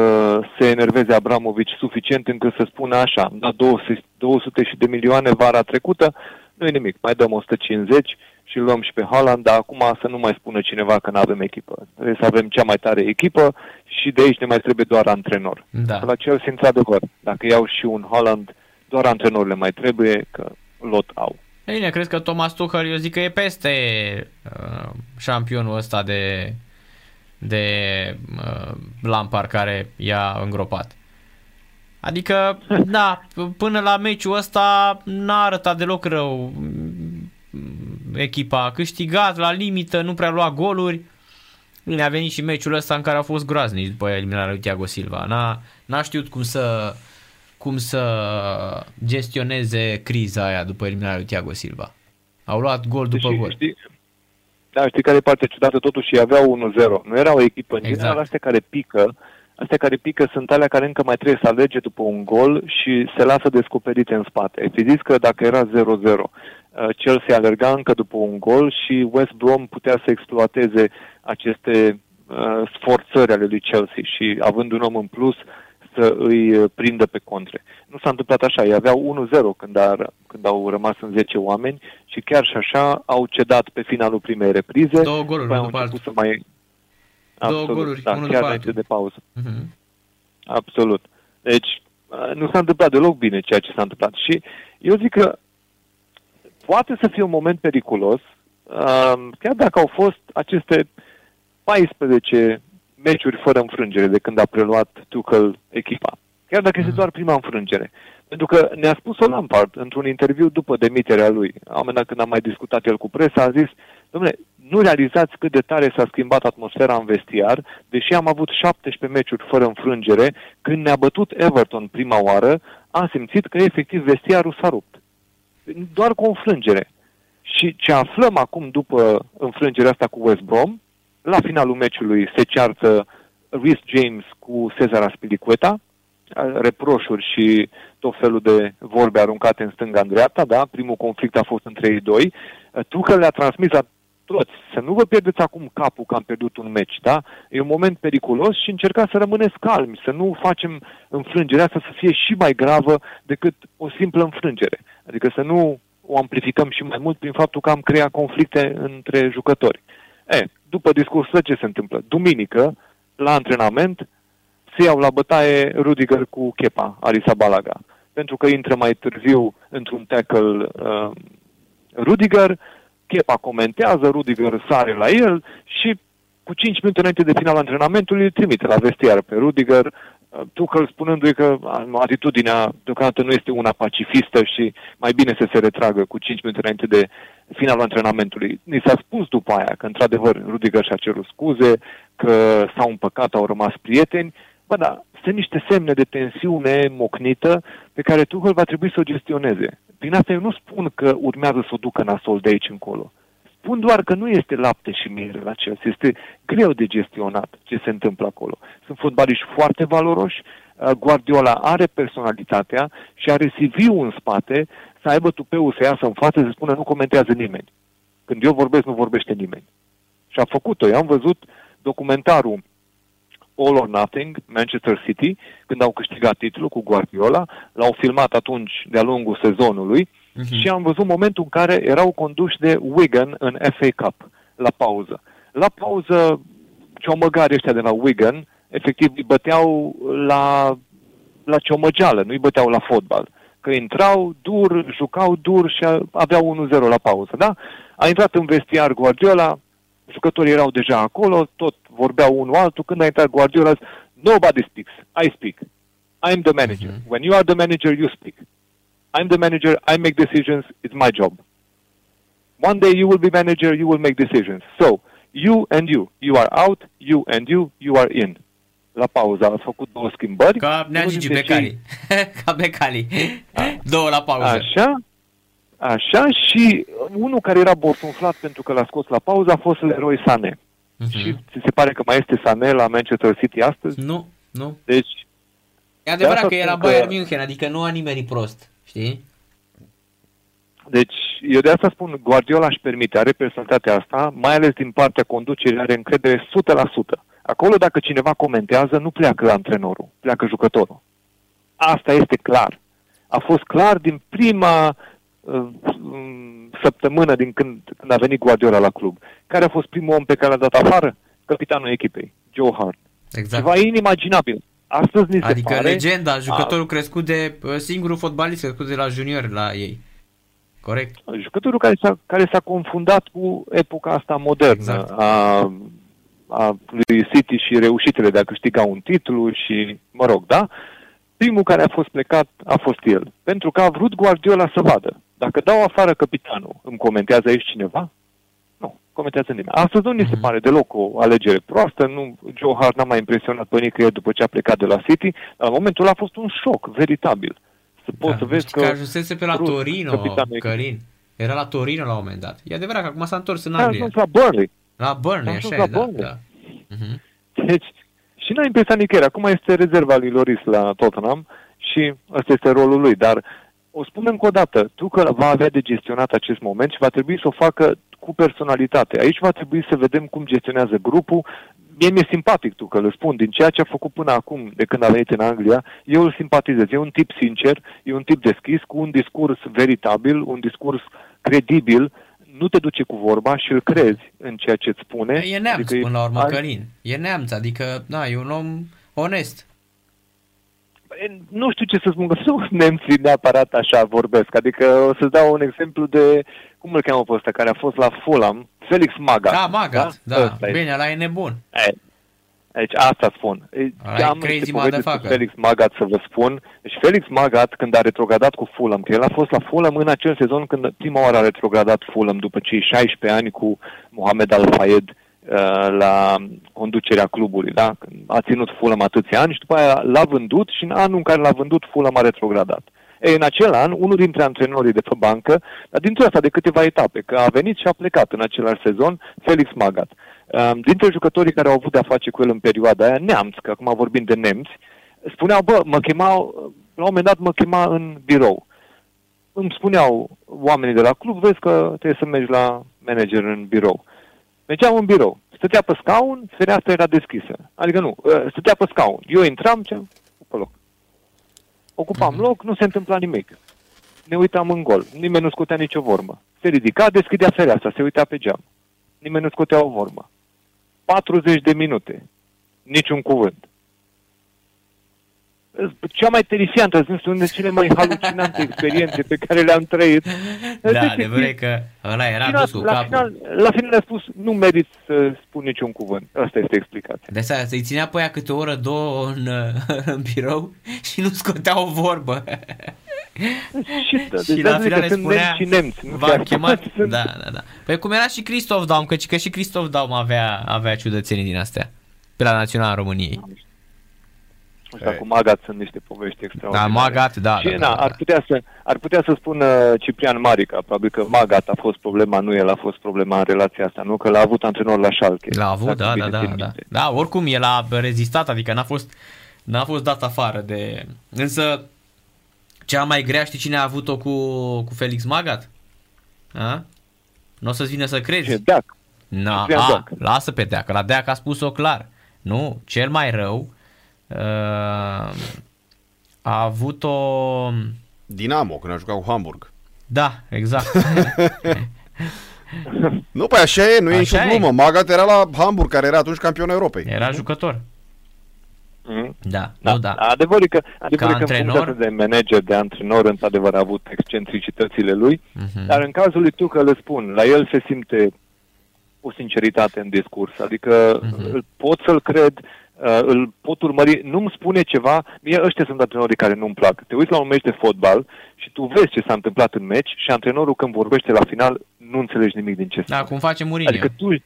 se enerveze Abramovici suficient încât să spună așa, da 200, 200 și de milioane vara trecută, nu e nimic, mai dăm 150 și luăm și pe Holland, dar acum să nu mai spună cineva că nu avem echipă. Trebuie să avem cea mai tare echipă și de aici ne mai trebuie doar antrenor. Da. La Chelsea, într-adevăr, dacă iau și un Holland, doar antrenorile mai trebuie, că lot au. Bine, cred că Thomas Tuchel, eu zic că e peste uh, șampionul ăsta de de uh, Lampard care i-a îngropat. Adică, da, până la meciul ăsta n-a arătat deloc rău echipa. A câștigat la limită, nu prea lua goluri. Bine, a venit și meciul ăsta în care a fost groaznic după eliminarea lui Thiago Silva. N-a, n-a știut cum să, cum să gestioneze criza aia după eliminarea lui Thiago Silva. Au luat gol după știi, gol. Știi, da, știi care e partea ciudată? Totuși aveau 1-0. Nu era o echipă. În exact. general, astea care pică, astea care pică sunt alea care încă mai trebuie să alege după un gol și se lasă descoperite în spate. Ai zis că dacă era 0-0, uh, Chelsea alerga încă după un gol și West Brom putea să exploateze aceste uh, sforțări ale lui Chelsea și având un om în plus să îi uh, prindă pe contre. Nu s-a întâmplat așa, ei aveau 1-0 când, a, când au rămas în 10 oameni și chiar și așa au cedat pe finalul primei reprize. Două goluri, unul după altul. Să mai... Absolut, Două goluri, da, unul chiar după altul. de pauză. Uh-huh. Absolut. Deci, uh, nu s-a întâmplat deloc bine ceea ce s-a întâmplat. Și eu zic că poate să fie un moment periculos, uh, chiar dacă au fost aceste 14 meciuri fără înfrângere de când a preluat Tuchel echipa. Chiar dacă este mm. doar prima înfrângere. Pentru că ne-a spus-o Lampard într-un interviu după demiterea lui. La un moment dat, când am mai discutat el cu presa, a zis, domnule, nu realizați cât de tare s-a schimbat atmosfera în vestiar, deși am avut 17 meciuri fără înfrângere, când ne-a bătut Everton prima oară, am simțit că efectiv vestiarul s-a rupt. Doar cu o înfrângere. Și ce aflăm acum după înfrângerea asta cu West Brom, la finalul meciului se ceartă Rhys James cu Cezar Aspilicueta, reproșuri și tot felul de vorbe aruncate în stânga în dreapta, da? Primul conflict a fost între ei doi. Tuchel le-a transmis la toți să nu vă pierdeți acum capul că am pierdut un meci, da? E un moment periculos și încercați să rămâneți calmi, să nu facem înfrângerea asta să fie și mai gravă decât o simplă înfrângere. Adică să nu o amplificăm și mai mult prin faptul că am creat conflicte între jucători. E, după discursul ce se întâmplă? Duminică, la antrenament, se iau la bătaie Rudiger cu Kepa, Arisa Balaga. Pentru că intră mai târziu într-un tackle uh, Rudiger, Kepa comentează, Rudiger sare la el și cu 5 minute înainte de final antrenamentului îl trimite la vestiar pe Rudiger, uh, Tuchel spunându-i că atitudinea deocamdată nu este una pacifistă și mai bine să se retragă cu 5 minute înainte de finalul antrenamentului. Ni s-a spus după aia că într-adevăr Rudiger și-a cerut scuze, că s-au împăcat, au rămas prieteni, Bă, da, sunt niște semne de tensiune mocnită pe care Tuchel va trebui să o gestioneze. Prin asta eu nu spun că urmează să o ducă nasol de aici încolo. Spun doar că nu este lapte și miere la Chelsea. Este greu de gestionat ce se întâmplă acolo. Sunt fotbaliști foarte valoroși, uh, Guardiola are personalitatea și are CV-ul în spate să aibă tupeul să iasă în față să spună nu comentează nimeni. Când eu vorbesc, nu vorbește nimeni. Și a făcut-o. Eu am văzut documentarul All or Nothing, Manchester City, când au câștigat titlul cu Guardiola, l-au filmat atunci de-a lungul sezonului uh-huh. și am văzut momentul în care erau conduși de Wigan în FA Cup, la pauză. La pauză, ciomăgari ăștia de la Wigan, efectiv îi băteau la, la ciomăgeală, nu îi băteau la fotbal. Că intrau dur, jucau dur și aveau 1-0 la pauză, da? A intrat în vestiar Guardiola, jucătorii erau deja acolo, tot vorbeau unul altul, când a intrat Guardiola, nobody speaks, I speak. I'm the manager. Uh-huh. When you are the manager, you speak. I'm the manager, I make decisions, it's my job. One day you will be manager, you will make decisions. So, you and you, you are out, you and you, you are in. La pauză a făcut două schimbări. Ca Neagici Becali. Ca Becali. Două la pauză. Așa. Așa și unul care era borsunflat pentru că l-a scos la pauză a fost Leroy Sané. Uh-huh. Și ți se pare că mai este Sané la Manchester City astăzi? Nu, nu. Deci... E adevărat că e la Bayern că... München, adică nu a nimeni prost, știi? Deci, eu de asta spun, Guardiola își permite, are personalitatea asta, mai ales din partea conducerii, are încredere 100%. Acolo, dacă cineva comentează, nu pleacă antrenorul, pleacă jucătorul. Asta este clar. A fost clar din prima uh, săptămână din când, când a venit Guardiola la club. Care a fost primul om pe care l-a dat afară? Capitanul echipei, Joe Hart. Exact. Ceva inimaginabil. Astăzi ni se adică pare... legenda, jucătorul a... crescut de singurul fotbalist crescut de la junior la ei. Corect. Jucătorul care s-a, care s-a confundat cu epoca asta modernă exact. a, a lui City și reușitele de a câștiga un titlu și, mă rog, da? Primul care a fost plecat a fost el. Pentru că a vrut Guardiola să vadă. Dacă dau afară capitanul, îmi comentează aici cineva? Nu, comentează nimeni. Astăzi nu ni se mhm. pare deloc o alegere proastă, nu, Joe Hart n-a mai impresionat pe nicăieri după ce a plecat de la City, dar în momentul ăla a fost un șoc veritabil. Să poți da, să vezi că... că ajunsese pe la Torino, Călin. Era la Torino la un moment dat. E adevărat că acum s-a întors în Anglia. A la Burnley. La Burnley, așa la e, da, Burnley. da. Uh-huh. Deci, și n-a impresionat nicăieri. Acum este rezerva lui Loris la Tottenham și ăsta este rolul lui, dar o spun încă o dată, tu că va avea de gestionat acest moment și va trebui să o facă cu personalitate. Aici va trebui să vedem cum gestionează grupul. Mie mi-e simpatic tu că îl spun, din ceea ce a făcut până acum de când a venit în Anglia, eu îl simpatizez. E un tip sincer, e un tip deschis, cu un discurs veritabil, un discurs credibil, nu te duce cu vorba și îl crezi în ceea ce îți spune. E neamț adică până la urmă, Călin. E neamț, adică, da, e un om onest nu știu ce să spun, că nu nemții neapărat așa vorbesc. Adică o să dau un exemplu de, cum îl cheamă pe ăsta, care a fost la Fulham, Felix Magat. Da, Magat, da, da. Bine, ăla e nebun. E, Deci asta spun. Ai Am crazy niște povești despre motherfucker. Felix Magath să vă spun. Deci Felix Magath când a retrogradat cu Fulham, că el a fost la Fulham în acel sezon când prima oară a retrogradat Fulham după cei 16 ani cu Mohamed Al-Fayed uh, la conducerea clubului, da? Când a ținut Fulham atâția ani și după aia l-a vândut și în anul în care l-a vândut Fulham a retrogradat. Ei, în acel an, unul dintre antrenorii de pe bancă, dar dintr-o asta de câteva etape, că a venit și a plecat în același sezon, Felix Magath. Um, dintre jucătorii care au avut de-a face cu el în perioada aia, neamț, că acum vorbim de nemți, spuneau, bă, mă chemau, la un moment dat mă chema în birou. Îmi spuneau oamenii de la club, vezi că trebuie să mergi la manager în birou. Mergeam în birou. Stătea pe scaun, fereastra era deschisă. Adică nu, ă, stătea pe scaun. Eu intram, ce pe loc. Ocupam loc, nu se întâmpla nimic. Ne uitam în gol. Nimeni nu scotea nicio vorbă. Se ridica, deschidea fereastra, se uita pe geam. Nimeni nu scotea o vorbă. 40 de minute. Niciun cuvânt. Cea mai terifiantă, sunt una dintre cele mai halucinante experiențe pe care le-am trăit. Da, Efectiv, adevărul e că ăla era final- dus cu la, capul. final, la final a spus, nu merit să spun niciun cuvânt. Asta este explicația. De asta să-i ținea pe aia câte o oră, două în, în birou și nu scotea o vorbă. Și, da, și deci la asta zic final că îi sunt spunea, nemți și nemți. nu v-am chiar chemat, toți sunt- da, da, da. Păi cum era și Christoph Daum, că, că și Christoph Daum avea, avea ciudățenii din astea, pe la Naționala României. Ăsta cu Magat sunt niște povești Da, extraordinare. Magat, da, și da, na, da, ar, putea să, ar putea să spună Ciprian Marica, probabil că Magat a fost problema, nu el a fost problema în relația asta, nu? Că l-a avut antrenor la Schalke. L-a avut, Dacă da, bine da, da, țin da. minte. Da, oricum el a rezistat, adică n-a fost, n-a fost dat afară de... Însă, cea mai grea știi cine a avut-o cu, cu Felix Magat? A? Nu o să-ți vină să crezi. Ce, Deac. Na, Ciprian a, Deac. lasă pe Deac, la Deac a spus-o clar. Nu, cel mai rău uh, a avut-o... Dinamo, când a jucat cu Hamburg. Da, exact. Nu, păi așa e, nu e Așa nicio e. glumă. Magat era la Hamburg, care era atunci campion Europei. Era jucător. Mhm. Da, Da, nu da. Adevărul e că, adevărul e că în antrenor? funcția de manager, de antrenor, într-adevăr a avut excentricitățile lui, Mhm. dar în cazul lui Tucă le spun, la el se simte o sinceritate în discurs, adică Mhm. îl pot să-l cred, uh, îl pot urmări, nu-mi spune ceva, mie ăștia sunt antrenorii care nu-mi plac. Te uiți la un meci de fotbal și tu vezi ce s-a întâmplat în meci și antrenorul când vorbește la final nu înțelegi nimic din ce spune. Da, cum face Mourinho. Adică tu...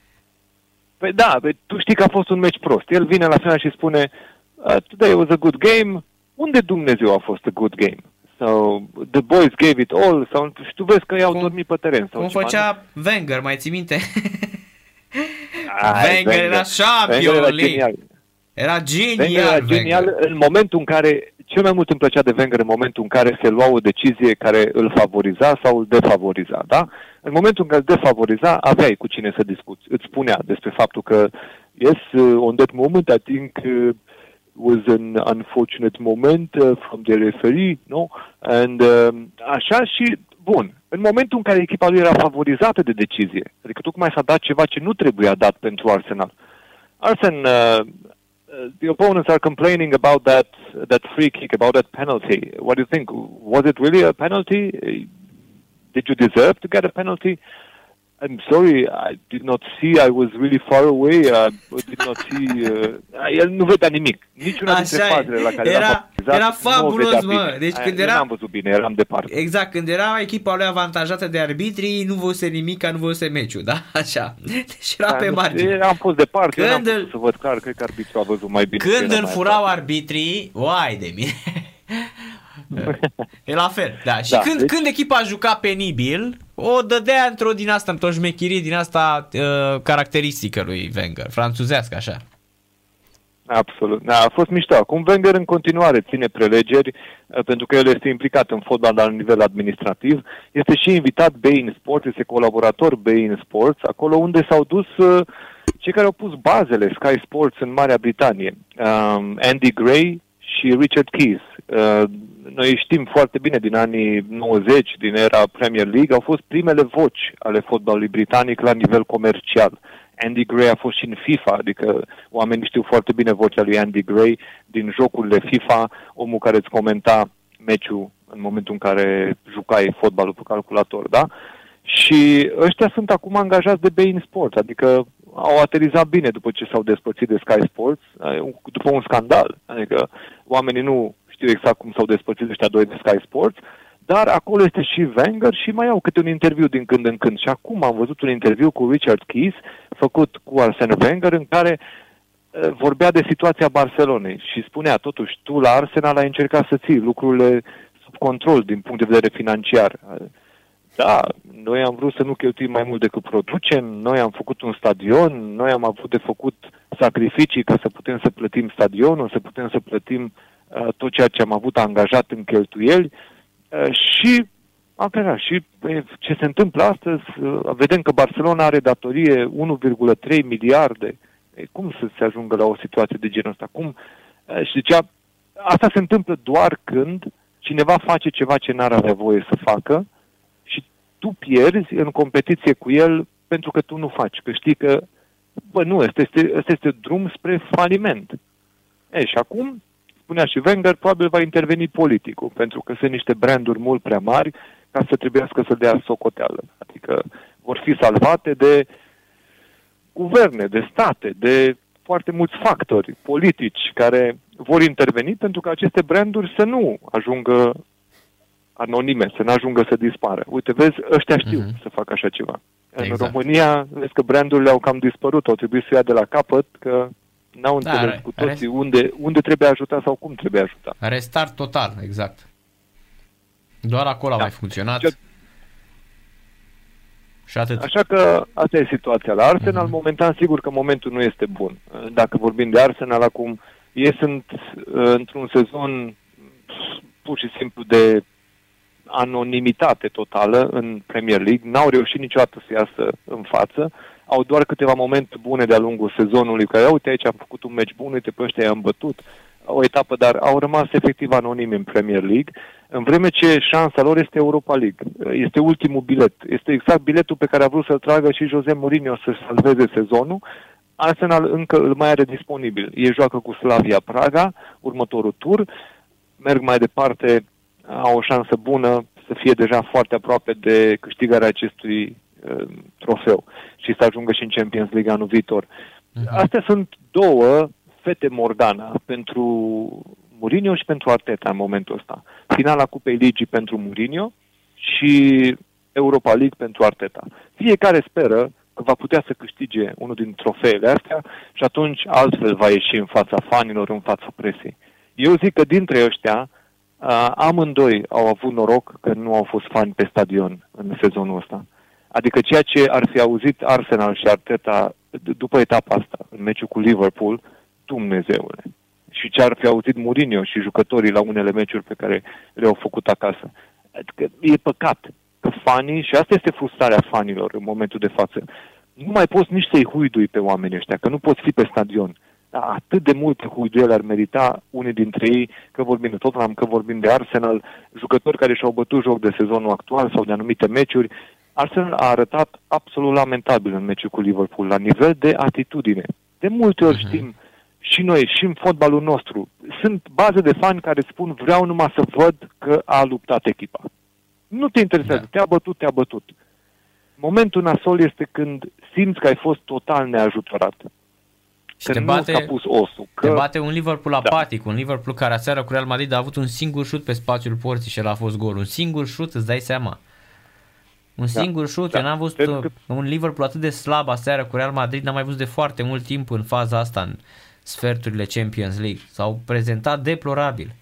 Păi da, păi tu știi că a fost un meci prost. El vine la final și spune uh, Today was a good game. Unde Dumnezeu a fost a good game? Sau the boys gave it all? Sau și tu vezi că i-au Cum- dormit pe teren. Sau Cum ceva, făcea Wenger, mai ții minte? Ai, Wenger era champion Wenger era League. genial. Era Wenger genial, era genial Wenger. în momentul în care, cel mai mult îmi plăcea de Wenger în momentul în care se lua o decizie care îl favoriza sau îl defavoriza, da? În momentul în care îl defavoriza, aveai cu cine să discuți. Îți spunea despre faptul că, yes, uh, on that moment, I think uh, was an unfortunate moment uh, from the referee, no? And uh, așa și, bun, în momentul în care echipa lui era favorizată de decizie, adică tocmai s-a dat ceva ce nu trebuia dat pentru Arsenal, Arsenal, uh, uh, the opponents are complaining about that that free kick, about that penalty. What do you think? Was it really a penalty? Uh, Did you deserve to get a penalty? I'm sorry, I did not see. I was really far away. I did not see. Uh, el nu vedea nimic. Niciuna dintre Așa e. fazele la care Era- l-am favorizat era nu o fabulos, vedea mă. bine. Deci Aia, când eu era- n-am văzut bine, eram departe. Exact, când era echipa lui avantajată de arbitrii, nu văzuse nimic, nu văzuse meciul, da? Așa. Deci era pe Da, nu știu, margine. Am fost departe, eu n-am Când îl- putut să văd clar, cred că arbitru a văzut mai bine. Când Era îl mai furau aproape. arbitrii, oai de mine. e la fel, da. Și Da, când, deci- când echipa juca penibil, o dădea într-o din asta, într-o șmechirie din asta uh, caracteristică lui Wenger, franțuzească așa. Absolut. Da, a fost mișto. Acum Wenger în continuare ține prelegeri uh, pentru că el este implicat în fotbal la nivel administrativ. Este și invitat Bein Sports, este colaborator Bein Sports, acolo unde s-au dus uh, cei care au pus bazele Sky Sports în Marea Britanie. Um, Andy Gray și Richard Keys. Uh, noi știm foarte bine din anii 90, din era Premier League, au fost primele voci ale fotbalului britanic la nivel comercial. Andy Gray a fost și în FIFA, adică oamenii știu foarte bine vocea lui Andy Gray din jocurile FIFA, omul care îți comenta meciul în momentul în care jucai fotbalul pe calculator, da? Și ăștia sunt acum angajați de Bein Sports, adică au aterizat bine după ce s-au despărțit de Sky Sports, după un scandal. Adică oamenii nu știu exact cum s-au despărțit ăștia doi de Sky Sports, dar acolo este și Wenger și mai au câte un interviu din când în când. Și acum am văzut un interviu cu Richard Keys, făcut cu Arsene Wenger, în care uh, vorbea de situația Barcelonei și spunea, totuși, tu la Arsenal ai încercat să ții lucrurile sub control din punct de vedere financiar. Da, noi am vrut să nu cheltuim mai mult decât producem, noi am făcut un stadion, noi am avut de făcut sacrificii ca să putem să plătim stadionul, să putem să plătim uh, tot ceea ce am avut angajat în cheltuieli uh, și am plecat. Și ce se întâmplă astăzi, uh, vedem că Barcelona are datorie 1,3 miliarde. E, cum să se ajungă la o situație de genul ăsta? Cum? Uh, și zicea, asta se întâmplă doar când cineva face ceva ce n-ar avea voie să facă și tu pierzi în competiție cu el pentru că tu nu faci, că știi că, bă, nu, ăsta este, ăsta este drum spre faliment. E, și acum, spunea și Wenger, probabil va interveni politicul, pentru că sunt niște branduri mult prea mari ca să trebuiască să dea socoteală. Adică vor fi salvate de guverne, de state, de foarte mulți factori politici care vor interveni pentru că aceste branduri să nu ajungă anonime, să nu ajungă să dispară. Uite, vezi, ăștia știu uh-huh. să facă așa ceva. Exact. În România, vezi că brandurile au cam dispărut, au trebuit să ia de la capăt, că n-au da, înțeles cu toții rest... unde, unde trebuie ajuta sau cum trebuie ajuta. Restart total, exact. Doar acolo da. a mai funcționat. Ce... Și atât. Așa că asta e situația la Arsenal. Uh-huh. Momentan, sigur că momentul nu este bun. Dacă vorbim de Arsenal acum, ei sunt uh, într-un sezon pur și simplu de anonimitate totală în Premier League. N-au reușit niciodată să iasă în față. Au doar câteva momente bune de-a lungul sezonului, care, uite, aici am făcut un meci bun, uite, pe ăștia i-am bătut o etapă, dar au rămas efectiv anonimi în Premier League, în vreme ce șansa lor este Europa League. Este ultimul bilet. Este exact biletul pe care a vrut să-l tragă și Jose Mourinho să salveze sezonul. Arsenal încă îl mai are disponibil. Ei joacă cu Slavia Praga, următorul tur, merg mai departe, au o șansă bună să fie deja foarte aproape de câștigarea acestui uh, trofeu și să ajungă și în Champions League anul viitor. Uh-huh. Astea sunt două fete Morgana pentru Mourinho și pentru Arteta în momentul ăsta. Finala Cupei Ligii pentru Mourinho și Europa League pentru Arteta. Fiecare speră că va putea să câștige unul din trofeele astea și atunci altfel va ieși în fața fanilor, în fața presei. Eu zic că dintre ăștia, amândoi au avut noroc că nu au fost fani pe stadion în sezonul ăsta. Adică ceea ce ar fi auzit Arsenal și Arteta după etapa asta, în meciul cu Liverpool, Dumnezeule. Și ce ar fi auzit Mourinho și jucătorii la unele meciuri pe care le-au făcut acasă. Adică e păcat că fanii, și asta este frustrarea fanilor în momentul de față, nu mai poți nici să-i huidui pe oamenii ăștia, că nu poți fi pe stadion. Dar atât de multe huiduieli ar merita unii dintre ei, că vorbim de Tottenham, că vorbim de Arsenal, jucători care și-au bătut joc de sezonul actual sau de anumite meciuri. Arsenal a arătat absolut lamentabil în meciul cu Liverpool, la nivel de atitudine. De multe ori uh-huh. știm și noi, și în fotbalul nostru, sunt baze de fani care spun vreau numai să văd că a luptat echipa. Nu te interesează, da. te-a bătut, te-a bătut. Momentul nasol este când simți că ai fost total neajutorat. Și că te bate, nu pus osul. Că... Te bate un Liverpool da. apatic, da. un Liverpool care aseară cu Real Madrid a avut un singur șut pe spațiul porții și el a fost gol. Un singur șut, îți dai seama. Un da. singur șut, da. eu n-am văzut că... un Liverpool atât de slab aseară cu Real Madrid, n-am mai văzut de foarte mult timp în faza asta. În sferturile Champions League. S-au prezentat deplorabil.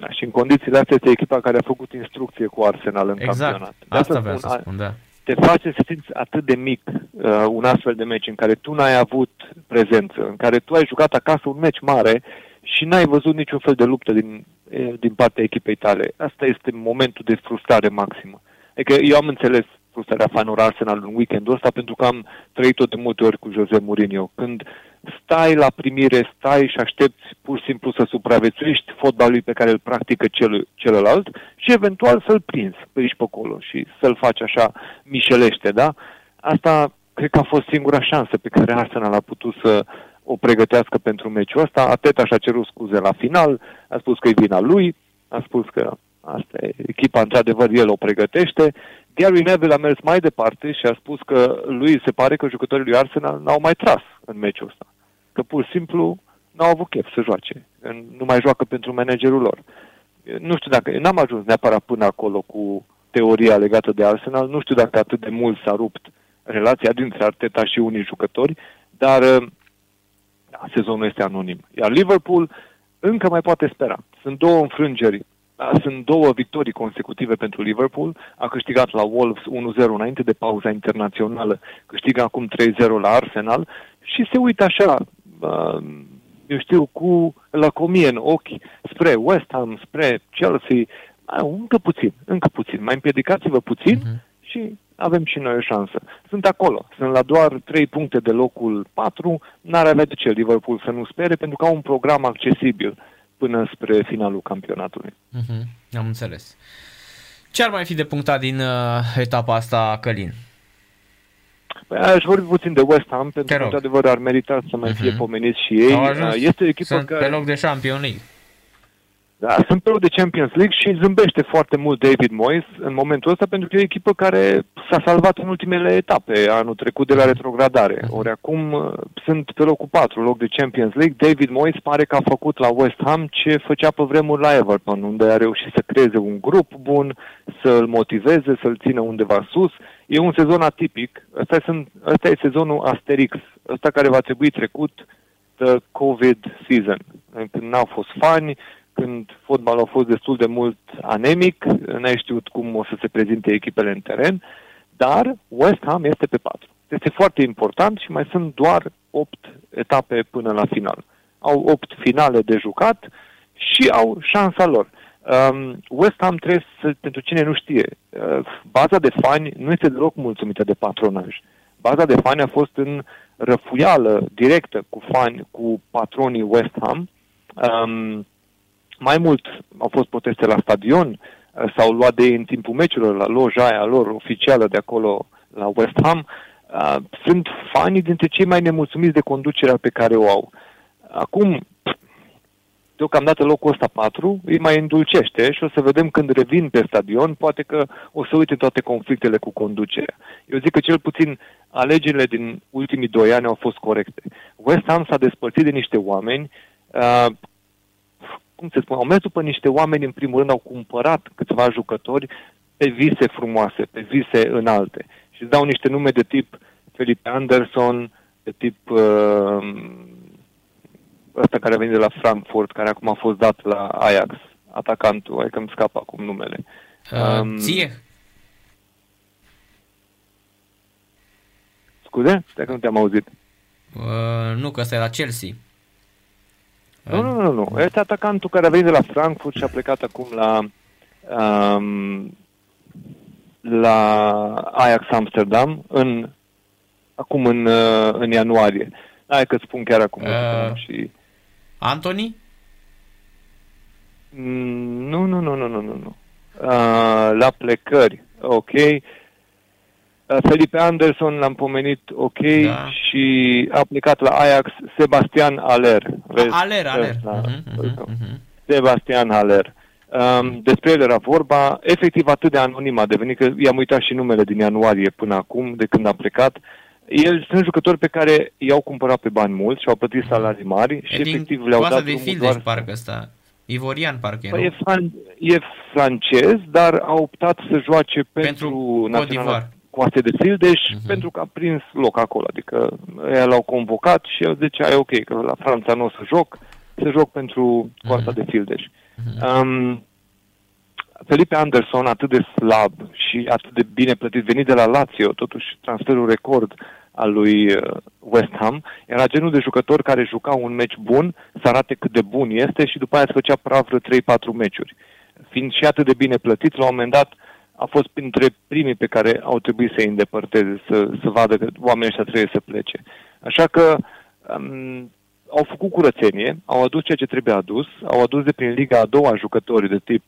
Da, și în condițiile astea este echipa care a făcut instrucție cu Arsenal în exact. campionat. De asta vreau să spun, da. Te face să simți atât de mic uh, un astfel de meci în care tu n-ai avut prezență, în care tu ai jucat acasă un meci mare și n-ai văzut niciun fel de luptă din, din partea echipei tale. Asta este momentul de frustrare maximă. Adică eu am înțeles frustrarea fanilor Arsenal în weekendul ăsta pentru că am trăit-o de multe ori cu Jose Mourinho. Când stai la primire, stai și aștepți pur și simplu să supraviețuiești fotbalului pe care îl practică cel, celălalt și eventual să-l prinzi pe aici pe acolo și să-l faci așa mișelește, da? Asta cred că a fost singura șansă pe care Arsenal a putut să o pregătească pentru meciul ăsta. Ateta și-a cerut scuze la final, a spus că e vina lui, a spus că asta e, echipa într-adevăr el o pregătește. Gary Neville a mers mai departe și a spus că lui se pare că jucătorii lui Arsenal n-au mai tras în meciul ăsta. Că pur și simplu n-au avut chef să joace. Nu mai joacă pentru managerul lor. Nu știu dacă, n-am ajuns neapărat până acolo cu teoria legată de Arsenal, nu știu dacă atât de mult s-a rupt relația dintre Arteta și unii jucători, dar da, sezonul este anonim. Iar Liverpool încă mai poate spera. Sunt două înfrângeri da, sunt două victorii consecutive pentru Liverpool. A câștigat la Wolves 1-0 înainte de pauza internațională, câștigă acum 3-0 la Arsenal și se uită așa, uh, eu știu, cu lăcomie în ochi spre West Ham, spre Chelsea, uh, încă puțin, încă puțin. Mai împiedicați-vă puțin uh-huh. și avem și noi o șansă. Sunt acolo, sunt la doar 3 puncte de locul 4, n-ar avea de ce Liverpool să nu spere, pentru că au un program accesibil până spre finalul campionatului. Uh-huh. Am înțeles. Ce ar mai fi de punctat din uh, etapa asta, Călin? Păi aș vorbi puțin de West Ham, pentru că, într-adevăr, ar merita să mai uh-huh. fie pomeniți și ei. Este o echipă Sunt care... pe loc de Champions League. Da, sunt pe de Champions League și zâmbește foarte mult David Moyes în momentul ăsta pentru că e o echipă care s-a salvat în ultimele etape anul trecut de la retrogradare. Mhm. Ori acum uh, sunt pe locul 4, loc de Champions League. David Moyes pare că a făcut la West Ham ce făcea pe vremuri la Everton, unde a reușit să creeze un grup bun, să-l motiveze, să-l țină undeva sus. E un sezon atipic. Ăsta, sunt, ăsta e sezonul Asterix, ăsta care va trebui trecut the COVID season. Când n-au fost fani, când fotbalul a fost destul de mult anemic, n-ai știut cum o să se prezinte echipele în teren, dar West Ham este pe 4. Este foarte important și mai sunt doar 8 etape până la final. Au 8 finale de jucat și au șansa lor. Um, West Ham trebuie să, pentru cine nu știe, uh, baza de fani nu este deloc mulțumită de patronaj. Baza de fani a fost în răfuială directă cu fani, cu patronii West Ham. Um, mai mult au fost proteste la stadion, uh, s-au luat de ei în timpul meciurilor, la loja aia lor oficială de acolo la West Ham. Uh, sunt fanii dintre cei mai nemulțumiți de conducerea pe care o au. Acum, deocamdată locul ăsta 4 îi mai îndulcește și o să vedem când revin pe stadion, poate că o să uite toate conflictele cu conducerea. Eu zic că cel puțin alegerile din ultimii doi ani au fost corecte. West Ham s-a despărțit de niște oameni uh, cum se spune, au mers după niște oameni, în primul rând, au cumpărat câțiva jucători pe vise frumoase, pe vise înalte. Și îți dau niște nume de tip Felipe Anderson, de tip uh, ăsta care a venit de la Frankfurt, care acum a fost dat la Ajax, atacantul, hai că îmi scapă acum numele. Uh, um, ție? Scuze? Dacă nu te-am auzit. Uh, nu, că ăsta e la Chelsea. Nu, nu, nu, nu. Este atacantul care a venit de la Frankfurt și a plecat acum la um, la Ajax Amsterdam în acum în, uh, în ianuarie. Hai că spun chiar acum. Uh, și... Anthony? Mm, nu, nu, nu, nu, nu, nu. nu. Uh, la plecări, ok. Uh, Felipe Anderson l-am pomenit ok da. și a plecat la Ajax Sebastian Aller. Vezi? Aller, Aller. La, uh-huh, uh-huh. Sebastian Aller. Um, despre el era vorba, efectiv atât de anonim a devenit că i-am uitat și numele din ianuarie până acum, de când a plecat. El sunt jucători pe care i-au cumpărat pe bani mulți și au plătit mhm. salarii mari e și efectiv le-au dat de Fildeș, doar... parcă ăsta. Ivorian, parcă păi e, fran- e francez, dar a optat să joace pentru, pentru naționala coaste de Fildeș uh-huh. pentru că a prins loc acolo. Adică ei l-au convocat și el zicea, e ok, că la Franța nu o să joc, să joc pentru coasta uh-huh. de Fildeș. Uh-huh. Um, Felipe Anderson, atât de slab și atât de bine plătit, venit de la Lazio, totuși transferul record al lui uh, West Ham, era genul de jucător care juca un meci bun, să arate cât de bun este și după aia să făcea praf 3-4 meciuri. Fiind și atât de bine plătit, la un moment dat a fost printre primii pe care au trebuit să-i îndepărteze, să, să vadă că oamenii ăștia trebuie să plece. Așa că um, au făcut curățenie, au adus ceea ce trebuie adus, au adus de prin Liga a doua jucători de tip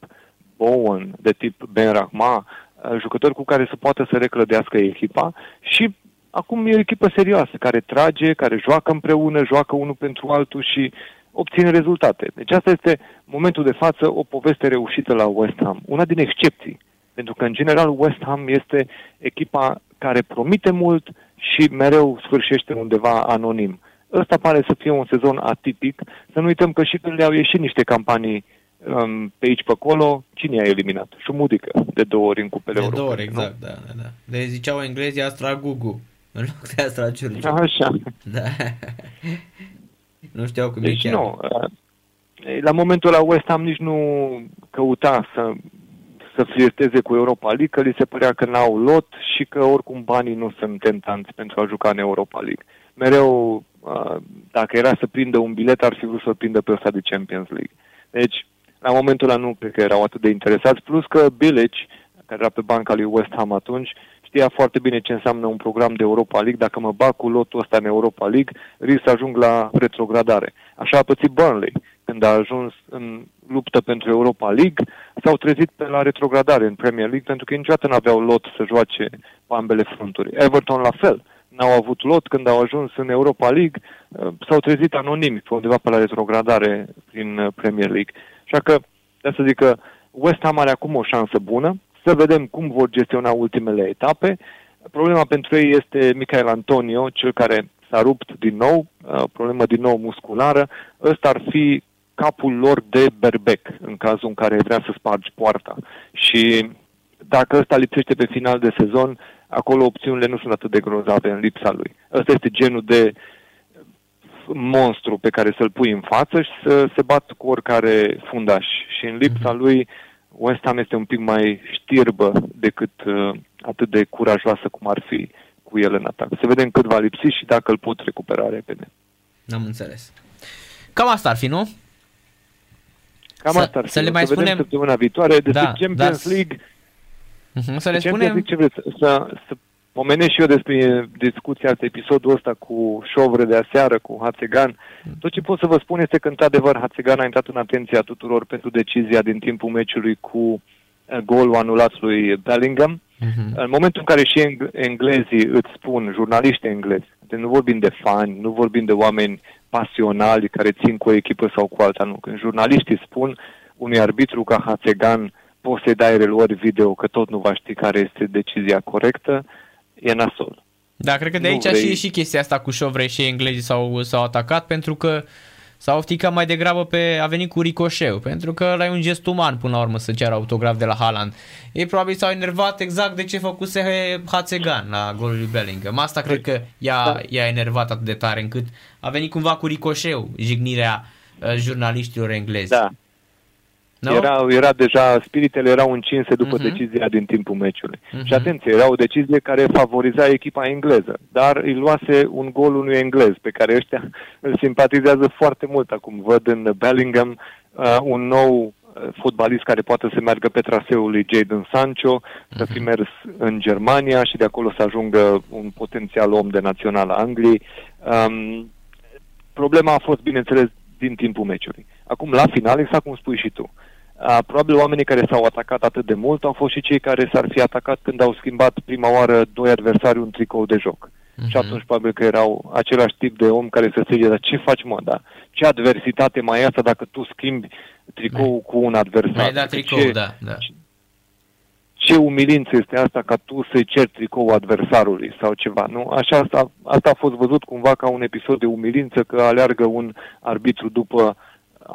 Bowen, de tip Ben Rahma, uh, jucători cu care să poată să reclădească echipa și acum e o echipă serioasă, care trage, care joacă împreună, joacă unul pentru altul și obține rezultate. Deci asta este momentul de față o poveste reușită la West Ham, una din excepții Pentru că, în general, West Ham este echipa care promite mult și mereu sfârșește undeva anonim. Ăsta pare să fie un sezon atipic. Să nu uităm că și când le-au ieșit niște campanii um, pe aici, pe acolo, cine a eliminat? Șumudică, de două ori în cupele De europene. două ori, nu? exact, da, da, da. De ziceau englezii Astra Gugu, în loc de Astra Ciurciu. Așa. Da. nu știau cum Deci e chiar. nu. uh, La momentul la West Ham nici nu căuta să, să flirteze cu Europa League, că li se părea că n-au lot și că oricum banii nu sunt tentanți pentru a juca în Europa League. Mereu, uh, dacă era să prindă un bilet, ar fi vrut să-l prindă pe ăsta de Champions League. Deci, la momentul ăla nu cred că erau atât de interesați, plus că Bilic, care era pe banca lui West Ham atunci, știa foarte bine ce înseamnă un program de Europa League. Dacă mă bag cu lotul ăsta în Europa League, risc să ajung la retrogradare. Așa a pățit Burnley. Când a ajuns în luptă pentru Europa League, s-au trezit pe la retrogradare în Premier League pentru că niciodată nu aveau lot să joace pe ambele fronturi. Everton la fel. N-au avut lot când au ajuns în Europa League, uh, s-au trezit anonimi pe undeva pe la retrogradare prin uh, Premier League. Așa că, de să zic că West Ham are acum o șansă bună, să vedem cum vor gestiona ultimele etape. Problema pentru ei este Michael Antonio, cel care s-a rupt din nou, uh, problemă din nou musculară. Ăsta ar fi capul lor de berbec în cazul în care vrea să spargi poarta. Și dacă ăsta lipsește pe final de sezon, acolo opțiunile nu sunt atât de grozave în lipsa lui. Ăsta este genul de monstru pe care să-l pui în față și să se bat cu oricare fundaș. Și în lipsa lui, West Ham este un pic mai știrbă decât uh, atât de curajoasă cum ar fi cu el în atac. Să vedem cât va lipsi și dacă îl pot recupera repede. N-am înțeles. Cam asta ar fi, nu? Cam Să- asta ar fi. să le O mai vedem spunem- săptămâna viitoare despre Da, Champions dar- League. Mhm, Să le Champions spunem... League, ce vreți? Să, să pomenesc și eu despre discuția asta, episodul ăsta cu șovre de aseară, cu Hațegan. Tot ce pot să vă spun este că, într-adevăr, Hațegan a intrat în atenția tuturor pentru decizia din timpul meciului cu eh, golul anulat lui Bellingham. Mhm. În momentul în care și eng- englezii îți spun, jurnaliști englezi, deci nu vorbim de fani, nu vorbim de oameni pasionali care țin cu o echipă sau cu alta, nu. Când jurnaliștii spun unui arbitru ca Hațegan, poți să-i dai reluări video că tot nu va ști care este decizia corectă, e nasol. Da, cred că de Nu aici vrei- și, și chestia asta cu șovrei și englezii s-au, s-au atacat pentru că s-au ofticat mai degrabă pe a venit cu ricoșeu, pentru că ăla e un gest uman până la urmă să ceară autograf de la Haaland. Ei probabil s-au enervat exact de ce făcuse Hațegan la golul lui Bellingham. Asta cred că i-a, Da. i-a enervat atât de tare încât a venit cumva cu ricoșeu jignirea uh, jurnaliștilor englezi. Da. Nu? Era, era deja, spiritele erau încinse după Mhm. decizia din timpul meciului. Mhm. Și atenție, era o decizie care favoriza echipa engleză, dar îi luase un gol unui englez, pe care ăștia îl simpatizează foarte mult. Acum văd în Bellingham uh, un nou uh, fotbalist care poate să meargă pe traseul lui Jadon Sancho, să fi mers în Germania și de acolo să ajungă un potențial om de național Angliei. Um, problema a fost, bineînțeles, din timpul meciului. Acum, la final, exact cum spui și tu, a, probabil oamenii care s-au atacat atât de mult au fost și cei care s-ar fi atacat când au schimbat prima oară doi adversari un tricou de joc. Și atunci probabil că erau același tip de om care se strige, dar ce faci mă, da? Ce adversitate mai e asta dacă tu schimbi tricou cu un adversar? Mai da Adică tricou, ce, da, da. Ce umilință este asta ca tu să-i cerți tricou adversarului sau ceva, nu? Așa asta, asta a fost văzut cumva ca un episod de umilință că aleargă un arbitru după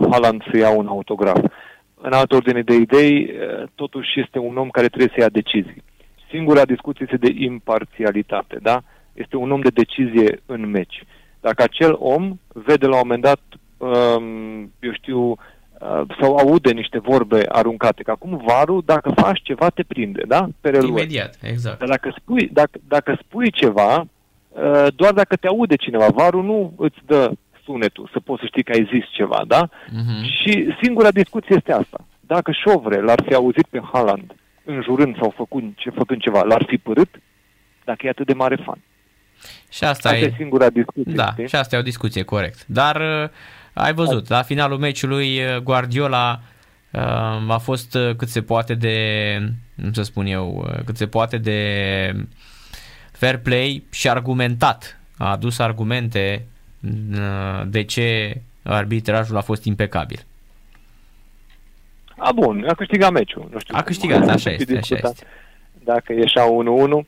Haaland să ia un autograf. În altă ordine de idei, eh, totuși este un om care trebuie să ia decizii. Singura discuție este de imparțialitate, da? Este un om de decizie în meci. Dacă acel om vede la un moment dat, um, eu știu, uh, sau aude niște vorbe aruncate, că acum varul, dacă faci ceva, te prinde, da? Pe reluări. Imediat, exact. Dar dacă spui, dacă, dacă spui ceva, uh, doar dacă te aude cineva, varul nu îți dă sunetul să poți să știi că ai zis ceva, da? Mhm. Și singura discuție este asta. Dacă Șovre l-ar fi auzit pe Haaland înjurând sau făcând, ce, făcând ceva, l-ar fi părât? Dacă e atât de mare fan. Și asta, Asta e... e singura discuție. Da, știi? și asta e o discuție, corect. Dar uh, ai văzut, la finalul meciului uh, Guardiola uh, a fost uh, cât se poate de, cum să spun eu, uh, cât se poate de fair play și argumentat. A adus argumente uh, de ce arbitrajul a fost impecabil. A, bun, a câștigat meciul. Nu știu A cum câștigat, ar așa fi este, așa discutat este. Dacă ieșea 1-1. Uh,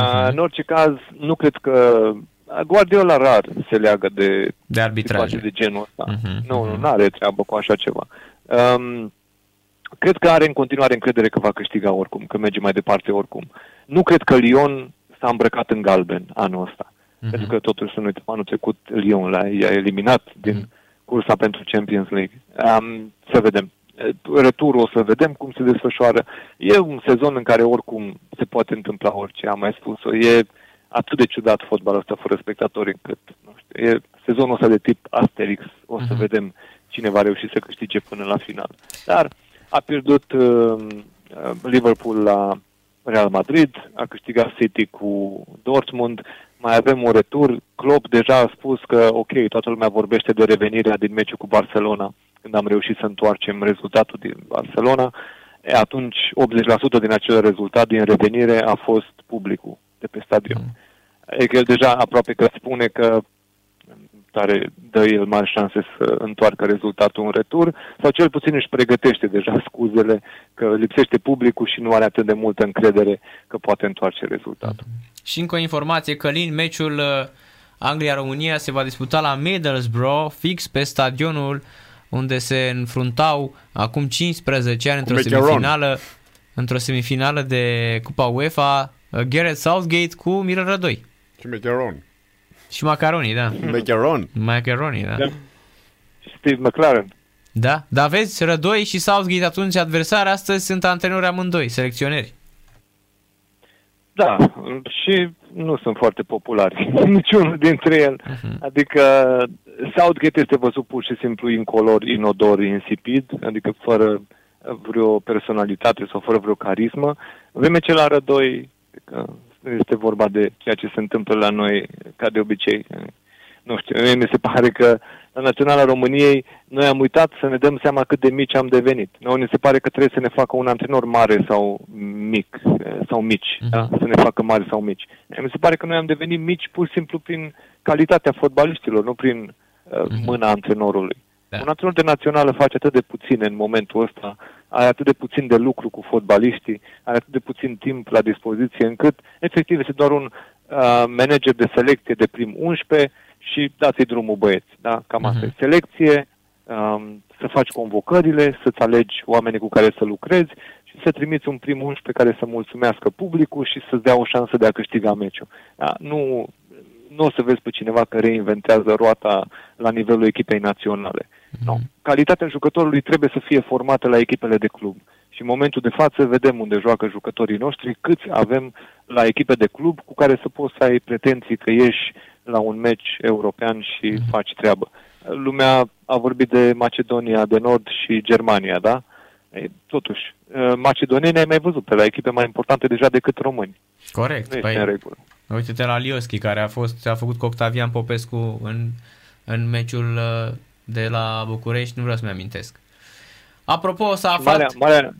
Mhm. în orice caz, nu cred că Guardiola rar se leagă de De arbitraje. situații de genul ăsta. Mhm, Nu, mhm. nu are treabă cu așa ceva. Um, cred că are în continuare încredere că va câștiga oricum, că merge mai departe oricum. Nu cred că Lyon s-a îmbrăcat în galben anul ăsta. Mhm. Pentru că totuși să nu uităm, anul trecut Lyon l-a, i-a eliminat din cursa pentru Champions League. Um, să vedem. Returul o să vedem cum se desfășoară. E un sezon în care oricum se poate întâmpla orice, am mai spus-o. E atât de ciudat fotbalul ăsta fără spectatori încât, nu știu, e sezonul ăsta de tip Asterix. O să Mhm. vedem cine va reuși să câștige până la final. Dar a pierdut uh, uh, Liverpool la Real Madrid, a câștigat City cu Dortmund, mai avem un retur. Klopp deja a spus că, ok, toată lumea vorbește de revenirea din meciul cu Barcelona, când am reușit să întoarcem rezultatul din Barcelona. E, atunci, 80% din acel rezultat, din revenire, a fost publicul de pe stadion. E că el deja aproape că spune că tare dă el mari șanse să întoarcă rezultatul în retur, sau cel puțin își pregătește deja scuzele că lipsește publicul și nu are atât de multă încredere că poate întoarce rezultatul. Și încă o informație, Călin, meciul uh, Anglia-România se va disputa la Middlesbrough, fix pe stadionul unde se înfruntau acum 15 ani într-o Macaron. semifinală, într-o semifinală de Cupa UEFA, uh, Gareth Southgate cu Mirel Rădoi. Și Macaron. Și macaroni, da. Macaron. Macaroni, da. Da. Și Steve McLaren. Da, dar vezi, Rădoi și Southgate atunci adversari, astăzi sunt antrenori amândoi, selecționeri. Da, și nu sunt foarte populari, niciunul dintre el. Mhm. Adică Southgate este văzut pur și simplu incolor, inodor, insipid, adică fără vreo personalitate sau fără vreo carismă. În vreme ce la Rădoi că este vorba de ceea ce se întâmplă la noi, ca de obicei. Nu știu, mie mi se pare că la Naționala României noi am uitat să ne dăm seama cât de mici am devenit. Noi ne se pare că trebuie să ne facă un antrenor mare sau mic, eh, sau mici, Mhm. da? să ne facă mari sau mici. Mi se pare că noi am devenit mici pur și simplu prin calitatea fotbaliștilor, nu prin uh, mâna antrenorului. Da. Un antrenor de națională face atât de puțin în momentul ăsta, are atât de puțin de lucru cu fotbaliștii, are atât de puțin timp la dispoziție, încât efectiv este doar un uh, manager de selecție de prim 11 și dați-i drumul băieți. Da? Cam asta Mhm. e selecție, um, să faci convocările, să-ți alegi oamenii cu care să lucrezi și să trimiți un prim 11 care să mulțumească publicul și să-ți dea o șansă de a câștiga meciul. Da? Nu, nu o să vezi pe cineva că reinventează roata la nivelul echipei naționale. No. Calitatea jucătorului trebuie să fie formată la echipele de club. Și în momentul de față vedem unde joacă jucătorii noștri, câți avem la echipe de club cu care să poți să ai pretenții că ieși la un meci european și faci treabă. Lumea a vorbit de Macedonia de Nord și Germania, da? E, totuși, macedonienii ai mai văzut pe la echipe mai importante deja decât români. Corect. Nu este Păi, în regulă. Uite-te la Lioschi, care a, fost, a făcut cu Octavian Popescu în, în meciul uh, de la București, nu vreau să-mi amintesc. Apropo, s-a aflat, Marea, marea...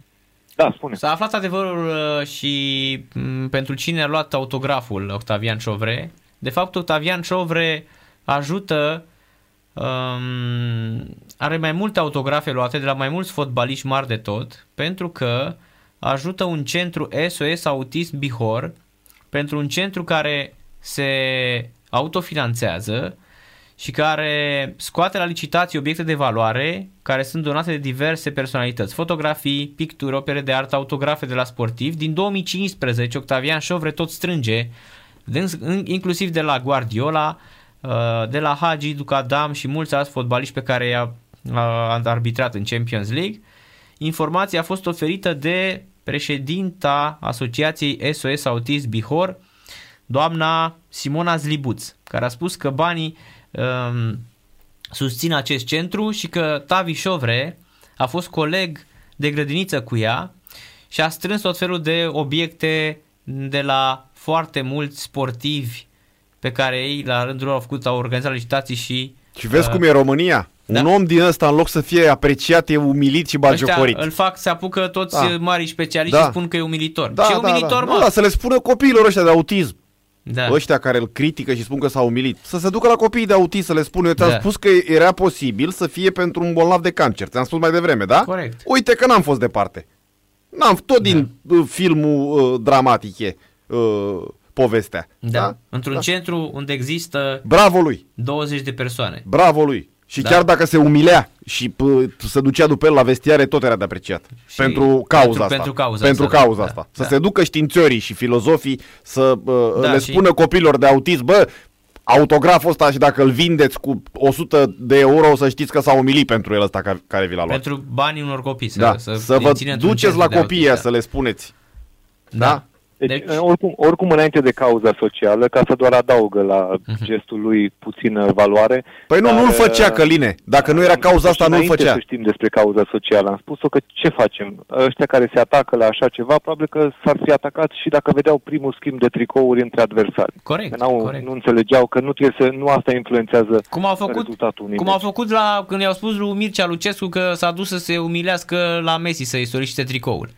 Da, spune. s-a aflat adevărul uh, și m, pentru cine a luat autograful Octavian Șovre. De fapt, Octavian Șovre ajută, um, are mai multe autografe luate de la mai mulți fotbaliști mari de tot, pentru că ajută un centru SOS Autism Bihor, pentru un centru care se autofinanțează și care scoate la licitații obiecte de valoare care sunt donate de diverse personalități, fotografii, picturi, opere de artă, autografe de la sportivi. Din 2015, Octavian Șovre tot strânge, inclusiv de la Guardiola, de la Hagi, Ducadam și mulți alți fotbaliști pe care i-a arbitrat în Champions League. Informația a fost oferită de președinta Asociației SOS Autist Bihor, doamna Simona Zlibuț, care a spus că banii um, susțin acest centru și că Tavi Șovre a fost coleg de grădiniță cu ea și a strâns tot felul de obiecte de la foarte mulți sportivi pe care ei la rândul lor au făcut, au organizat licitații și... Și vezi uh, cum e România? da. Un om din ăsta, în loc să fie apreciat, e umilit și bagiocorit. îl fac, se apucă toți Da. mari specialiști Da. și spun că e umilitor. Da, Ce da, umilitor, da. mă? Da, să le spună copiilor ăștia de autism. Da. ăștia care îl critică și spun că s-a umilit, să se ducă la copiii de autist să le spună, eu ți-am Da. spus că era posibil să fie pentru un bolnav de cancer. Ți-am spus mai devreme, da? Corect. Uite că n-am fost departe. N-am, tot din uh, filmul uh, dramatic e uh, povestea. Da. Într-un centru unde există Bravo lui, 20 de persoane. bravo lui. Și Da. chiar dacă se umilea și p- se ducea după el la vestiare, tot era de apreciat. Și pentru cauza pentru- asta. pentru cauza pentru asta, da. cauza Da, asta. da. Să se ducă științiorii și filozofii să uh, Da, le și- spună copiilor de autism, bă, autograful ăsta și dacă îl vindeți cu 100 de euro, o să știți că s-a umilit pentru el ăsta ca- care vi l-a luat. Pentru banii unor copii. Să, da, să, să îi vă țină într-un duceți centru la de copiii ăia autiști, să le spuneți. Da. Da? Deci, Deci- deci oricum, oricum, înainte de cauza socială, ca să doar adaugă la Mhm. gestul lui puțină valoare. Păi nu, dar, nu-l făcea, uh, Căline. Dacă nu era am cauza spus asta, și nu-l înainte făcea. să știm despre cauza socială. Am spus-o că ce facem? Ăștia care se atacă la așa ceva, probabil că s-ar fi atacat și dacă vedeau primul schimb de tricouri între adversari. Corect, Că n-au, corect. nu înțelegeau că nu trebuie să, nu asta influențează Cum au făcut, rezultatul unui cum meci. au făcut la, când i-au spus lui Mircea Lucescu că s-a dus să se umilească la Messi să-i solicite tricoul.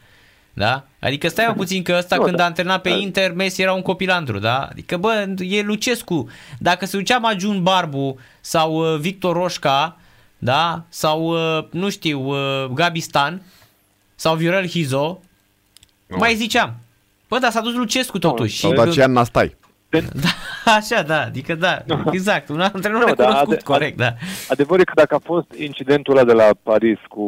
Da? Adică stai mă puțin că ăsta Nu, când da. a antrenat pe Inter, Messi era un copilandru, da? Adică bă, e Lucescu. Dacă se ducea Majun Barbu sau uh, Victor Roșca, da? Sau, uh, nu știu, uh, Gabi Stan sau Viorel Hizo, Nu. mai ziceam. Bă, dar s-a dus Lucescu totuși. Sau Și- Dacian Nastai. Da, așa, da, adică da, exact, un antrenor Nu, da, recunoscut, ade- corect, da. Adevărul e că dacă a fost incidentul ăla de la Paris cu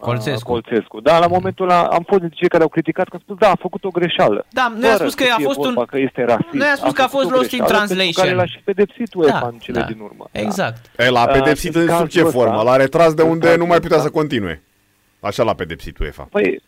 Colțescu. a, Colțescu da, la momentul ăla am fost dintre cei care au criticat că au spus, da, a făcut o greșeală. Da, noi am Fără spus că să a fie fost vorba un- Că este rasist. Noi am spus că a făcut fost o lost in greșeală pentru translation. care l-a și pedepsit UEFA Da, în cele da, din urmă. exact. E, l-a Uh, pedepsit în în sub cazul ce ăsta- formă? L-a retras de în unde cazul nu mai putea ăsta- să continue. Așa l-a pedepsit UEFA. Păi,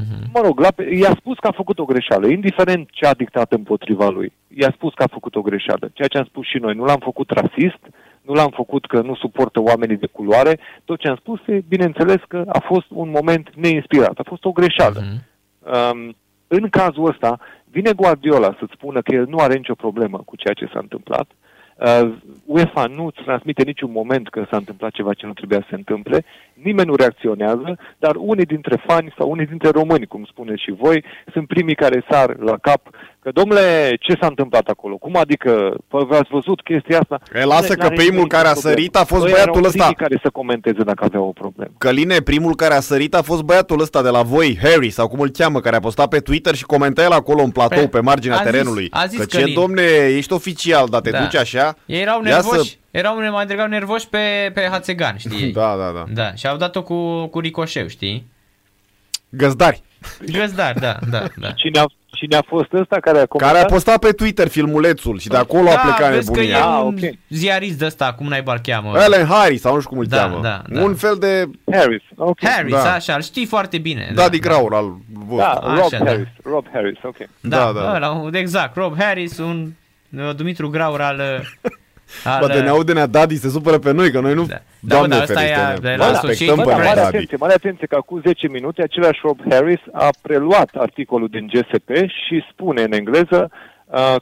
Mhm. mă rog, la, i-a spus că a făcut o greșeală, indiferent ce a dictat împotriva lui. I-a spus că a făcut o greșeală, ceea ce am spus și noi. Nu l-am făcut rasist, nu l-am făcut că nu suportă oamenii de culoare. Tot ce am spus e, bineînțeles, că a fost un moment neinspirat. A fost o greșeală. Mhm. Um, în cazul ăsta, vine Guardiola să-ți spună că el nu are nicio problemă cu ceea ce s-a întâmplat. Uh, UEFA nu îți transmite niciun moment că s-a întâmplat ceva ce nu trebuia să se întâmple, nimeni nu reacționează, dar unii dintre fani sau unii dintre români, cum spuneți și voi, sunt primii care sar la cap că, domnule, ce s-a întâmplat acolo? Cum adică, păi, v-ați văzut chestia asta? E, lasă că N-are primul nimeni care a nicio problemă. sărit a fost Ăia băiatul erau ăsta. primii care să comenteze dacă aveau o problemă. Căline, primul care a sărit a fost băiatul ăsta de la voi, Harry, sau cum îl cheamă, care a postat pe Twitter și comenta el acolo în platou, Păi, pe marginea a zis- terenului. a zis că ce, Călin. domne, ești oficial, dar te Da. duci așa? Ei erau Ia nervoși, să- erau mai degrabă nervoși pe, pe Hațegan, știi? Da, da, da. Da, și au dat-o cu, cu ricoșeu, știi? Găzdari, Găzdar, da, da, da. Cine a, cine a fost ăsta care a comentat? care a postat pe Twitter filmulețul și de acolo a da, plecat vezi că e nebunia. Ah, un ok. ziarist de ăsta, cum naiba îl cheamă. Ellen Harry, sau nu știu cum îl Da, cheamă. da, da. Un fel de Harris. Ok. Harris, Da. așa, îl știi foarte bine. Daddy Graur al vostru. Da, Așa, Rob da. Harris. Rob Harris, ok. Da, Da, da, da. Ăla, exact, Rob Harris, un uh, Dumitru Graur al... uh, al Bă, de ne aude nea Daddy se supără pe noi, că noi nu... Da. Da, Doamne bă, dar ăsta ferește, e a- ne- de vă la respectăm Associated pe Bă, dar Press. mare Daddy. atenție, mare atenție că acum 10 minute același Rob Harris a preluat articolul din GSP și spune în engleză uh,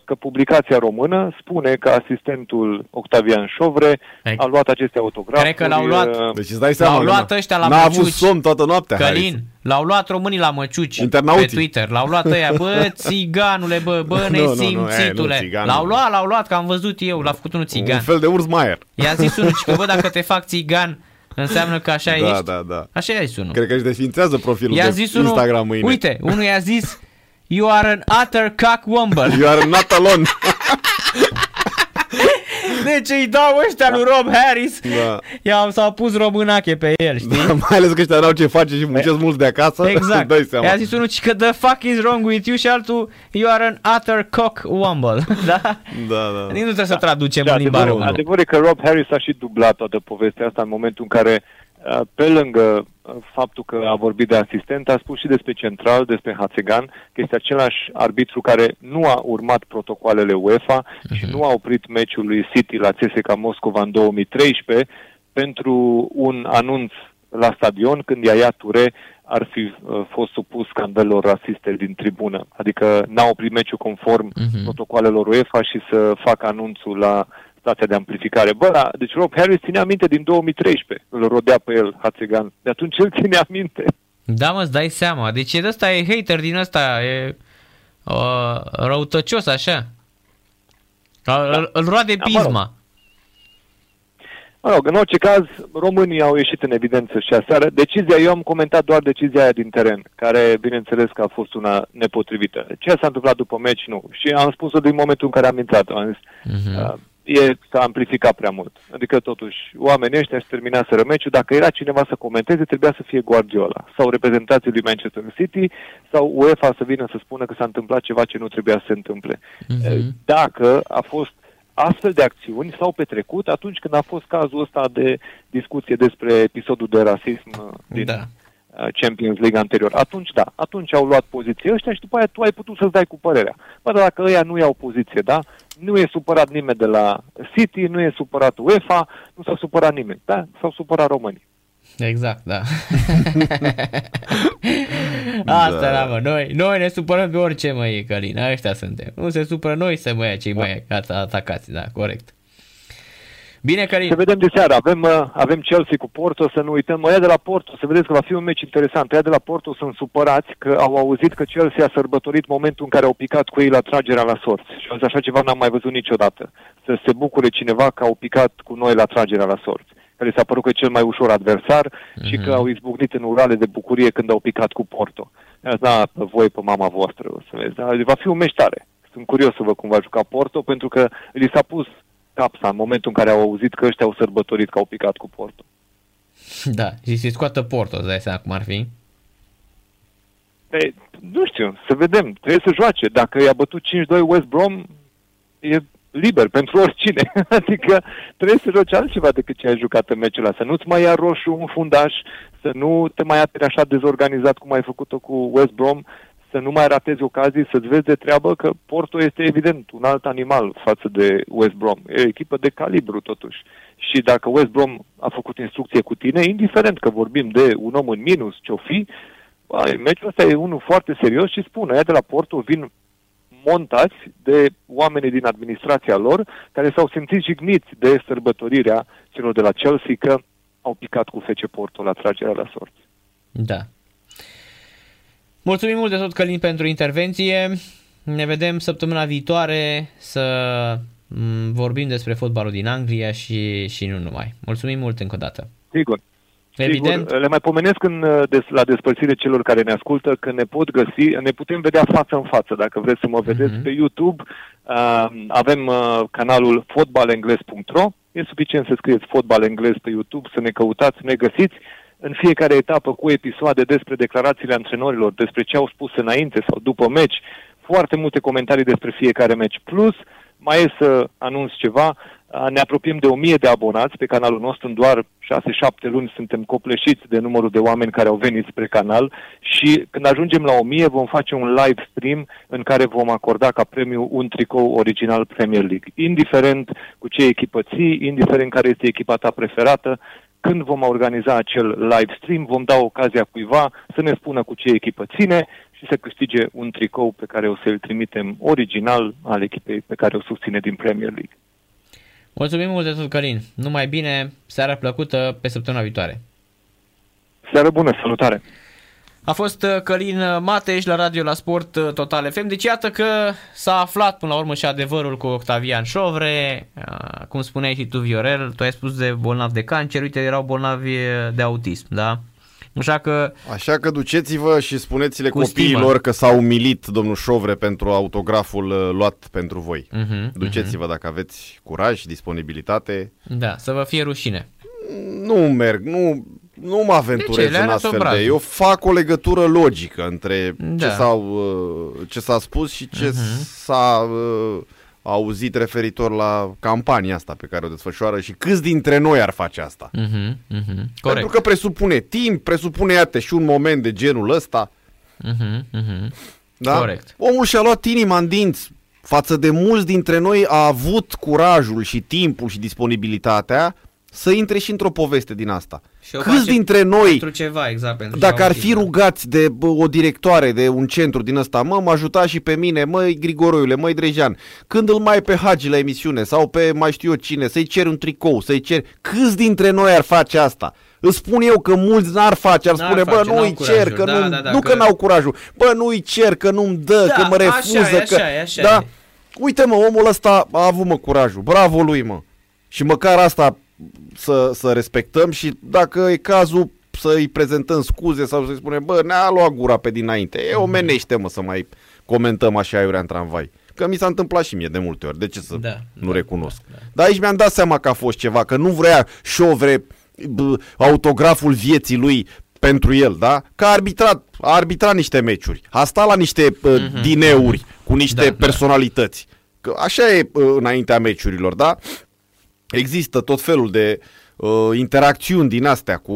că publicația română spune că asistentul Octavian Șovre Ei, a luat aceste autografuri. cred că l-au luat. uh, Deci îți dai seama L-au că luat n-a- ăștia la N-a avut Măciuci. somn toată noaptea, Călin, Harris. l-au luat românii la măciuci Internauții. pe Twitter, l-au luat ăia, bă, țiganule, bă, bă, Nu, nu, nu, nesimțitule. ei, nu, țigan, l-au nu. luat, l-au luat, că am văzut eu, l-a făcut unul Un țigan. fel de urs Maier. I-a zis unul, că bă, dacă te fac țigan, înseamnă că așa Da, ești. da, da. Așa i-a zis unul. Cred că își desfințează profilul I-a de zis unul, Instagram mâine. uite, unul i-a zis, you are an utter cock wumble. You are not alone. Deci îi dau ăștia lui Rob Harris, da. i-au, s-au pus românache pe el, știi? da. Mai ales că ăștia n-au ce face și muncesc mulți de acasă. Exact. Dai seama. I-a zis unul că the fuck is wrong with you și altul you are an utter cock wumble. da? Da, da. Nici nu trebuie să traducem Da, în limba adevărul, română. adevărul e că Rob Harris a și dublat toată povestea asta în momentul în care, uh, pe lângă uh, faptul că a vorbit de asistent, a spus și despre central, despre Hațegan, că este același arbitru care nu a urmat protocoalele UEFA și nu a oprit meciul lui City la CSKA Moscova în 2013 pentru un anunț la stadion când Iaia Ture ar fi uh, fost supus scandalelor rasiste din tribună. Adică n-a oprit meciul conform Mhm. protocoalelor UEFA și să facă anunțul la stația de amplificare. Bă, da, deci Rob Harris ținea minte din 2013, îl rodea pe el Hațegan. De atunci el ținea minte. Da, mă, îți dai seama. Deci e de ăsta, e hater din ăsta, e uh, răutăcios așa. Îl, îl roade Da, mă rog. pisma. Mă rog, în orice caz, românii au ieșit în evidență și aseară. Decizia, eu am comentat doar decizia aia din teren, care, bineînțeles, că a fost una nepotrivită. Ce s-a întâmplat după meci, nu. Și am spus-o din momentul în care am intrat. Am zis, Mhm. Uh, e, s-a amplificat prea mult. Adică, totuși, oamenii ăștia își terminaseră meciul. Dacă era cineva să comenteze, trebuia să fie Guardiola sau reprezentanții lui Manchester City sau UEFA să vină să spună că s-a întâmplat ceva ce nu trebuia să se întâmple. Mhm. Dacă a fost astfel de acțiuni s-au petrecut atunci când a fost cazul ăsta de discuție despre episodul de rasism uh, din Da. Uh, Champions League anterior. Atunci, da, atunci au luat poziție ăștia și după aia tu ai putut să-ți dai cu părerea. Bă, dar dacă ăia nu iau poziție, da? Nu e supărat nimeni de la City, nu e supărat UEFA, nu s-a supărat nimeni, da? S-au supărat românii. Exact, da. Asta Da. era, mă. Noi, noi ne supărăm pe orice, măi, Călin. Ăștia suntem. Nu se supără noi să mă ia cei mai atacați, da, corect. Bine, Să Călin. vedem de seară. Avem, uh, avem Chelsea cu Porto, să nu uităm. Ăia de la Porto, să vedeți că va fi un meci interesant. Ăia de la Porto sunt supărați că au auzit că Chelsea a sărbătorit momentul în care au picat cu ei la tragerea la sorți. Și au zis, așa ceva n-am mai văzut niciodată. Să se bucure cineva că au picat cu noi la tragerea la sorți. Că li s-a părut că e cel mai ușor adversar și că au izbucnit în urale de bucurie când au picat cu Porto. I-a zis, Da, pe voi, pe mama voastră, o să vezi. Da, va fi un meci tare. Sunt curios să văd cum va juca Porto, pentru că li s-a pus capsa în momentul în care au auzit că ăștia au sărbătorit că au picat cu Porto. Da, și să-i scoată Porto, îți dai seama cum ar fi. Ei, nu știu, să vedem. Trebuie să joace. Dacă i-a bătut 5-2 West Brom, e liber pentru oricine. adică trebuie să joci altceva decât ce ai jucat în meciul ăla. Să nu-ți mai ia roșu un fundaș, să nu te mai aperi așa dezorganizat cum ai făcut-o cu West Brom, să nu mai ratezi ocazii, să-ți vezi de treabă că Porto este evident un alt animal față de West Brom. E o echipă de calibru totuși. Și dacă West Brom a făcut instrucție cu tine, indiferent că vorbim de un om în minus, ce-o fi, Băi, meciul ăsta e unul foarte serios și spun, ăia de la Porto vin montați de oamenii din administrația lor care s-au simțit jigniți de sărbătorirea celor de la Chelsea că au picat cu FC Porto la tragerea la sorți. Da. Mulțumim mult de tot, Călin, pentru intervenție. Ne vedem săptămâna viitoare să m, vorbim despre fotbalul din Anglia și, și nu numai. Mulțumim mult încă o dată. Sigur. Evident. Sigur, le mai pomenesc în, uh, des, la despărțire celor care ne ascultă că ne pot găsi, ne putem vedea față în față, dacă vreți să mă vedeți, Mhm. pe YouTube. Uh, avem uh, canalul fotbalengles.ro, e suficient să scrieți fotbal englez pe YouTube, să ne căutați, să ne găsiți în fiecare etapă cu episoade despre declarațiile antrenorilor, despre ce au spus înainte sau după meci, foarte multe comentarii despre fiecare meci. Plus, mai e să anunț ceva, a, ne apropiem de 1000 de abonați pe canalul nostru, în doar 6-7 luni suntem copleșiți de numărul de oameni care au venit spre canal și când ajungem la 1000 vom face un live stream în care vom acorda ca premiu un tricou original Premier League. Indiferent cu ce echipă ții, indiferent care este echipa ta preferată, când vom organiza acel live stream, vom da ocazia cuiva să ne spună cu ce echipă ține și să câștige un tricou pe care o să-l trimitem original al echipei pe care o susține din Premier League. Mulțumim mult de tot, Călin. Numai bine, seara plăcută pe săptămâna viitoare. Seară bună, salutare! A fost uh, Călin Mateș la Radio la Sport uh, Total FM. Deci iată că s-a aflat până la urmă și adevărul cu Octavian Șovre. Uh, Cum spuneai și tu, Viorel, tu ai spus de bolnavi de cancer, uite, erau bolnavi de autism, da? Așa că Așa că duceți-vă și spuneți-le Cu copiilor stimă. că s-a umilit domnul Șovre pentru autograful uh, luat pentru voi. Mhm, Duceți-vă dacă aveți curaj, disponibilitate. Da, să vă fie rușine. Nu merg, nu, nu mă aventurez Le-a în arătat astfel de... obrazul. Eu fac o legătură logică între Da. ce, s-a, uh, ce s-a spus și ce s-a uh, auzit referitor la campania asta pe care o desfășoară și câți dintre noi ar face asta. Mhm, mhm. Pentru Corect. că presupune timp, presupune, iată, și un moment de genul ăsta. Mhm, mhm. Da? Corect. Omul și-a luat inima în dinți. Față de mulți dintre noi a avut curajul și timpul și disponibilitatea să intre și într-o poveste din asta. Și o Câți face dintre noi, Pentru ceva, exact. Pentru dacă ceva ar fi motiv. rugați de bă, o directoare de un centru din ăsta, mă, mă ajuta și pe mine, măi Grigoroiule, măi Drejan, când îl mai ai pe Hagi la emisiune sau pe mai știu eu cine, să-i ceri un tricou, să-i ceri, câți dintre noi ar face asta? Îți spun eu că mulți n-ar face, ar N-ar spune, bă, face, nu-i n-au cer, curajul. că Da, nu, da, da, nu că- că n-au curajul, bă, nu-i cer, că nu-mi dă, Da, că mă așa refuză, e, că... așa e, așa da? e. uite mă, omul ăsta a avut mă curajul, bravo lui mă. Și măcar asta să, să respectăm și dacă e cazul să-i prezentăm scuze sau să-i spunem, bă, ne-a luat gura pe dinainte, e omenește mă să mai comentăm așa iurea în tramvai. Că mi s-a întâmplat și mie de multe ori, de ce să Da, nu da, recunosc? da, da. Dar aici mi-am dat seama că a fost ceva, că nu vrea șovre bă, autograful vieții lui pentru el, da? Că a arbitrat, a arbitrat niște meciuri, a stat la niște uh, dineuri cu niște Mhm. Da, da. personalități. Că așa e uh, înaintea meciurilor, da? Există tot felul de uh, interacțiuni din astea cu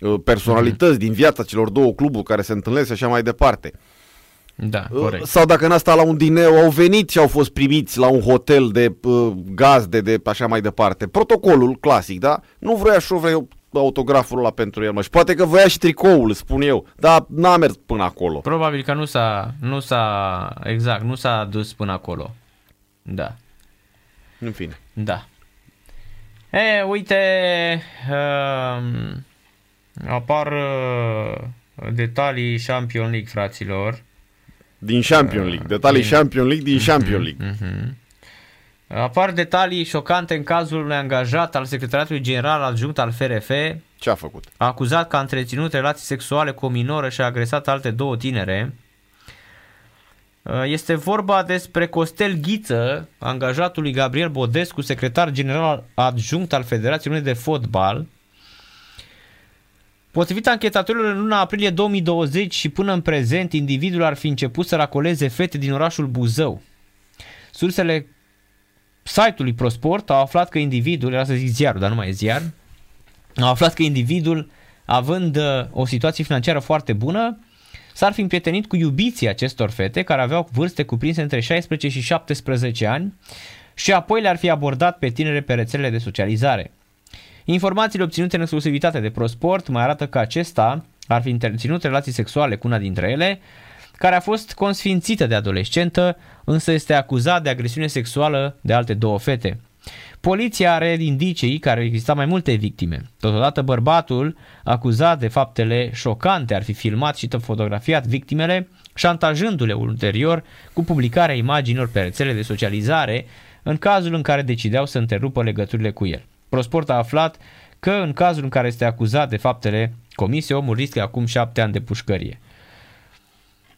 uh, personalități Mhm. din viața celor două cluburi care se întâlnesc și așa mai departe. Da, Uh, corect. Sau dacă n-a stat la un dineu, au venit și au fost primiți la un hotel de uh, gazde, de așa mai departe. Protocolul clasic, da? Nu vrea și vrea autograful ăla pentru el, mă. Și poate că voia și tricoul, spun eu, dar n-a mers până acolo. Probabil că nu s-a, nu s-a, exact, nu s-a dus până acolo. Da, În fine. da. E, uite, um, apar uh, detalii Champion League, fraților. Din Champion League. Detalii din- Champion League din Champion League. Mhm. Apar detalii șocante în cazul unui angajat al Secretariatului General Adjunct al FRF, Ce a făcut? acuzat că a întreținut relații sexuale cu o minoră și a agresat alte două tinere. Uh, Este vorba despre Costel Ghiță, angajatul lui Gabriel Bodescu, secretar general adjunct al Federației Unite de Fotbal. Potrivit anchetatorilor, în luna aprilie 2020 și până în prezent, individul ar fi început să racoleze fete din orașul Buzău. Sursele site-ului ProSport au aflat că individul, era să zic ziarul, dar nu mai e ziar, au aflat că individul, având uh, o situație financiară foarte bună, s-ar fi împrietenit cu iubiții acestor fete care aveau vârste cuprinse între 16 și 17 ani și apoi le-ar fi abordat pe tinere pe rețelele de socializare. Informațiile obținute în exclusivitate de ProSport mai arată că acesta ar fi întreținut relații sexuale cu una dintre ele, care a fost consfințită de adolescentă, însă este acuzat de agresiune sexuală de alte două fete. Poliția are indicii că ar exista mai multe victime. Totodată bărbatul, acuzat de faptele șocante, ar fi filmat și fotografiat victimele, șantajându-le ulterior cu publicarea imaginilor pe rețele de socializare, în cazul în care decideau să întrerupă legăturile cu el. Prosport a aflat că în cazul în care este acuzat de faptele comise, omul riscă acum șapte ani de pușcărie.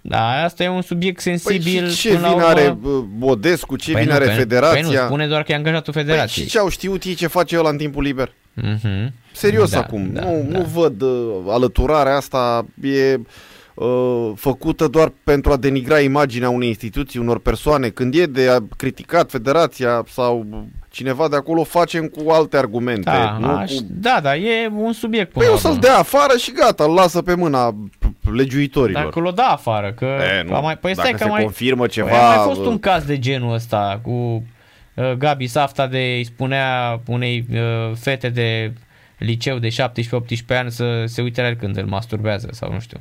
Da, asta e un subiect Păi sensibil. și ce până la vine urmă. are bă, Bodescu, ce Păi vine nu, are păi- Federația? Păi nu, spune doar că e angajatul Păi federației. și ce au știut ei ce face el în timpul liber? Mhm. Serios Da, acum, da, nu, da. nu văd uh, alăturarea asta e uh, făcută doar pentru a denigra imaginea unei instituții, unor persoane. Când e de a criticat federația sau cineva de acolo, facem cu alte argumente. Da, nu aș, cu... da, da, e un subiect până Păi la o să-l urmă. dea afară și gata, îl lasă pe mâna legiuitorilor. Dacă l-o da afară, că E, nu. a mai, păi stai Dacă că se mai, confirmă ceva, Păi a mai fost uh, un caz de genul ăsta cu uh, Gabi Safta de îi spunea unei uh, fete de liceu de 17-18 ani să se uite la el când îl masturbează sau nu știu.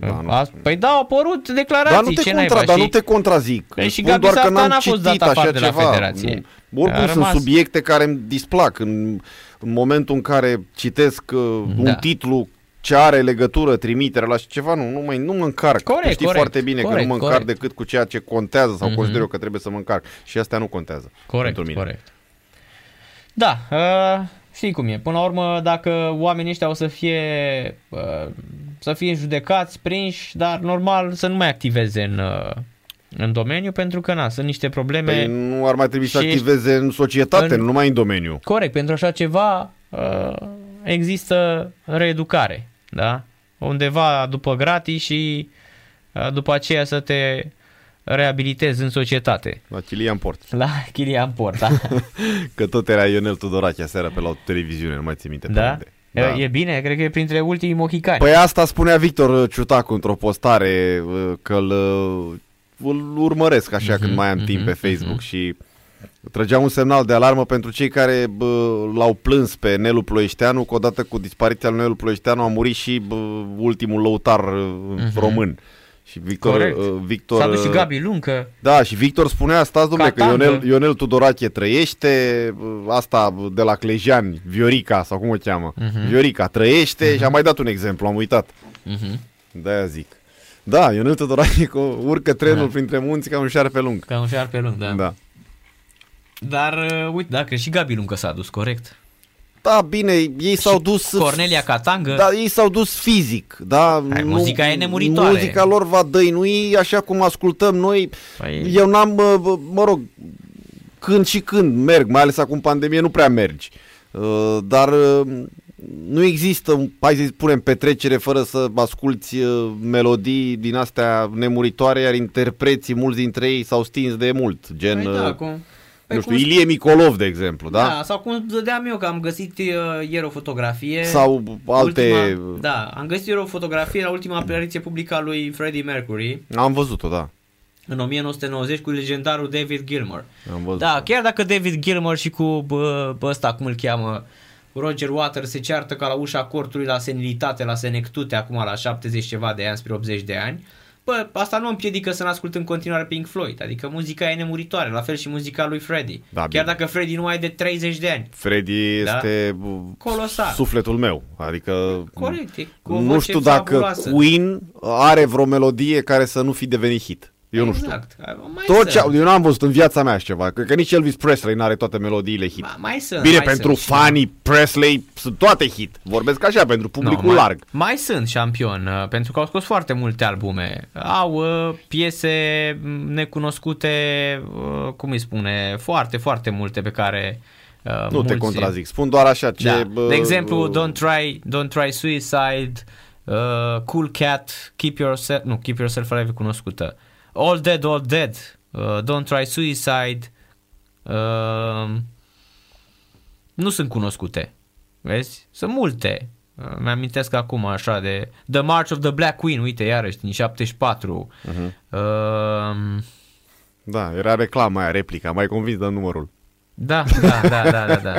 Da, Uh, nu a, spune. păi da, au apărut declarații, Dar nu te, ce contra, naiba, dar și- nu te contrazic. Păi și Spun Gabi doar că Safta n-am n-a fost citit dat afară așa de la ceva. federație. Nu. Oricum A sunt rămas- subiecte care îmi displac. În, în momentul în care citesc uh, Da. un titlu ce are legătură, trimitere la ceva, nu, nu, mă, nu mă încarc. Corect, Tu știi corect, foarte bine că corect, nu mă încarc corect. decât cu ceea ce contează sau Mhm. consider eu că trebuie să mă încarc. Și astea nu contează Corect, pentru mine. corect. Da, uh, știi cum e. Până la urmă, dacă oamenii ăștia o să fie uh, să fie judecați, prinși, dar normal să nu mai activeze în, uh, în domeniu, pentru că na, sunt niște probleme... Păi nu ar mai trebui să Și ești activeze în societate, în- nu numai în domeniu. Corect, pentru așa ceva uh, există reeducare, da? Undeva după gratis și uh, după aceea să te reabilitezi în societate. La Chilian Port. La Chilian Port, da? Că tot era Ionel Tudorache aseară pe la o televiziune, nu mai țin minte pe da? unde. Da. E bine, cred că e printre ultimii mohicani. Păi asta spunea Victor uh, Ciutacu într-o postare uh, că îl, uh, îl urmăresc așa când mai am timp pe Facebook și trăgea un semnal de alarmă pentru cei care bă, l-au plâns pe Nelu Ploieșteanu că odată cu dispariția lui Nelu Ploieșteanu a murit și bă, ultimul lăutar uh, român. Și Victor, Corect. uh, Victor S-a dus și uh, Gabi Luncă. Da, și Victor spunea, stați domnule, că Catangă. Ionel, Ionel Tudorache trăiește, uh, asta de la Clejani, Viorica, sau cum o cheamă, Mhm. Viorica trăiește și am mai dat un exemplu, am uitat. Mhm. De-aia zic. Da, Ionel Tudorache urcă trenul Da. printre munți ca un șarpe lung. Ca un șarpe lung, da. Da. Dar, uh, uite, dacă și Gabi Luncă s-a dus, corect. Da, bine, ei s-au dus... Cornelia Catangă. Da, ei s-au dus fizic, da? Hai, muzica e nemuritoare. Muzica lor va dăinui așa cum ascultăm noi. Păi- Eu n-am, mă, mă rog, când și când merg, mai ales acum pandemie, nu prea mergi. Uh, Dar uh, nu există, un- hai să spunem, petrecere fără să asculti uh, melodii din astea nemuritoare, iar interpreții, mulți dintre ei s-au stins de mult, gen, Păi da, uh, cum... Păi nu știu, cum- Ilie Micolov, de exemplu, da? Da, sau cum dădeam eu, că am găsit uh, ieri o fotografie. Sau alte... Ultima, da, am găsit ieri o fotografie la ultima apariție publică a lui Freddie Mercury Am văzut-o, da. în 1990 cu legendarul David Gilmour. Am văzut. Da, chiar dacă David Gilmour și cu bă, bă, ăsta, cum îl cheamă, Roger Waters se ceartă ca la ușa cortului la senilitate, la senectute, acum la 70 ceva de ani spre 80 de ani, bă, asta nu împiedică să ne ascult în continuare Pink Floyd, adică muzica e nemuritoare, la fel și muzica lui Freddie. Da, chiar bine. dacă Freddie nu mai e de 30 de ani. Freddy Da? este uh, Colosal. sufletul meu. Adică Corect, e cu o nu voce știu dacă fabuloasă. Queen are vreo melodie care să nu fi devenit hit. Eu nu știu. exact. Mai Tot ce, sunt. eu n-am văzut în viața mea așa ceva. Cred că nici Elvis Presley n-are toate melodiile hit. Ma- mai sunt, Bine, mai pentru sunt și- fanii Presley sunt toate hit. Vorbesc așa, pentru publicul mai, larg. Mai sunt șampion, uh, pentru că au scos foarte multe albume. Au uh, piese m, necunoscute, uh, cum îi spune, foarte, foarte multe pe care uh, Nu te mulți- contrazic. Spun doar așa ce... Da. bă, De exemplu, uh, Don't Try, Don't Try Suicide, uh, Cool Cat, Keep Yourself, nu, Keep Yourself Alive e cunoscută. All Dead, All Dead, uh, Don't Try Suicide, uh, nu sunt cunoscute. Vezi? Sunt multe. Uh, Mi-amintesc acum așa de The March of the Black Queen, uite, iarăși, din 74. Mhm. Uh, Da, era reclama aia, replica. Mai convins de numărul. da, da, da, da, da, da.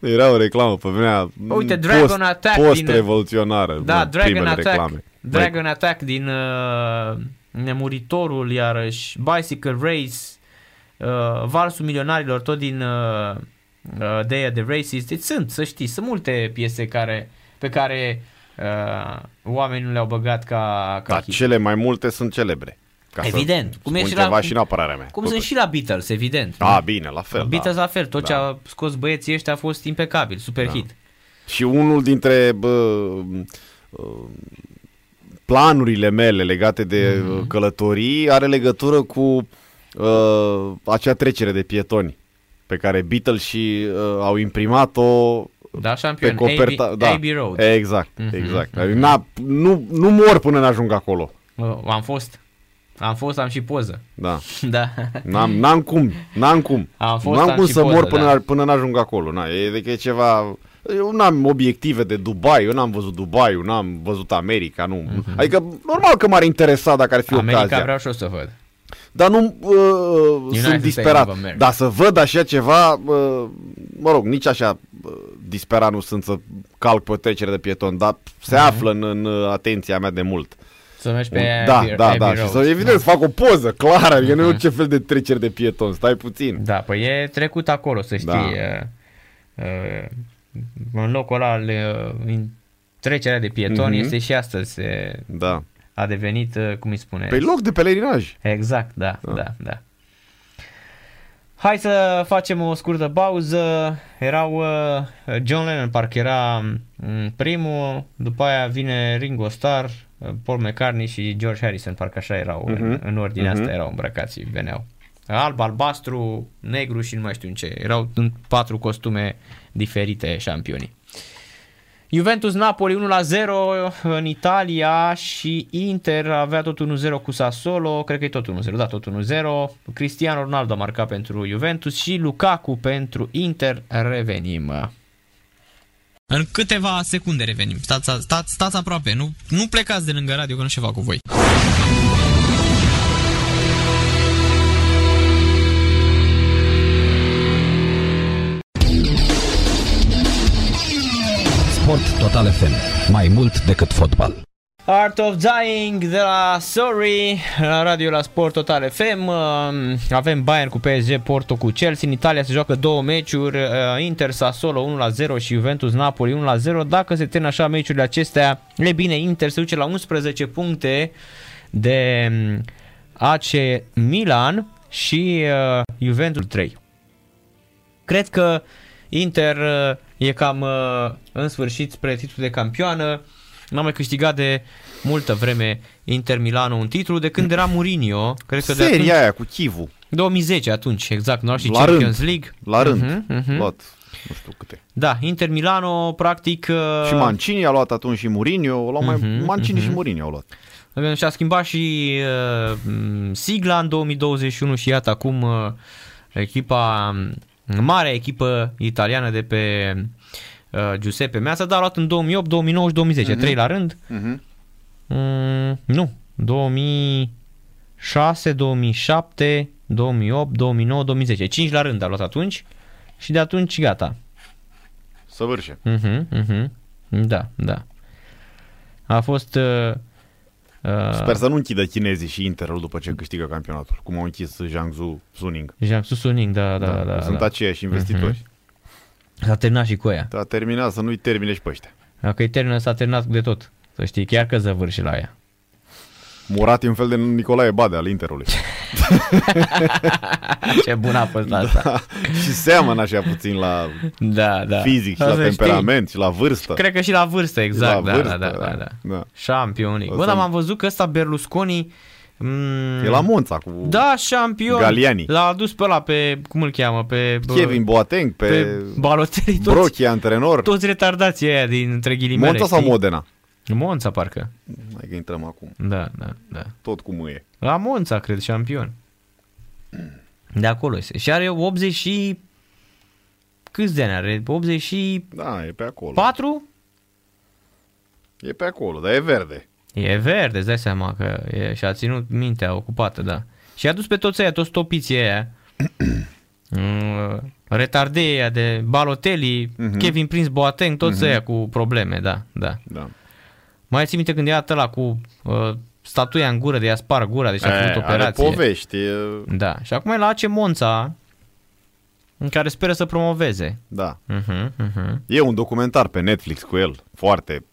Era o reclamă pe vremea Uite, Dragon post, Attack din- post-revoluționară. Da, în Dragon primele Attack. reclame. Dragon Attack din uh, Nemuritorul, iarăși, Bicycle Race, uh, Valsul Milionarilor, tot din uh, uh, Day of the Races. Deci sunt, să știi, sunt multe piese care, pe care uh, oamenii nu le-au băgat ca, ca Da, hit. cele mai multe sunt celebre. Ca să Evident. Cum, e spun și ceva la, și în apărarea mea. cum totuși. sunt și la Beatles, evident. A, bine, la fel. Beatles da. la fel, tot ce Da. a scos băieții ăștia a fost impecabil, super Da. hit. Și unul dintre bă, uh, planurile mele legate de Mhm. mm-hmm. călătorii are legătură cu uh, acea trecere de pietoni pe care Beatles și uh, au imprimat-o Da, pe șampion, coperta. AB, da. AB Road. Exact, Mhm, exact. mhm. Na, nu, nu mor până n-ajung acolo. Uh, Am fost. Am fost, am și poză. Da. Da. N-am, n-am cum, n-am cum. Am fost, n-am am cum și să poză, mor până, da. până n-ajung acolo. Na, e, adică e ceva... Eu n-am obiective de Dubai, eu n-am văzut Dubai, eu n-am văzut America, nu. Mhm. Adică, normal că m-ar interesa dacă ar fi America ocazia. vreau și eu să văd. Dar nu uh, sunt States disperat. of America. Dar să văd așa ceva, uh, mă rog, nici așa uh, disperat nu sunt să calc pe o trecere de pieton, dar se Mhm. află în, în uh, atenția mea de mult. Să mergi pe da, Abbey- da, Abbey da, Road. și să, evident, să fac o poză, clară, adică nu e Mhm. ce fel de trecere de pieton, stai puțin. Da, păi e trecut acolo, să știi. Da. Uh, uh, în locul ăla, al, uh, în trecerea de pietoni Mhm. este și astăzi. uh, Da. A devenit, uh, cum îi spune? Pe loc de pelerinaj. Exact, da, da, da. Hai să facem o scurtă pauză. Erau uh, John Lennon, parcă era mm, primul, după aia vine Ringo Starr, uh, Paul McCartney și George Harrison, parcă așa erau, uh-huh. în, în ordinea Mhm. asta erau îmbrăcați, veneau. Alb, albastru, negru și nu mai știu în ce. Erau în patru costume diferite șampionii. Juventus Napoli 1 la 0 în Italia și Inter avea tot 1-0 cu Sassuolo, cred că e tot 1-0, da, tot 1-0. Cristiano Ronaldo a marcat pentru Juventus și Lukaku pentru Inter. Revenim. În câteva secunde revenim. Stați, stați, stați aproape, nu, nu plecați de lângă radio că nu ceva cu voi. Sport Total FM. Mai mult decât fotbal. Art of Dying de la Sorry la radio la Sport Total FM. Uh, Avem Bayern cu PSG, Porto cu Chelsea. În Italia se joacă două meciuri, uh, Inter Sassuolo 1 la 0 și Juventus Napoli 1 la 0. Dacă se termină așa meciurile acestea, e bine, Inter se duce la 11 puncte de mm, AC Milan și uh, Juventus 3. Cred că Inter uh, e cam uh, în sfârșit spre titlul de campioană. N-a mai câștigat de multă vreme Inter Milano un titlu de când era Mourinho. Cred că de Seria atunci, aia cu Chivu. 2010 atunci, exact, nu? Și La Champions rând. League. La rând. Mhm, mhm. Luat nu știu câte. Da, Inter Milano practic uh, Și Mancini a luat atunci și Mourinho, o luau mai Mhm, Mancini mhm. și Mourinho au luat. Și-a schimbat și uh, m, sigla în 2021 și iată acum uh, echipa, m, marea echipă italiană de pe uh, Giuseppe Meazza, dar a luat în 2008, 2009 și 2010, Mhm. trei la rând. Mhm. Mm, nu, 2006, 2007, 2008, 2009, 2010, 5 la rând a luat atunci și de atunci gata. Săvârșe. Mhm, mhm. Da, da. A fost uh, uh, Sper să nu închidă chinezii și Interul după ce câștigă campionatul, cum au închis Jiangsu Suning. Jiangsu Suning, da, da, da. Sunt da. aceiași investitori. S-a terminat și cu aia. A terminat să nu-i termine și pe ăștia. Dacă îi termină, s-a terminat de tot. Să știi, chiar că zăvârși la ea. Murat e un fel de Nicolae Bade al Interului. Ce bun a fost asta. Da. și seamănă așa puțin la Da, da. fizic și Asta la știi. temperament și la vârstă. Cred că și la vârstă, exact. La da, vârstă, da, da, da, da. da. Champion League. Bă, Ăsta- dar m-am văzut că ăsta Berlusconi... Mm, E la Monța cu Da, șampion. Galiani. L-a adus pe ăla, pe, cum îl cheamă, pe... bă, Kevin Boateng, pe, pe Balotelli, toți, Brochi, antrenor. toți retardații aia din între ghilimele. Monța sau știi? Modena? Monța, parcă. Hai că intrăm acum. Da, da, da. Tot cum e. La Monța, cred, șampion. De acolo este. Și are 80 și... Câți de ani are? 84? Da, e pe acolo. E pe acolo, dar e verde. E verde, îți dai seama că e, și-a ținut mintea ocupată, da. Și a dus pe toți aia, toți topiții aia. Mm, retardei aia de Balotelli, Mhm. Kevin Prince Boateng, toți Mhm. aia cu probleme, da, da. Da. Mai ții minte când era ăla cu uh, statuia în gură de i-a spart gura, deci a făcut E, are operație. povești. E... Da, și acum e la AC Monza, în care speră să promoveze. Da. Uh-huh, uh-huh. E un documentar pe Netflix cu el, foarte.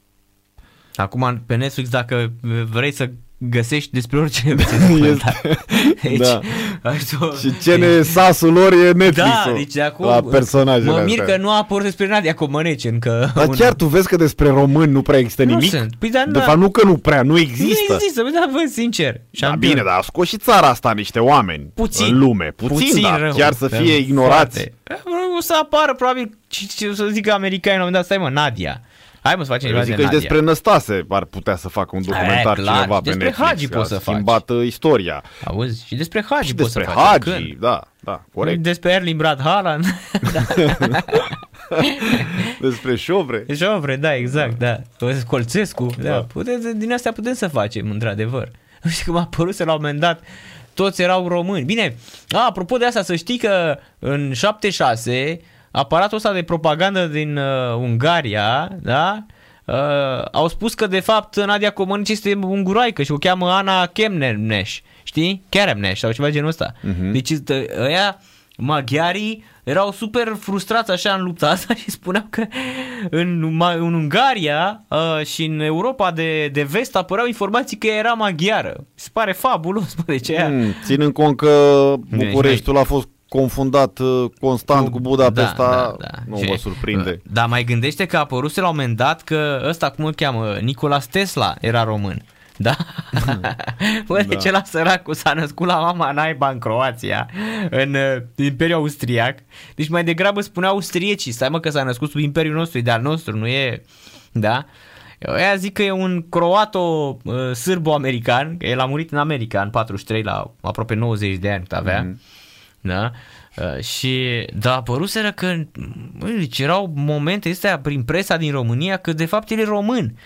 Acum pe Netflix dacă vrei să găsești despre orice găsești documentar. Deci, Da. aș tu- Și ce ne sasul lor e Netflix Da, deci de acum la personajele mă mir astea. că nu a apărut despre Nadia Comăneci încă. Dar un- chiar tu vezi că despre români nu prea există Nu nimic? sunt. Păi, dar de da. fapt nu că nu prea, nu există. Nu există, bă, da, bă, sincer. Da, Șampion. bine, dar a scos și țara asta niște oameni Puțin. în lume. Puțin, Puțin da, rău. chiar să Da, fie ignorați. foarte. O să apară probabil ce, ce, să zică americanii la un moment dat, stai mă, Nadia. Hai mă să facem Eu ceva zic de că și Nadia. despre Năstase ar putea să facă un documentar clar, cineva și pe despre Netflix. Hagi că poți a să faci. schimbat uh, istoria. Auzi? Și despre Hagi Și poți despre să faci. Hagi, Când? da, da, corect. Despre Erling Brad Haaland. Despre șovre. Jovre, da, exact, da. Colțescu, da. Da. Putem, din astea putem să facem, într-adevăr. Știi cum a apărut la un moment dat, toți erau români. Bine, a, apropo de asta, să știi că în 76 aparatul ăsta de propagandă din uh, Ungaria, da, uh, au spus că de fapt Nadia Comănici este unguroaică și o cheamă Ana Kemnesh, știi? Keremnesh sau ceva genul ăsta. Mhm. Deci ăsta- ăia maghiarii erau super frustrați așa în lupta asta și spuneau că în, Ma- în Ungaria uh, și în Europa de, de vest apăreau informații că ea era maghiară. Se pare fabulos, bă, de ce aia? Hmm, ținând cont că Bine, Bucureștiul a fost confundat uh, constant cu Budapesta, Da, da, da. nu Și- mă surprinde. Dar mai gândește că a apărut la un moment dat că ăsta, cum îl cheamă, Nicolas Tesla era român. Da? Bă, da. deci la săracul s-a născut la mama naiba în Croația, în uh, Imperiul Austriac. Deci mai degrabă spunea austriecii, stai mă că s-a născut sub Imperiul nostru, e de al nostru, nu e... Da? Eu aia zic că e un croato-sârbo-american, că el a murit în America în 43 la aproape 90 de ani cât avea. Mhm. Da? Uh, și da, păruseră că bă, deci erau momente astea prin presa din România că de fapt el e român.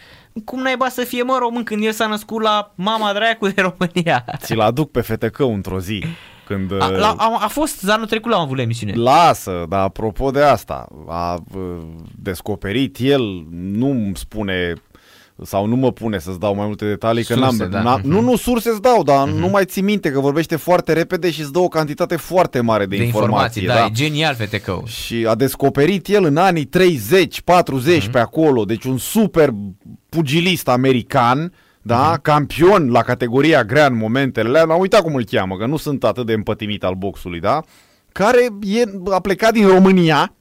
Cum naiba să fie mă român când el s-a născut la mama dracu de România? Ți-l aduc pe FTC într-o zi. Când, A, uh, la, a, a fost anul trecut l-am avut la emisiune. Lasă, dar apropo de asta, a uh, descoperit el, nu îmi spune sau nu mă pune să-ți dau mai multe detalii, că Surse, n-am, da. n-am, Mhm. nu, nu, surse îți dau, dar nu mai ții minte că vorbește foarte repede și îți dă o cantitate foarte mare de, de informații, informații. da, e genial FTK-ul. Și a descoperit el în anii 30, 40 Mhm. pe acolo, deci un super pugilist american, da? campion la categoria grea în momentele alea, am uitat cum îl cheamă, că nu sunt atât de împătimit al boxului, da? care e, a plecat din România,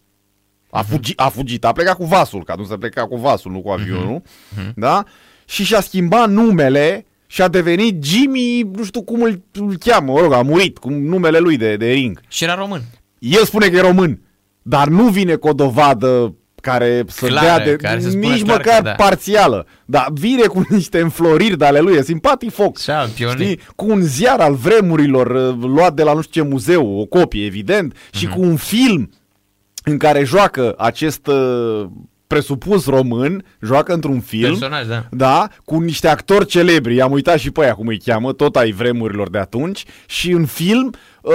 a, fugi, a fugit, a plecat cu vasul, că atunci se pleca cu vasul, nu cu avionul, da? Și și-a schimbat numele și a devenit Jimmy, nu știu cum îl, îl cheamă, mă rog, a murit cu numele lui de, de ring. Și era român. El spune că e român, dar nu vine cu o dovadă care să Clară, dea de, care să spună nici clar măcar că da. parțială. Dar vine cu niște înfloriri de ale lui, e simpatic foc. Champion. Știi? Cu un ziar al vremurilor uh, luat de la nu știu ce muzeu, o copie, evident, Mhm. și cu un film în care joacă acest uh, presupus român, joacă într-un film. Personaj, da. Da, cu niște actori celebri, am uitat și pe aia cum îi cheamă, tot ai vremurilor de atunci, și în film uh,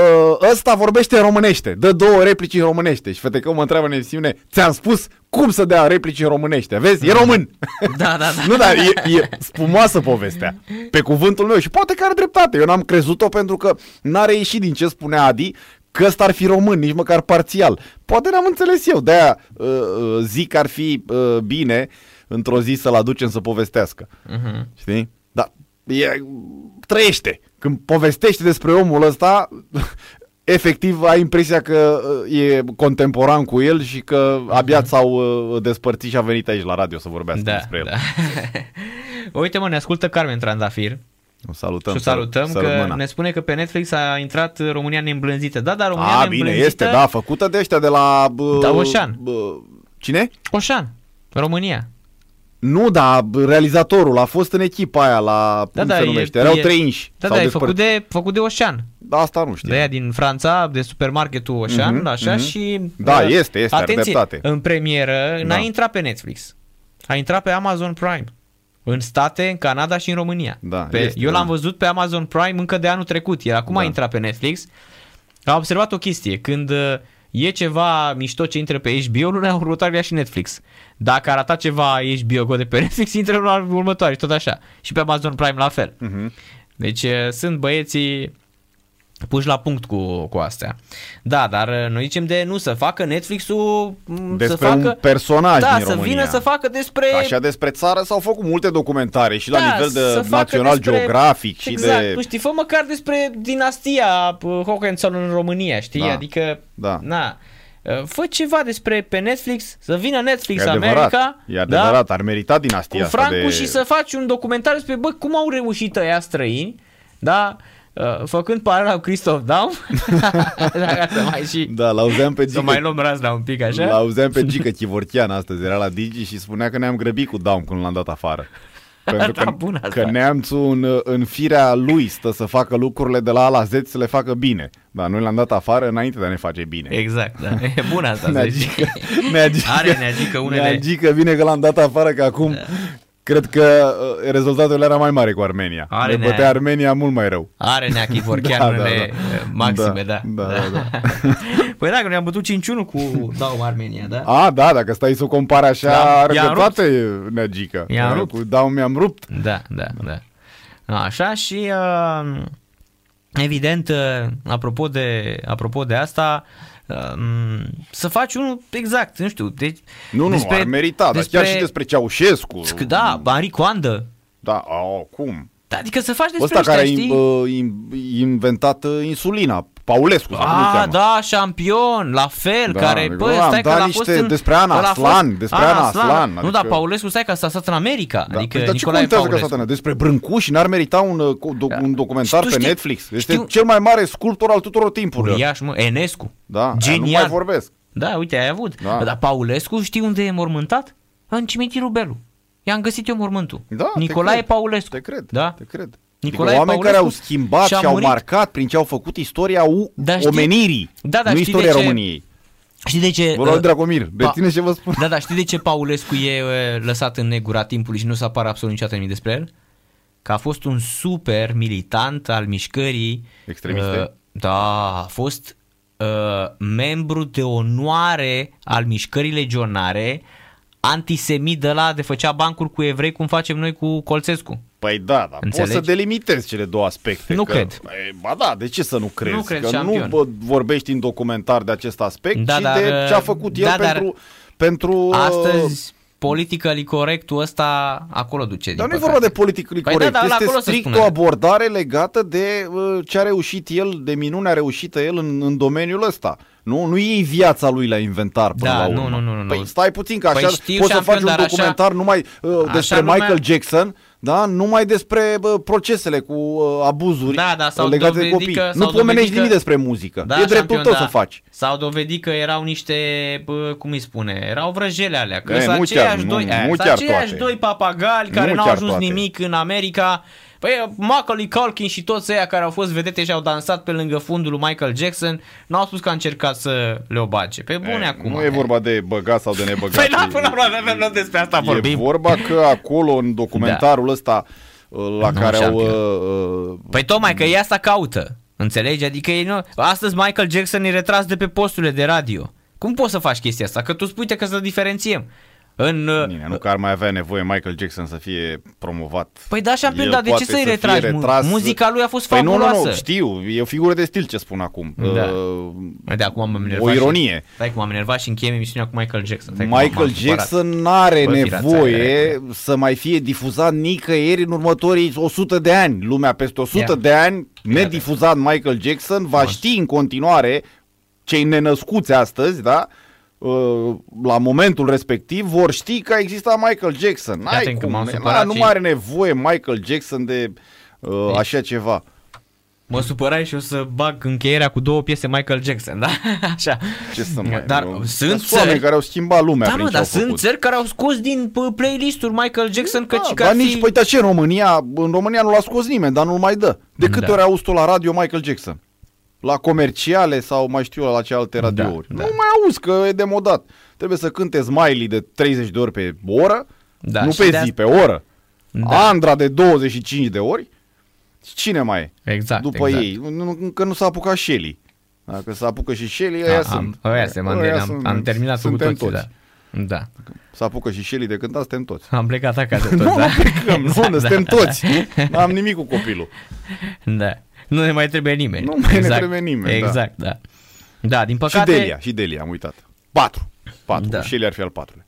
ăsta vorbește în românește, dă două replici în românește și fete că mă întreabă în emisiune, ți-am spus cum să dea replici în românește, vezi, e român. Da, da, da. nu, dar e, e spumoasă povestea, pe cuvântul meu și poate că are dreptate, eu n-am crezut-o pentru că n-a ieșit din ce spunea Adi, că ăsta ar fi român, nici măcar parțial. Poate n-am înțeles eu, de-aia uh, uh, zic că ar fi uh, bine într-o zi să-l aducem să povestească. Mhm. Știi? Dar e, trăiește. Când povestește despre omul ăsta, efectiv ai impresia că uh, e contemporan cu el și că abia s-au uh, despărțit și a venit aici la radio să vorbească Da, despre el. da. Uite mă, ne ascultă Carmen Trandafir O salutăm. și o salutăm să- că sărmâna. ne spune că pe Netflix a intrat România neîmblânzită. Da, dar România A, bine, neîmblânzită... este, da, făcută de ăștia de la... bă, Da, Oșan. bă, Cine? Oșan, România. Nu, dar realizatorul a fost în echipa aia la... Da, cum da, se e- numește? Erau e- trei inși. Da, S-au da, e despărțit. făcut de, făcut de Oșan. Da, asta nu știu. De aia din Franța, de supermarketul Oșan, Mhm, așa, mhm. și... Da, uh, este, este, are Atenție, dreptate. în premieră n-a Da. intrat pe Netflix. A intrat pe Amazon Prime. În state, în Canada și în România. Da, pe, este, eu da. l-am văzut pe Amazon Prime încă de anul trecut, iar acum Da. a intrat pe Netflix. Am observat o chestie, când uh, e ceva mișto ce intră pe HBO, luna următoare ia și Netflix. Dacă arata ceva HBO de pe Netflix, intră luna următoare, și tot așa. Și pe Amazon Prime la fel. Mhm. Deci uh, sunt băieții puși la punct cu, cu astea. Da, dar uh, noi zicem de nu să facă Netflix-ul m, Despre să facă un personaj da, din să România. vină să facă despre Așa despre țară s-au făcut multe documentare și la Da, nivel să de facă național despre- geografic și exact, de... nu știi, fă măcar despre dinastia uh, Hohenzollern în România, știi? Da, Adică, da. na, uh, fă ceva despre pe Netflix, să vină Netflix E adevărat, America, e adevărat, da? ar merita dinastia cu asta Francu de... și să faci un documentar despre, bă, cum au reușit ăia străini, da? Uh, făcând paralela cu Christoph Daum, dacă să mai și... Da, l-auzeam pe Să Gică, mai luăm razna un pic așa. l-auzeam pe Gică Chivorchian astăzi, era la Digi și spunea că ne-am grăbit cu Daum când l-am dat afară. Pentru Da, că, bun asta. că neamțul în, în firea lui stă să facă lucrurile de la A la Z să le facă bine. Dar noi l-am dat afară înainte de a ne face bine. Exact, da. E bun asta să zic. Neagică, neagică, Are neagică unele... neagică vine că l-am dat afară, că acum cred că uh, rezultatul era mai mare cu Armenia. Are ne nea- bătea Armenia mult mai rău. Are Neachi Vorchean Da, da, da, unele da. da. maxime, da. Da, da, da, păi da, că ne-am bătut 5-1 cu Daum Armenia, da? A, da, dacă stai să o compari așa, Da, are i-am dreptate neagică. I-am Că rupt. Cu Daum mi-am rupt. Da, da, da. Așa și uh, evident, uh, apropo de, apropo de asta, uh, să faci unul exact, nu știu, deci Nu, nu, ar merita, dar chiar și despre Ceaușescu. Da, Marie Coandă. Da, oh, cum? Da, adică să faci despre Ăsta ăștia, care a știi? in- uh, in- inventat uh, insulina, Paulescu, sau cum îl Ah, cheamă. da, șampion, la fel, Da, care, adică, bă, da, stai am că dat l-a niște fost în, despre Ana ăla a Aslan, fost- despre Ana Aslan, Nu, adică- dar Paulescu, stai că a stat în America, Da. adică Păi, dar ce Nicolae contează că Paulescu. asta despre Brâncuși n-ar merita un, uh, co- do- un documentar Și tu pe știi- Netflix? Este știu- cel mai mare sculptor al tuturor timpurilor. Uriaș, mă, Enescu. Da, aia Genial. nu mai vorbesc. Da, uite, ai avut. Da. Dar Paulescu, știi unde e mormântat? În cimitirul Belu. I-am găsit eu mormântul. Da, te Nicolae cred, Paulescu. Te cred, Da? te cred. Nicolae adică oameni Paulescu care au schimbat și-a și au murit. marcat prin ce au făcut istoria u- Da, știi- omenirii, Da, da, nu știi istoria de ce- României. Știi de ce... Vă rog, uh, Dragomir, Pa- reține ce vă spun. Da, da, știi de ce Paulescu e uh, lăsat în negura timpului și nu se apară absolut niciodată nimic despre el? Că a fost un super militant al mișcării... Extremiste? Uh, da, a fost uh, membru de onoare al mișcării legionare antisemit de la de făcea bancuri cu evrei cum facem noi cu Colțescu. Păi da, da, Înțelegi? poți să delimitezi cele două aspecte. Nu că, cred. Băi, Ba da, de ce să nu crezi? Nu cred, că șampion. nu bă, vorbești în documentar de acest aspect, Da, ci dar, de ce a făcut el da, dar pentru, pentru uh, Astăzi politically corectul ăsta acolo duce. Dar din nu e păcate. vorba de politic Păi corect, da, dar este acolo se strict spune. o abordare legată de uh, ce a reușit el, de minunea reușită el în, în domeniul ăsta. Nu, nu iei viața lui la inventar până Da, la nu, urmă. nu, nu, nu. Păi stai puțin că Păi așa știu, poți să șampion, faci un dar așa- documentar numai uh, așa despre lumea- Michael Jackson, da? numai despre uh, procesele cu uh, abuzuri Da, da, s-au legate de dovedit copii. că- nu s-au pomenești dovedit că- nimic despre muzică. Da, e dreptul șampion, tău da. să faci. S-au dovedit că erau niște, bă, cum îi spune, erau vrăjele alea, că E, sunt nu chiar, aceiași nu- doi, nu e, sunt chiar aceiași toate. doi papagali care Nu n-au chiar ajuns toate. nimic în America. Păi Macaulay Culkin și toți ăia care au fost vedete și au dansat pe lângă fundul lui Michael Jackson n-au spus că a încercat să le o bage. Pe bune E, acum. nu e vorba de băgat sau de nebăgat. Păi la E- până la urmă nu despre asta E vorbim. vorba că acolo, în documentarul ăsta, uh, la Nu, care au... șampion. uh, uh, Păi tocmai că ei asta caută. Înțelegi? Adică ei nu... Astăzi Michael Jackson e retras de pe posturile de radio. Cum poți să faci chestia asta? Că tu spui că să diferențiem. În, uh, Bine, nu că ar mai avea nevoie Michael Jackson să fie promovat. Păi da, șampion, El dar de poate ce să-i să fie retragi? Mu- retras- Muzica lui a fost Păi nu, fabuloasă. nu, nu, știu, e o figură de stil ce spun acum. Da. Uh, Păi de acum m-am enervat o ironie. Și, stai cum am enervat și încheiem emisiunea cu Michael Jackson. Stai cum Michael m-am supărat. Jackson n-are Bă, firața nevoie aia, să mai fie difuzat nicăieri în următorii 100 de ani. Lumea peste 100 Ia. de ani, Ia. nedifuzat Michael Jackson, va ști în continuare cei nenăscuți astăzi, da? Uh, la momentul respectiv vor ști că a existat Michael Jackson. N-ai Iată că cum, m-am na, supărat nu și- mai are nevoie Michael Jackson de uh, așa ceva. Mă supărai și o să bag încheierea cu două piese Michael Jackson, da? Așa. Ce să mai... Dar eu- sunt sunt oameni țări- care au schimbat lumea Da, prin mă, ce dar au sunt făcut. țări care au scos din p- playlist-uri Michael Jackson că Da, că dar ar nici, fi... păi, dar ce, în România, în România nu l-a scos nimeni, dar nu-l mai dă. De câte Da. ori auzi tu la radio Michael Jackson? La comerciale sau mai știu eu la ce alte radiouri. da. Nu mai auzi că e demodat. Trebuie să cânte Smiley de 30 de ori pe oră, Da, nu și pe de zi, asta- pe oră. Da. Andra de 25 de ori. Cine mai e? Exact, După exact. ei. Nu, încă nu s-a apucat Shelly. Dacă s-a apucă și Shelly, A, ăia am, sunt. ăia se, am, Ăia am, sunt- am terminat cu suntem toții, toți. da. Da. S-a apucă și Shelly de cântat, suntem toți. Am plecat acasă tot, Nu, da? nu plecăm, Exact, nu, da. suntem toți. N-am nimic cu copilul. Da. Nu ne mai trebuie nimeni. Nu mai ne trebuie nimeni, da. Exact, da. Da, din Și păcate... Delia, și Delia, am uitat. Patru. Patru. Da. Da. Și el ar fi al patrulea.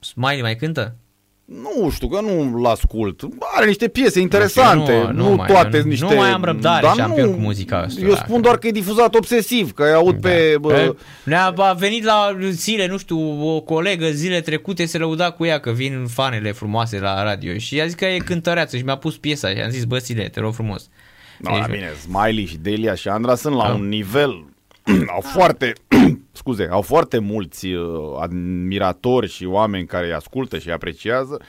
Smiley mai cântă? Nu știu, că nu-l ascult. Are niște piese interesante. Nu, Nu, nu mai- toate nu- sunt niște... nu mai am răbdare, Dar șampion, cu muzica asta, Eu da. spun doar că e difuzat obsesiv, că aud Da. pe... Bă, E, Ne-a a venit la zile, nu știu, o colegă zile trecute se lăuda cu ea că vin fanele frumoase la radio și a zis că e cântăreață și mi-a pus piesa și am zis, bă, Sile, te rog frumos. No, Deci- da, bine, Smiley și Delia și Andra sunt la Da. un nivel... au foarte... scuze, au foarte mulți uh, admiratori și oameni care îi ascultă și îi apreciază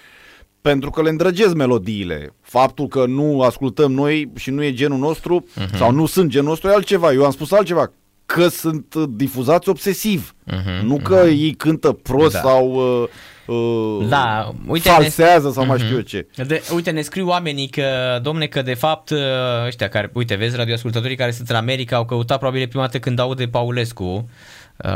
pentru că le îndrăgesc melodiile. Faptul că nu ascultăm noi și nu e genul nostru Mhm. uh-huh. sau nu sunt genul nostru e altceva. Eu am spus altceva. Că sunt uh, difuzați obsesiv. Mhm, Nu că ei cântă prost Da. sau uh, uh, Da, uite, falsează sau mai știu eu Mhm. ce. De, uite, ne scriu oamenii că, domne, că de fapt ăștia care, uite, vezi, radioascultătorii care sunt în America au căutat probabil prima dată când aude Paulescu. Uh,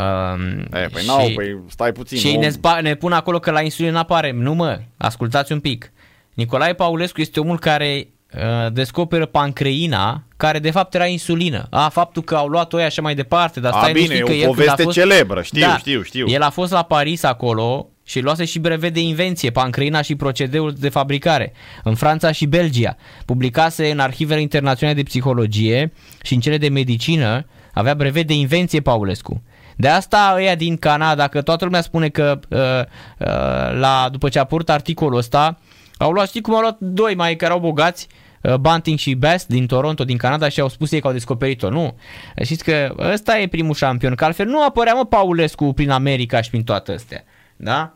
E, păi n-au, păi stai puțin. Și ei om. ne, spa, ne pun acolo că la insulină apare. Nu mă, ascultați un pic. Nicolae Paulescu este omul care uh, descoperă pancreina, care de fapt era insulină. A, faptul că au luat-o ei așa mai departe, dar A, stai nu bine, știi e o că el când poveste a fost... celebră, știu, știu, știu. El a fost la Paris acolo și luase și brevet de invenție, pancreina și procedeul de fabricare, în Franța și Belgia. Publicase în arhivele internaționale de psihologie și în cele de medicină, avea brevet de invenție Paulescu. De asta ăia din Canada, că toată lumea spune că uh, uh, la, după ce a apărut articolul ăsta, au luat, știi cum au luat doi mai care au bogați, uh, Bunting și Best din Toronto, din Canada și au spus ei că au descoperit-o. Nu. Știți că ăsta e primul șampion, că altfel nu apărea mă Paulescu prin America și prin toate astea. Da?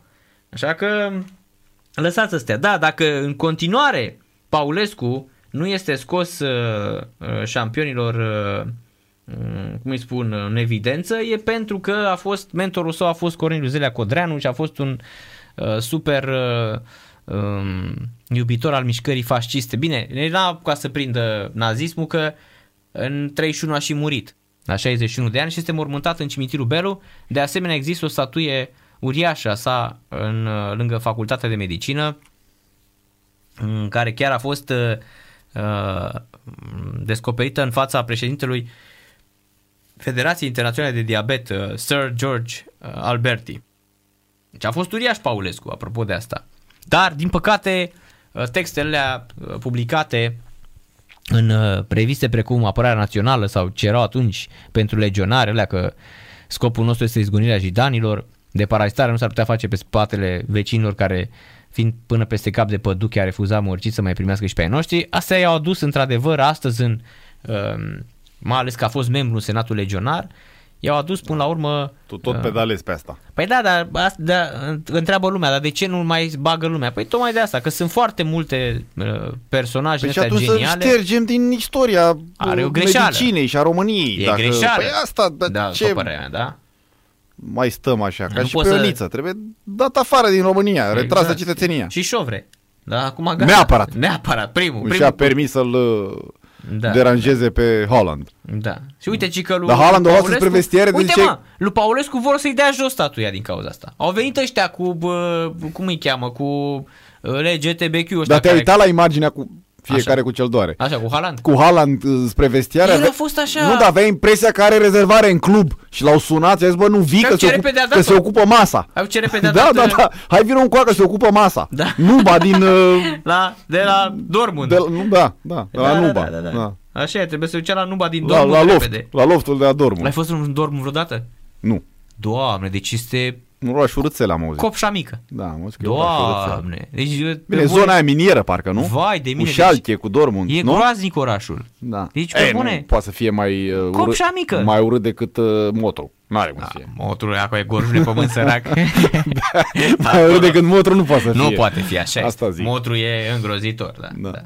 Așa că lăsați astea. Da, dacă în continuare Paulescu nu este scos uh, uh, șampionilor uh, mm, cum îi spun, în evidență, e pentru că a fost, mentorul său a fost Corneliu Zelea Codreanu și a fost un uh, super uh, um, iubitor al mișcării fasciste. Bine, n-a ca să prindă nazismul că în 31 a și murit la 61 de ani și este mormântat în cimitirul Belu. De asemenea există o statuie uriașă a sa în, uh, lângă facultatea de medicină în care chiar a fost uh, uh, descoperită în fața președintelui Federației Internaționale de Diabet, uh, Sir George uh, Alberti. Deci a fost uriaș Paulescu, apropo de asta. Dar, din păcate, uh, textele alea, uh, publicate în uh, reviste precum Apărarea Națională sau ce erau atunci pentru legionare, alea că scopul nostru este izgonirea jidanilor, de parazitare nu s-ar putea face pe spatele vecinilor care fiind până peste cap de păduche a refuzat mărcit să mai primească și pe ai noștri. Astea i-au adus într-adevăr astăzi în, um, mai ales că a fost membru în Senatul Legionar, i-au adus până la urmă... Tu tot uh, pedalezi pe asta. Păi da, dar asta, da, întreabă lumea, dar de ce nu mai bagă lumea? Păi tocmai de asta, că sunt foarte multe uh, personaje Păi și astea atunci geniale. să ștergem din istoria Are o uh, greșeală. medicinei și a României. E greșeală. Păi asta, dar da, ce după părerea mea, da? Mai stăm așa? Ca Nu și poți pe să- Ioniță. Trebuie dat afară din România, retrasă Exact. cetățenia. Și șovre. Da, acum gata. Neapărat. Neapărat, primul. Și primul a permis să-l uh, Da. deranjeze pe Holland. Da. Și uite, ci că lui Dar Haaland o luat Paulescu- spre vestiare de Uite, zice- mă, lui Paulescu vor să-i dea jos statuia din cauza asta. Au venit ăștia cu, bă, cum îi cheamă, cu uh, LGTBQ ăștia Dar te-ai care... uitat la imaginea cu fiecare Așa. cu cel doare. Așa, cu Haaland. Cu Haaland uh, spre vestiare. El avea- a fost așa- Nu, dar avea impresia că are rezervare în club și l-au sunat și a zis, bă, nu vii Și că, au se, ce ocup, repede a că dat-o. se ocupă masa. Ai ce repede a Da, dat, da, da. Hai vină un coacă, se ocupă masa. Da. Nuba din... Uh, La, de la Dortmund. de, la- nu, da, da, de la da, Nuba. da, da, da. Da. Așa e, trebuie să ducea la Nuba din La, Dortmund la, loft, repede. la loftul de la Dortmund. L-ai fost în Dortmund vreodată? Nu. Doamne, deci este Nu lua șuruțele am auzit. copșa mică. Da, am auzit că e oraș șuruțel. Doamne. Deci, pe Bine, bune- zona aia minieră, parcă, nu? Vai de mine, Cu Schalke, cu Dortmund, E nu? groaznic orașul. Da. Deci, pe Ei, bune. Nu, poate să fie mai uh, urât, Copșa mică. mai urât decât uh, Motru. N-are cum Da, să fie. motorul acolo e gorjul de pământ sărac. Mai urât decât Motru nu poate să fie. nu poate fi așa. Asta zic. Motorul e îngrozitor, da. Da. da.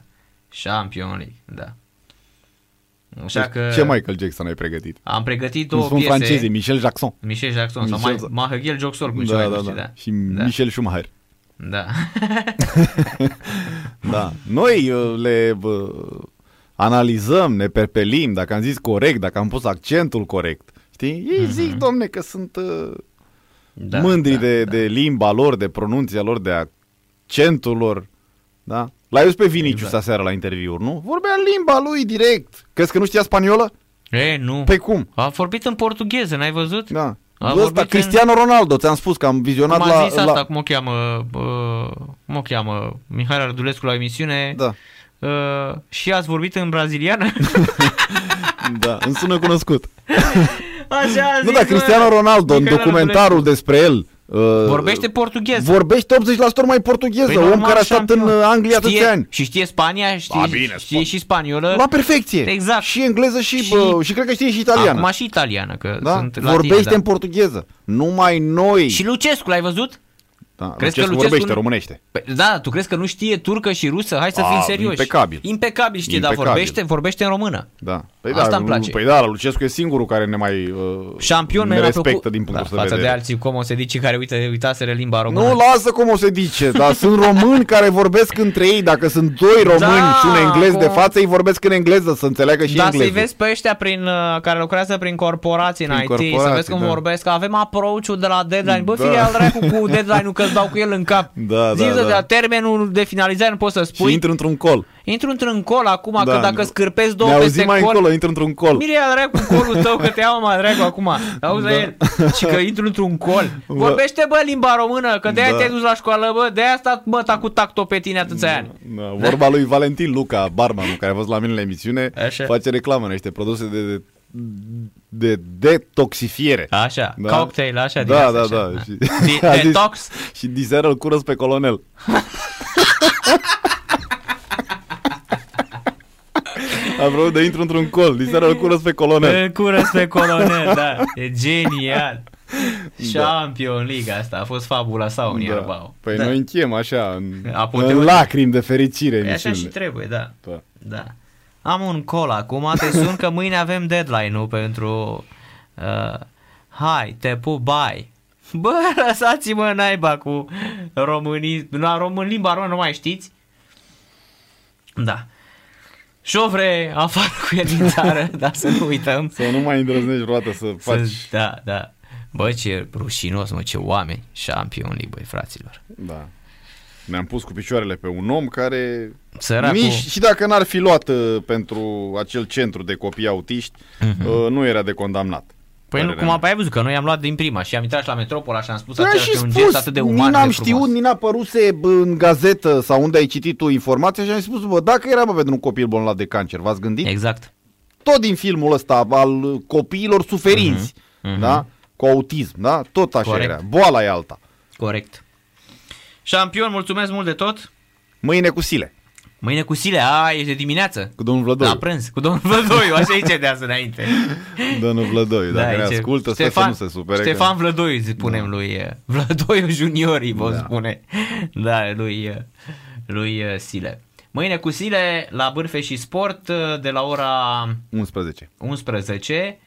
Champion League, da. Așa că Deci, Ce Michael Jackson ai pregătit? am pregătit Cum două spun piese. francezii, Michel Jackson. Michel Jackson sau Michel- Michel... Mahagel Joxor, cum Da, ceva da, știi, da. da. Și da. Michel Schumacher. Da. Da. Noi uh, le uh, analizăm, ne perpelim, dacă am zis corect, dacă am pus accentul corect. Știi? Ei zic, domne, că sunt uh, Mhm. da mândri da, de, da. de limba lor, de pronunția lor, de accentul lor. Da? L-ai auzit pe Vinicius Exact. aseară la interviuri, nu? Vorbea limba lui direct. Crezi că nu știa spaniolă? E, nu. Păi cum? A vorbit în portugheză, n-ai văzut? Da. A Ăsta, vorbit în- Cristiano Ronaldo, ți-am spus că am vizionat Cum a la... zis asta, la... cum o cheamă, uh, cum o cheamă, Mihai Ardulescu la emisiune, Da, uh, și ați vorbit în braziliană? da, îmi sună cunoscut. Așa a Nu, zis, dar Cristiano bă, Ronaldo, în Mihai documentarul Ardulescu. despre el, uh, Vorbește portugheză. Vorbește 80% mai portugheză, Păi om normal, care a stat șampion. în uh, Anglia știe, atâția ani. Și știe Spania, știe, A, bine, știe spo- și spaniolă. La perfecție. Exact. Și engleză și, Și- și, bă, și cred că știe și italiană. Acum și italiană, că da? sunt latine, Vorbește da. în portugheză. Numai noi. Și Lucescu, l-ai văzut? Da, crezi Lucescu că Lucescu vorbește nu- românește. Păi, Da, tu crezi că nu știe turcă și rusă? Hai să A, fim serioși. impecabil. Impecabil știe, dar Impecabil. vorbește, vorbește în română. Da. Păi Asta da, îmi place. Păi da, Lucescu e singurul care ne mai uh, Șampion ne mi-a respectă plăcut. din punctul da, ăsta față de de vedere. alții, cum o se zice, care uite, uitaseră limba română. Nu, lasă cum o se dice, dar sunt români care vorbesc între ei. Dacă sunt doi români Da, și un englez de cum- față, ei vorbesc în engleză, să înțeleagă și da, engleză. să-i vezi pe ăștia prin, uh, care lucrează prin corporații în Prin IT, corporații, să vezi cum da. vorbesc, că avem approach-ul de la deadline. Bă, Da. fie al dracu cu deadline-ul că îți dau cu el în cap. Da, Zi da, de da. la termenul de finalizare nu poți să Și spui. intră într-un col. Intru într-un col acum, Da, că dacă nu. scârpezi două Ne peste auzim mai col... încolo, intră într-un col. Mire ia dracu colul tău că te iau mă dracu acum. Auzi da. el? Și că intru într-un col. Vorbește bă limba română, că de-aia Da. te-ai dus la școală, bă, de-aia a stat bă ta cu tacto pe tine atâția ani. Da, vorba lui Valentin Luca, barmanul, care a fost la mine la emisiune, Așa. face reclamă în niște produse de, de, de detoxifiere. Așa, Da. cocktail, așa, din Da, asta, da, așa, da. Și- De- a zis- detox. Și diseară îl curăț pe colonel. A vrut de intru într-un col, diseară îl curăț pe colonel. Îl curăț pe colonel, da. E genial. Champion League asta, a fost fabula sau în Ierbau. Păi da. noi închem așa, în, Apoteoze. în lacrimi de fericire Păi așa și emisiunile. trebuie, da. Da. Da. Am un call acum, te sun că mâine avem deadline-ul pentru... Uh, hai, te pup, bye. Bă, lăsați-mă naiba cu românii, la român, limba română nu mai știți? Da. Șovre, afară cu el din țară, dar să nu uităm. Să nu mai îndrăznești vreodată să faci... Să, da, da. Bă, ce rușinos, mă, ce oameni. Champion League, băi, fraților. Da. Ne-am pus cu picioarele pe un om care Săracul. nici și dacă n-ar fi luat uh, pentru acel centru de copii autiști, Mhm. uh, nu era de condamnat. Păi nu, Părerea cum am mea. ai văzut, că noi am luat din prima și am intrat și la Metropola și am spus Da, acela și că e un spus, gest atât de uman ni n-am de frumos. știut, ni n-a păruse bă, în gazetă sau unde ai citit tu informația și am spus, bă, dacă era bă, pentru un copil bolnav de cancer, v-ați gândit? Exact. Tot din filmul ăsta al copiilor suferinți, Mhm, da? Cu autism, da? Tot așa Corect. era. Boala e alta. Corect. Șampion, mulțumesc mult de tot. Mâine cu sile, Mâine cu Sile, a, ești de dimineață. cu domnul Vlădoi. La prânz, cu domnul Vlădoiu, așa îi cedează înainte. Domnul Vlădoi, dacă ne aici e. ascultă, sper să nu se supere. Ștefan că... Vlădoiu, îi spunem lui uh, Vlădoiu Junior, îi vom Da. spune. Da, lui, uh, lui uh, Sile. Mâine cu Sile la Bârfe și Sport uh, de la ora 11. 11,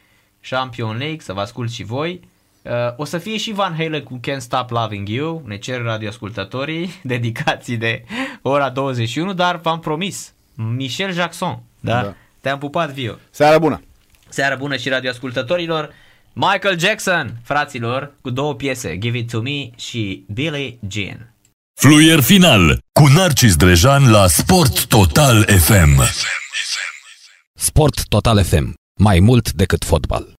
Champion League, să vă ascult și voi. Uh, o să fie și Van Halen cu Can't Stop Loving You, ne cer radioascultătorii, dedicații de ora 21, dar v-am promis, Michel Jackson, da? Da. Te-am pupat viu. Seara bună! Seara bună și radioascultătorilor. Michael Jackson, fraților, cu două piese, Give It To Me și Billie Jean. Fluier final cu Narcis Drejan la Sport Total FM. Sport Total FM. Mai mult decât fotbal.